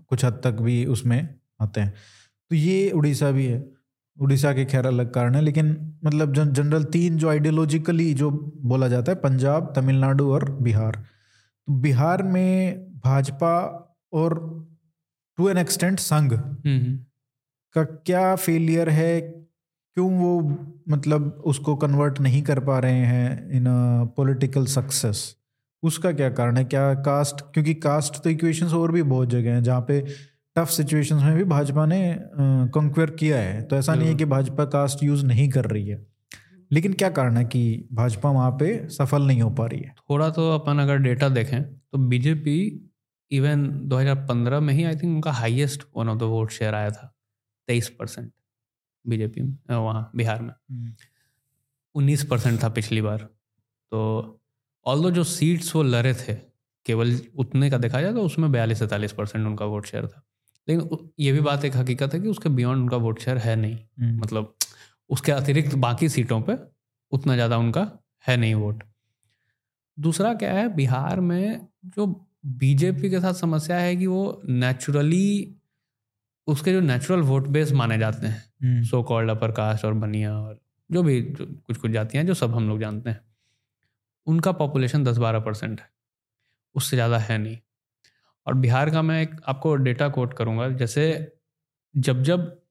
कुछ हद तक भी उसमें आते हैं। तो ये उड़ीसा भी है। उड़ीसा के खैर अलग कारण है लेकिन मतलब जन जनरल तीन जो आइडियोलॉजिकली जो बोला जाता है पंजाब तमिलनाडु और बिहार। तो बिहार में भाजपा और टू एन एक्सटेंट संघ हम्म, हम्म, का क्या फेलियर है? क्यों वो मतलब उसको कन्वर्ट नहीं कर पा रहे हैं इन पॉलिटिकल सक्सेस उसका क्या कारण है? क्या कास्ट क्योंकि कास्ट तो इक्वेशंस और भी बहुत जगह हैं जहाँ पे टफ सिचुएशंस में भी भाजपा ने कंक्वेयर किया है। तो ऐसा नहीं है कि भाजपा कास्ट यूज़ नहीं कर रही है। लेकिन क्या कारण है कि भाजपा वहाँ पे सफल नहीं हो पा रही है? थोड़ा तो अपन अगर डेटा देखें तो बीजेपी इवन 2015 में ही आई थिंक उनका highest one of the vote share आया था तेईस परसेंट बीजेपी में वहाँ बिहार में। उन्नीस परसेंट था पिछली बार। तो ऑल जो सीट्स वो लड़े थे केवल उतने का देखा जाए तो उसमें बयालीस सैंतालीस परसेंट उनका वोट शेयर था। लेकिन ये भी बात एक हकीकत है कि उसके बियॉन्ड उनका वोट शेयर है नहीं। हम्म, मतलब उसके अतिरिक्त बाकी सीटों पे उतना ज़्यादा उनका है नहीं वोट दूसरा क्या है बिहार में जो बीजेपी के साथ समस्या है कि वो नेचुरली उसके जो नेचुरल वोट बेस माने जाते हैं। सो कॉल्ड अपर कास्ट और बनिया और जो भी जो कुछ कुछ जातियाँ हैं जो सब हम लोग जानते हैं उनका पॉपुलेशन दस बारह परसेंट है। उससे ज़्यादा है नहीं। और बिहार का मैं एक आपको डेटा कोट करूँगा जैसे जब जब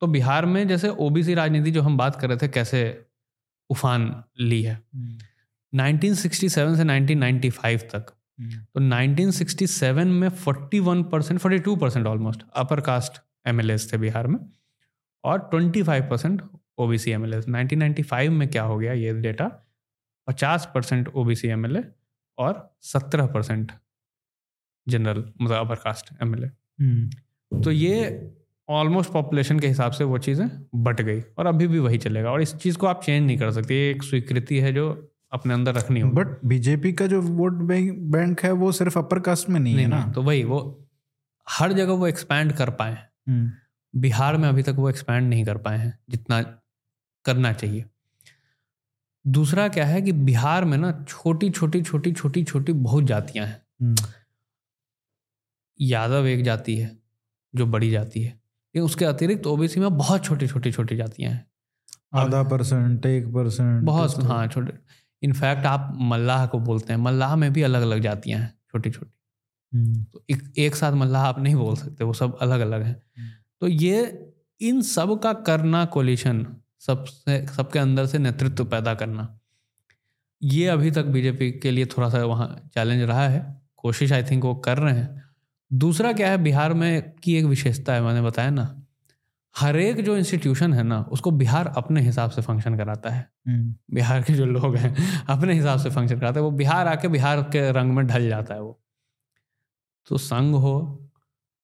तो बिहार में जैसे ओबीसी राजनीति जो हम बात कर रहे थे कैसे उफान ली है। हम्म, 1967 से 1995 तक। हम्म, तो 1967 में 41 percent forty two percent almost upper caste M थे बिहार में और 25 percent O B C M में क्या हो गया ये data 50 percent O B C M और 17 परसेंट जनरल मतलब अपर कास्ट एम हम्म, तो ये ऑलमोस्ट पॉपुलेशन के हिसाब से वो चीज़ें बट गई और अभी भी वही चलेगा और इस चीज़ को आप चेंज नहीं कर सकते। ये एक स्वीकृति है जो अपने अंदर रखनी होगी। बट बीजेपी का जो वोट बैंक है वो सिर्फ़ अपर कास्ट में नहीं, नहीं है ना तो वही वो हर जगह वो एक्सपैंड कर पाए हैं। हम्म, बिहार में अभी तक वो एक्सपैंड नहीं कर पाए हैं जितना करना चाहिए। दूसरा क्या है कि बिहार में ना छोटी छोटी छोटी छोटी छोटी बहुत जातियाँ हैं। हम्म, यादव एक जाति है जो बड़ी जाति है। लेकिन उसके अतिरिक्त ओबीसी में बहुत छोटी छोटी छोटी जातियाँ हैं। आधा परसेंट एक परसेंट बहुत हाँ छोटे। इनफैक्ट आप मल्लाह को बोलते हैं। मल्लाह में भी अलग अलग जातियाँ हैं छोटी छोटी हम्म, तो एक, एक साथ मल्लाह आप नहीं बोल सकते वो सब अलग अलग हैं तो ये इन सब का करना कोलिशन सबसे सबके अंदर से नेतृत्व पैदा करना ये अभी तक बीजेपी के लिए थोड़ा सा वहाँ चैलेंज रहा है। कोशिश आई थिंक वो कर रहे हैं। दूसरा क्या है बिहार में की एक विशेषता है मैंने बताया ना हर एक जो इंस्टीट्यूशन है ना उसको बिहार अपने हिसाब से फ़ंक्शन कराता है। हम्म, बिहार के जो लोग हैं अपने हिसाब से फ़ंक्शन कराते हैं वो बिहार आके बिहार के रंग में ढल जाता है वो। तो संघ हो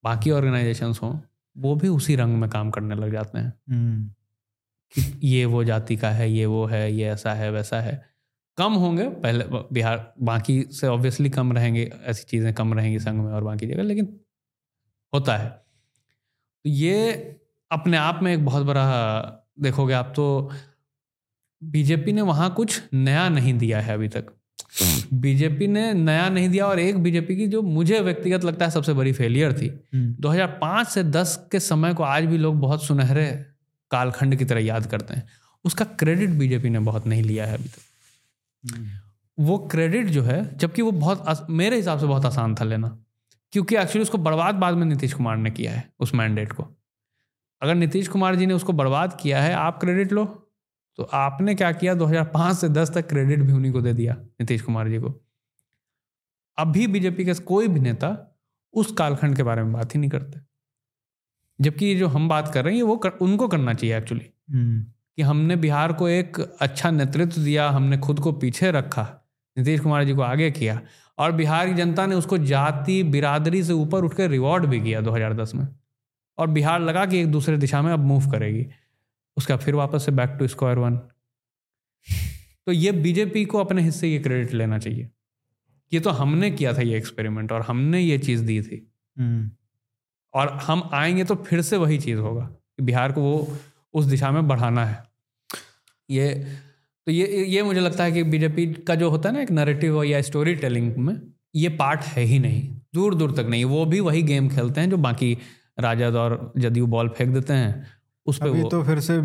बाकी ऑर्गेनाइजेशन हो वो भी उसी रंग में काम करने लग जाते हैं। हम्म, कि ये वो जाति का है ये वो है ये ऐसा है वैसा है। कम होंगे पहले बिहार बाकी से ऑब्वियसली कम रहेंगे ऐसी चीज़ें कम रहेंगी संघ में और बाकी जगह लेकिन होता है। तो ये अपने आप में एक बहुत बड़ा देखोगे आप तो बीजेपी ने वहाँ कुछ नया नहीं दिया है अभी तक। बीजेपी ने नया नहीं दिया और एक बीजेपी की जो मुझे व्यक्तिगत लगता है सबसे बड़ी फेलियर थी। हम्म, 2005 से 10 के समय को आज भी लोग बहुत सुनहरे कालखंड की तरह याद करते हैं। उसका क्रेडिट बीजेपी ने बहुत नहीं लिया है अभी तक। हम्म, वो क्रेडिट जो है जबकि वो बहुत आस, मेरे हिसाब से बहुत आसान था लेना क्योंकि एक्चुअली उसको बर्बाद बाद में नीतीश कुमार ने किया है उस मैंडेट को। अगर नीतीश कुमार जी ने उसको बर्बाद किया है आप क्रेडिट लो तो आपने क्या किया? 2005 से 10 तक क्रेडिट भी उन्हीं को दे दिया नीतीश कुमार जी को। अभी बीजेपी के कोई भी नेता उस कालखंड के बारे में बात ही नहीं करते। जबकि ये जो हम बात कर रहे हैं वो कर, उनको करना चाहिए एक्चुअली कि हमने बिहार को एक अच्छा नेतृत्व दिया हमने खुद को पीछे रखा नीतीश कुमार जी को आगे किया। और बिहार की जनता ने उसको जाति बिरादरी से ऊपर उठ कर रिवॉर्ड भी किया 2010 में। और बिहार लगा कि एक दूसरे दिशा में अब मूव करेगी। उसका फिर वापस से बैक टू स्क्वायर वन तो ये बीजेपी को अपने हिस्से ये क्रेडिट लेना चाहिए। ये तो हमने किया था ये एक्सपेरिमेंट और हमने ये चीज़ दी थी। हम्म, और हम आएँगे तो फिर से वही चीज़ होगा कि बिहार को वो उस दिशा में बढ़ाना है। ये तो ये ये मुझे लगता है कि बीजेपी का जो होता है ना एक नरेटिव या स्टोरी टेलिंग में ये पार्ट है ही नहीं। दूर दूर तक नहीं। वो भी वही गेम खेलते हैं जो बाकी राजद और जदयू बॉल फेंक देते हैं। उस पर वो तो फिर से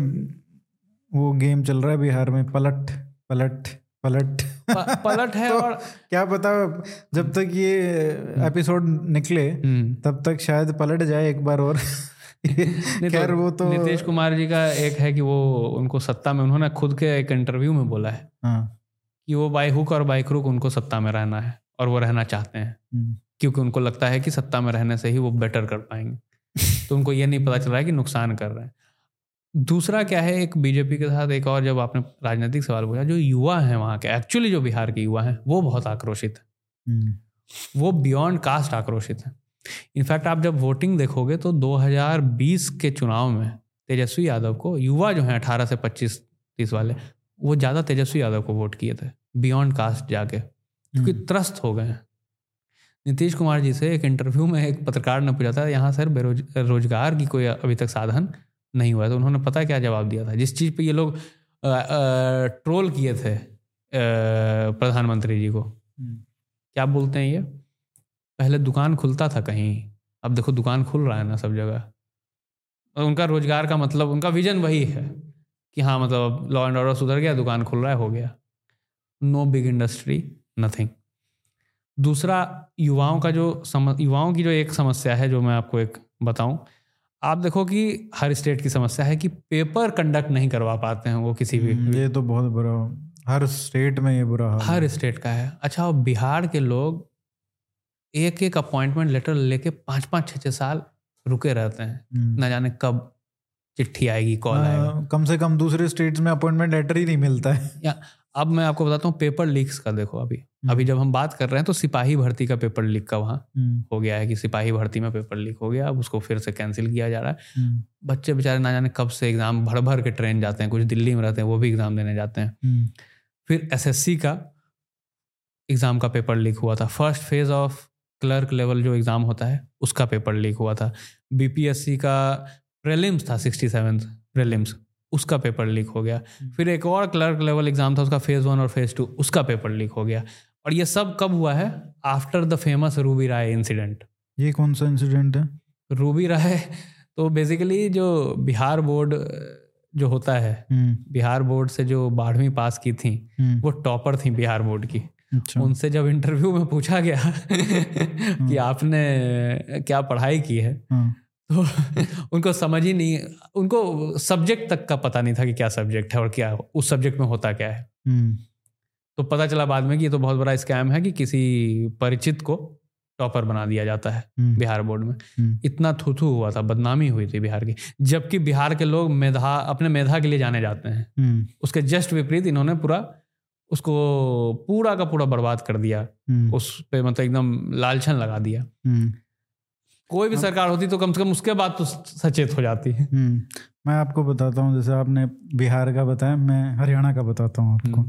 वो गेम चल रहा है बिहार में पलट पलट पलट। प- पलट है तो और क्या पता जब तक ये एपिसोड निकले हम्म, तब तक शायद पलट जाए एक बार और। खैर तो वो तो नीतीश कुमार जी का एक है कि वो उनको सत्ता में उन्होंने खुद के एक इंटरव्यू में बोला है हाँ। कि वो बाई हुक और बाई क्रुक उनको सत्ता में रहना है और वो रहना चाहते हैं। हम्म, क्योंकि उनको लगता है कि सत्ता में रहने से ही वो बेटर कर पाएँगे। तो उनको ये नहीं पता चल रहा है कि नुकसान कर रहे हैं। दूसरा क्या है एक बीजेपी के साथ एक और जब आपने राजनीतिक सवाल पूछा जो युवा हैं वहाँ के एक्चुअली जो बिहार के युवा हैं वो बहुत आक्रोशित है। हम्म, वो बियॉन्ड कास्ट आक्रोशित है। इनफैक्ट आप जब वोटिंग देखोगे तो 2020 के चुनाव में तेजस्वी यादव को युवा जो हैं 18 से 25 30 वाले वो ज़्यादा तेजस्वी यादव को वोट किए थे बियॉन्ड कास्ट जाके क्योंकि हम्म, त्रस्त हो गए हैं। नीतीश कुमार जी से एक इंटरव्यू में एक पत्रकार ने पूछा था यहाँ सर बेरोज रोज़गार की कोई अभी तक साधन नहीं हुआ तो उन्होंने पता क्या जवाब दिया था? जिस चीज़ पे ये लोग ट्रोल किए थे प्रधानमंत्री जी को। हम्म, क्या बोलते हैं ये? पहले दुकान खुलता था कहीं। अब देखो दुकान खुल रहा है ना सब जगह। और उनका रोज़गार का मतलब उनका विजन वही है कि हाँ मतलब लॉ एंड ऑर्डर सुधर गया दुकान खुल रहा है हो गया। नो बिग इंडस्ट्री नथिंग दूसरा युवाओं का जो सम युवाओं की जो एक समस्या है जो मैं आपको एक बताऊँ। आप देखो कि हर स्टेट की समस्या है कि पेपर कंडक्ट नहीं करवा पाते हैं वो किसी भी हम्म, ये तो बहुत बुरा हर स्टेट में ये बुरा हाल हर स्टेट का है। अच्छा और बिहार के लोग एक एक अपॉइंटमेंट लेटर लेके पाँच पाँच छः छः साल रुके रहते हैं। ना जाने कब चिट्ठी आएगी कॉल आएगा। हाँ, कम से कम दूसरे स्टेट्स में अपॉइंटमेंट लेटर ही नहीं मिलता है। या अब मैं आपको बताता हूँ पेपर लीक्स का देखो अभी। अभी जब हम बात कर रहे हैं तो सिपाही भर्ती का पेपर लीक का वहाँ हम्म, हो गया है कि सिपाही भर्ती में पेपर लीक हो गया अब उसको फिर से कैंसिल किया जा रहा है। हम्म, बच्चे बेचारे ना जाने कब से एग्ज़ाम भर भर के ट्रेन जाते हैं कुछ दिल्ली में रहते हैं वो भी एग्ज़ाम देने जाते हैं। हम्म, फिर एसएससी का एग्ज़ाम का पेपर लीक हुआ था। First phase of clerk level जो एग्ज़ाम होता है उसका पेपर लीक हुआ था। बीपीएससी का प्रीलिम्स था सिक्सटी सेवन प्रीलिम्स उसका पेपर लीक हो गया। फिर एक और क्लर्क लेवल एग्ज़ाम था उसका फ़ेज़ वन और फ़ेज़ टू उसका पेपर लीक हो गया। और ये सब कब हुआ है? After the famous Ruby Rai incident. ये कौन सा इंसिडेंट है? रूबी राय तो बेसिकली जो बिहार बोर्ड जो होता है हम्म, बिहार बोर्ड से जो बारहवीं पास की थी हम्म, वो टॉपर थी बिहार बोर्ड की। उनसे जब इंटरव्यू में पूछा गया कि आपने क्या पढ़ाई की है हाँ, तो उनको समझ ही नहीं उनको सब्जेक्ट तक का पता नहीं था कि क्या सब्जेक्ट है और क्या उस सब्जेक्ट में होता क्या है। हम्म, तो पता चला बाद में कि ये तो बहुत बड़ा स्कैम है कि किसी परिचित को टॉपर बना दिया जाता है हम्म, बिहार बोर्ड में। हम्म, इतना थूथू हुआ था बदनामी हुई थी बिहार की जबकि बिहार के लोग मेधा अपने मेधा के लिए जाने जाते हैं। हम्म, उसके जस्ट विपरीत इन्होंने पूरा उसको पूरा का पूरा बर्बाद कर दिया। हम्म, उस पे मतलब एकदम लालछन लगा दिया। हम्म, कोई भी सरकार होती तो कम से कम उसके बाद तो सचेत हो जाती। है हम्म। मैं आपको बताता हूँ जैसे आपने बिहार का बताया मैं हरियाणा का बताता हूँ आपको।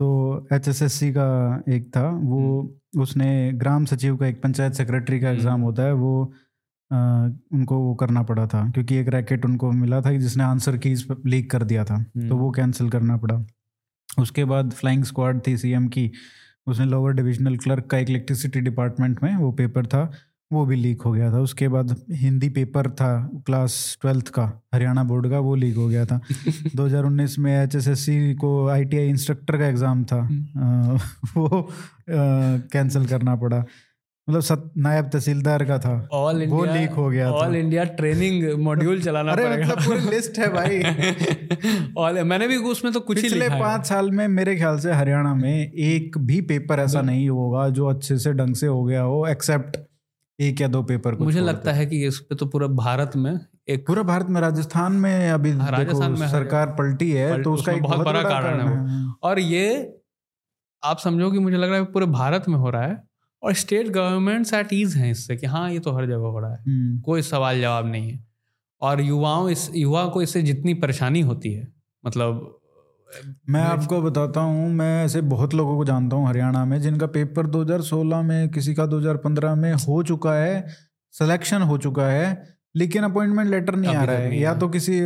तो एचएसएससी का एक था वो उसने ग्राम सचिव का एक पंचायत सेक्रेटरी का एग्ज़ाम होता है वो अ, उनको वो करना पड़ा था क्योंकि एक रैकेट उनको मिला था जिसने आंसर कीज लीक कर दिया था तो वो कैंसिल करना पड़ा। उसके बाद फ्लाइंग स्क्वाड थी सीएम की। उसने लोअर डिविजनल क्लर्क का एक इलेक्ट्रिसिटी डिपार्टमेंट में वो पेपर था वो भी लीक हो गया था। उसके बाद हिंदी पेपर था क्लास ट्वेल्थ का हरियाणा बोर्ड का वो लीक हो गया था। 2019 में एचएसएससी को आईटीआई इंस्ट्रक्टर का एग्ज़ाम था। आ, वो कैंसिल करना पड़ा। मतलब सत नायब तहसीलदार का था। ऑल वो लीक हो गया ऑल इंडिया ट्रेनिंग मॉड्यूल चलाना अरे मतलब पूरी लिस्ट है भाई। ऑल मैंने भी उसमें तो कुछ पिछले पाँच साल में मेरे ख्याल से हरियाणा में एक भी पेपर ऐसा नहीं होगा जो अच्छे से ढंग से हो गया हो एक्सेप्ट एक या दो पेपर को मुझे लगता है कि इस पे तो पूरा भारत में एक पूरा भारत में राजस्थान में अभी हाँ, राजस्थान में सरकार पलटी है तो उसका एक बहुत बड़ा कारण है। और ये आप समझो कि मुझे लग रहा है पूरे भारत में हो रहा है। और स्टेट गवर्नमेंट्स एट ईज हैं इससे कि हाँ ये तो हर जगह हो रहा है। हम्म, कोई सवाल जवाब नहीं है। और युवाओं इस युवा को इससे जितनी परेशानी होती है मतलब मैं आपको बताता हूँ मैं ऐसे बहुत लोगों को जानता हूँ हरियाणा में जिनका पेपर 2016 में किसी का 2015 में हो चुका है सिलेक्शन हो चुका है लेकिन अपॉइंटमेंट लेटर नहीं आ रहा है। या तो किसी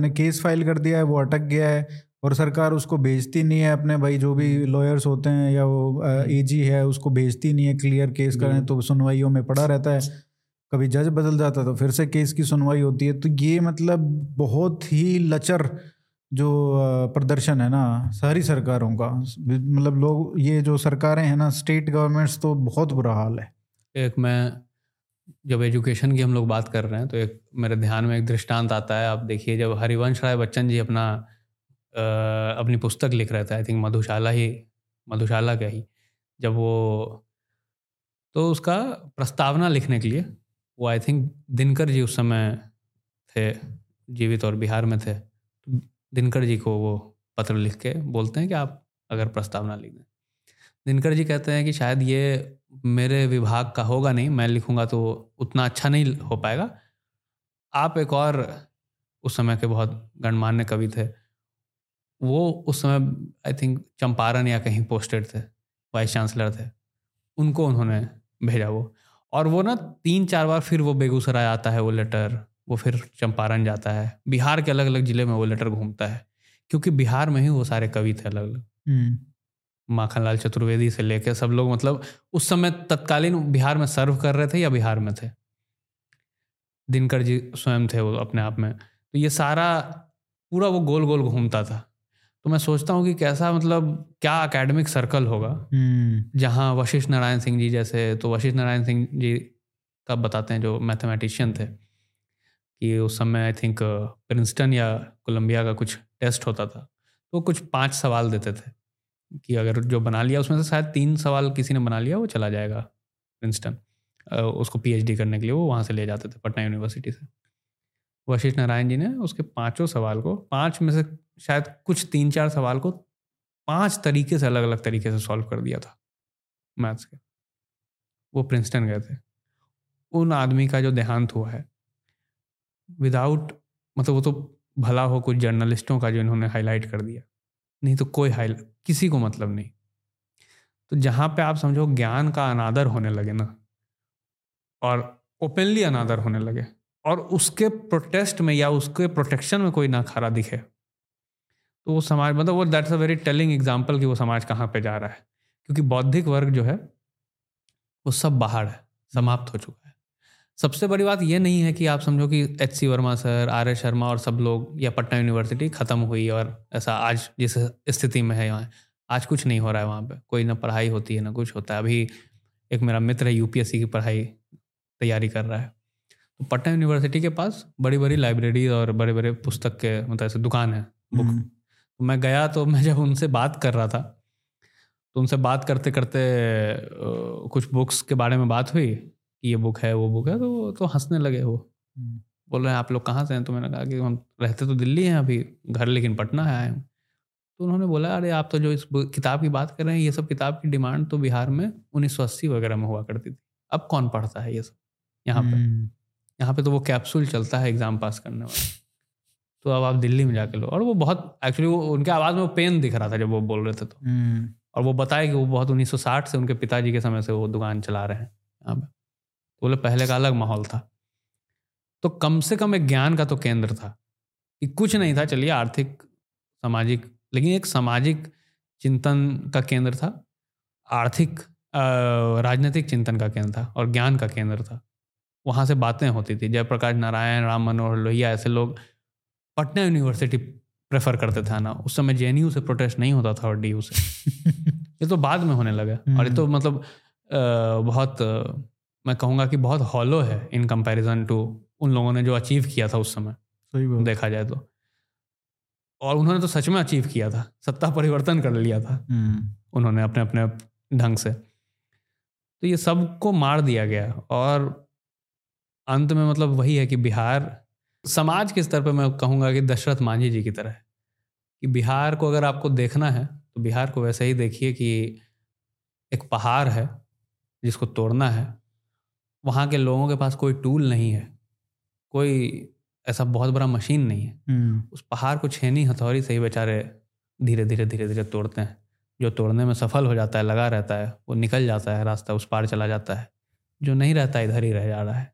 ने केस फ़ाइल कर दिया है वो अटक गया है। और सरकार उसको भेजती नहीं है अपने भाई जो भी लॉयर्स होते हैं या वो एजी है उसको भेजती नहीं है क्लियर केस करें तो सुनवाइयों में पड़ा रहता है। कभी जज बदल जाता है तो फिर से केस की सुनवाई होती है। तो ये मतलब बहुत ही लचर जो प्रदर्शन है ना सारी सरकारों का। मतलब लोग ये जो सरकारें हैं ना स्टेट गवर्नमेंट्स तो बहुत बुरा हाल है। एक मैं जब एजुकेशन की हम लोग बात कर रहे हैं तो एक मेरे ध्यान में एक दृष्टांत आता है। आप देखिए जब हरिवंश राय बच्चन जी अपना अपनी पुस्तक लिख रहे थे आई थिंक मधुशाला ही, मधुशाला का ही, जब वो तो उसका प्रस्तावना लिखने के लिए, वो आई थिंक दिनकर जी उस समय थे, जीवित और बिहार में थे तो दिनकर जी को वो पत्र लिख के बोलते हैं कि आप अगर प्रस्तावना लिख दें। दिनकर जी कहते हैं कि शायद ये मेरे विभाग का होगा नहीं, मैं लिखूँगा तो उतना अच्छा नहीं हो पाएगा। आप एक और उस समय के बहुत गणमान्य कवि थे वो उस समय आई थिंक चंपारण या कहीं पोस्टेड थे वाइस चांसलर थे। उनको उन्होंने भेजा वो। और वो ना तीन चार बार फिर वो बेगूसराय आता है वो लेटर वो फिर चंपारण जाता है। बिहार के अलग अलग ज़िले में वो लेटर घूमता है क्योंकि बिहार में ही वो सारे कवि थे अलग अलग हम्म, माखनलाल चतुर्वेदी से लेके सब लोग मतलब उस समय तत्कालीन बिहार में सर्व कर रहे थे या बिहार में थे? दिनकर जी स्वयं थे वो अपने आप में। तो ये सारा पूरा वो गोल गोल घूमता था। तो मैं सोचता हूँ कि कैसा मतलब क्या एकेडमिक सर्कल होगा। हम्म, जहाँ वशिष्ठ नारायण सिंह जी जैसे तो वशिष्ठ नारायण सिंह जी का बताते हैं जो मैथमेटिशियन थे कि उस समय आई थिंक प्रिंसटन या कोलंबिया का कुछ टेस्ट होता था। तो कुछ पाँच सवाल देते थे कि अगर जो बना लिया उसमें से शायद तीन सवाल किसी ने बना लिया वो चला जाएगा प्रिंसटन उसको पीएचडी करने के लिए वो वहाँ से ले जाते थे पटना यूनिवर्सिटी से। वशिष्ठ नारायण जी ने उसके पाँचों सवाल को पाँच में से शायद कुछ तीन चार सवाल को पाँच तरीके से अलग अलग तरीके से सॉल्व कर दिया था, मैथ्स के। वो प्रिंसटन गए थे। उन आदमी का जो देहांत हुआ है विदाउट मतलब वो तो भला हो कुछ जर्नलिस्टों का जो इन्होंने हाईलाइट कर दिया। नहीं तो कोई हाई किसी को मतलब नहीं। तो जहाँ पे आप समझो ज्ञान का अनादर होने लगे ना, और ओपनली अनादर होने लगे, और उसके प्रोटेस्ट में या उसके प्रोटेक्शन में कोई ना खड़ा दिखे तो वो समाज मतलब वो that's a very telling example कि वो समाज कहाँ पे जा रहा है। क्योंकि बौद्धिक वर्ग जो है वो सब बाहर है समाप्त हो चुका है। सबसे बड़ी बात ये नहीं है कि आप समझो कि H C Verma sir R S Sharma और सब लोग या पटना यूनिवर्सिटी ख़त्म हुई और ऐसा आज जिस स्थिति में है यहाँ आज कुछ नहीं हो रहा है वहाँ पे। कोई ना पढ़ाई होती है ना कुछ होता है। अभी एक मेरा मित्र है यूपीएससी की पढ़ाई तैयारी कर रहा है। तो पटना यूनिवर्सिटी के पास बड़ी बड़ी लाइब्रेरी और बड़े बड़े पुस्तक के मतलब ऐसे दुकान है बुक हम्म, तो मैं गया तो मैं जब उनसे बात कर रहा था तो उनसे बात करते करते कुछ बुक्स के बारे में बात हुई कि ये बुक है वो बुक है तो तो हंसने लगे वो। हम्म, बोल रहे हैं आप लोग कहाँ से हैं? तो मैंने कहा कि हम रहते तो दिल्ली हैं अभी घर लेकिन पटना है आए हैं। तो उन्होंने बोला अरे आप तो जो इस किताब की बात कर रहे हैं ये सब किताब की डिमांड तो बिहार में 1980 वगैरह में हुआ करती थी। अब कौन पढ़ता है ये सब यहाँ पे? हम्म, यहाँ पे तो वो कैप्सूल चलता है एग्ज़ाम पास करने वाला। तो अब आप दिल्ली में जाके लो। और वो बहुत एक्चुअली वो उनके आवाज़ में वो पेन दिख रहा था जब वो बोल रहे थे तो। हम्म, और वो बताए कि वो बहुत 1960 से उनके पिताजी के समय से वो दुकान चला रहे हैं। यहाँ पे तो बोले पहले का अलग माहौल था। तो कम से कम एक ज्ञान का तो केंद्र था कि कुछ नहीं था चलिए आर्थिक सामाजिक लेकिन एक सामाजिक चिंतन का केंद्र था। आर्थिक राजनीतिक चिंतन का केंद्र था और ज्ञान का केंद्र था। वहाँ से बातें होती थी। जयप्रकाश नारायण राम मनोहर लोहिया ऐसे लोग पटना यूनिवर्सिटी प्रेफर करते थे ना उस समय जेएनयू से प्रोटेस्ट नहीं होता था और डीयू से। ये तो बाद में होने लगा। और ये तो मतलब अ, बहुत मैं कहूँगा कि बहुत हॉलो है इन कंपैरिजन टू उन लोगों ने जो अचीव किया था उस समय। सही बात। देखा जाए तो। और उन्होंने तो सच में अचीव किया था। सत्ता परिवर्तन कर लिया था। हम्म, उन्होंने अपने अपने ढंग से। तो ये सबको मार दिया गया। और अंत में मतलब वही है कि बिहार समाज के स्तर पर मैं कहूँगा कि दशरथ मांझी जी की तरह है। कि बिहार को अगर आपको देखना है तो बिहार को वैसे ही देखिए कि एक पहाड़ है जिसको तोड़ना है। वहाँ के लोगों के पास कोई टूल नहीं है कोई ऐसा बहुत बड़ा मशीन नहीं है। हम्म, उस पहाड़ को छेनी हथौड़ी से ही बेचारे धीरे धीरे धीरे धीरे तोड़ते हैं। जो तोड़ने में सफल हो जाता है लगा रहता है वो निकल जाता है रास्ता उस पार चला जाता है। जो नहीं रहता इधर ही रह जा रहा है।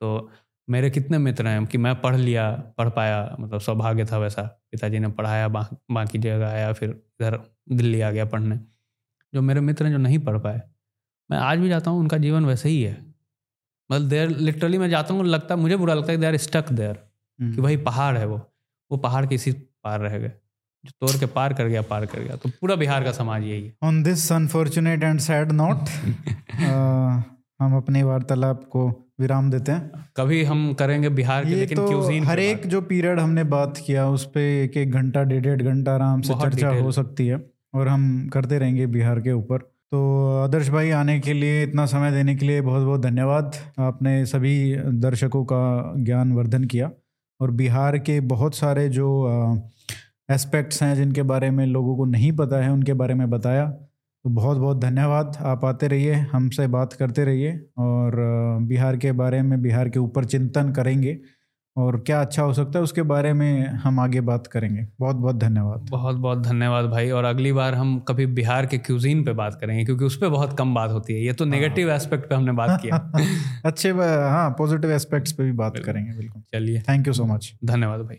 तो मेरे कितने मित्र हैं कि मैं पढ़ लिया पढ़ पाया मतलब सौभाग्य था वैसा। पिताजी ने पढ़ाया बा, बाकी जगह आया फिर इधर दिल्ली आ गया पढ़ने। जो मेरे मित्र हैं जो नहीं पढ़ पाए। मैं आज भी जाता हूँ उनका जीवन वैसे ही है। मतलब देर लिटरली मैं जाता हूँ लगता मुझे बुरा लगता है they are stuck there hmm. कि वही पहाड़ है वो। वो पहाड़ के इसी पार रह गए। जो तोड़ के पार कर गया पार कर गया। तो पूरा बिहार का समाज यही है। On this unfortunate and sad note हम अपनी वार्तालाप को विराम देते हैं। कभी हम करेंगे बिहार के लेकिन तो क्यूजीन हर एक जो पीरियड हमने बात किया उस पे एक एक घंटा डेढ़ डेढ़ घंटा आराम से चर्चा हो सकती है और हम करते रहेंगे बिहार के ऊपर। तो आदर्श भाई आने के लिए इतना समय देने के लिए बहुत बहुत धन्यवाद। आपने सभी दर्शकों का ज्ञान वर्धन किया और बिहार के बहुत सारे जो एस्पेक्ट्स हैं जिनके बारे में लोगों को नहीं पता है उनके बारे में बताया। तो बहुत बहुत धन्यवाद। आप आते रहिए हमसे बात करते रहिए और बिहार के बारे में बिहार के ऊपर चिंतन करेंगे और क्या अच्छा हो सकता है उसके बारे में हम आगे बात करेंगे। बहुत बहुत धन्यवाद। बहुत बहुत धन्यवाद भाई और अगली बार हम कभी बिहार के क्यूजीन पे बात करेंगे क्योंकि उस पर बहुत कम बात होती है। ये तो नेगेटिव एस्पेक्ट पे हमने बात किया। अच्छे हाँ पॉजिटिव एस्पेक्ट्स पे भी बात करेंगे बिल्कुल। चलिए। थैंक यू सो मच धन्यवाद भाई।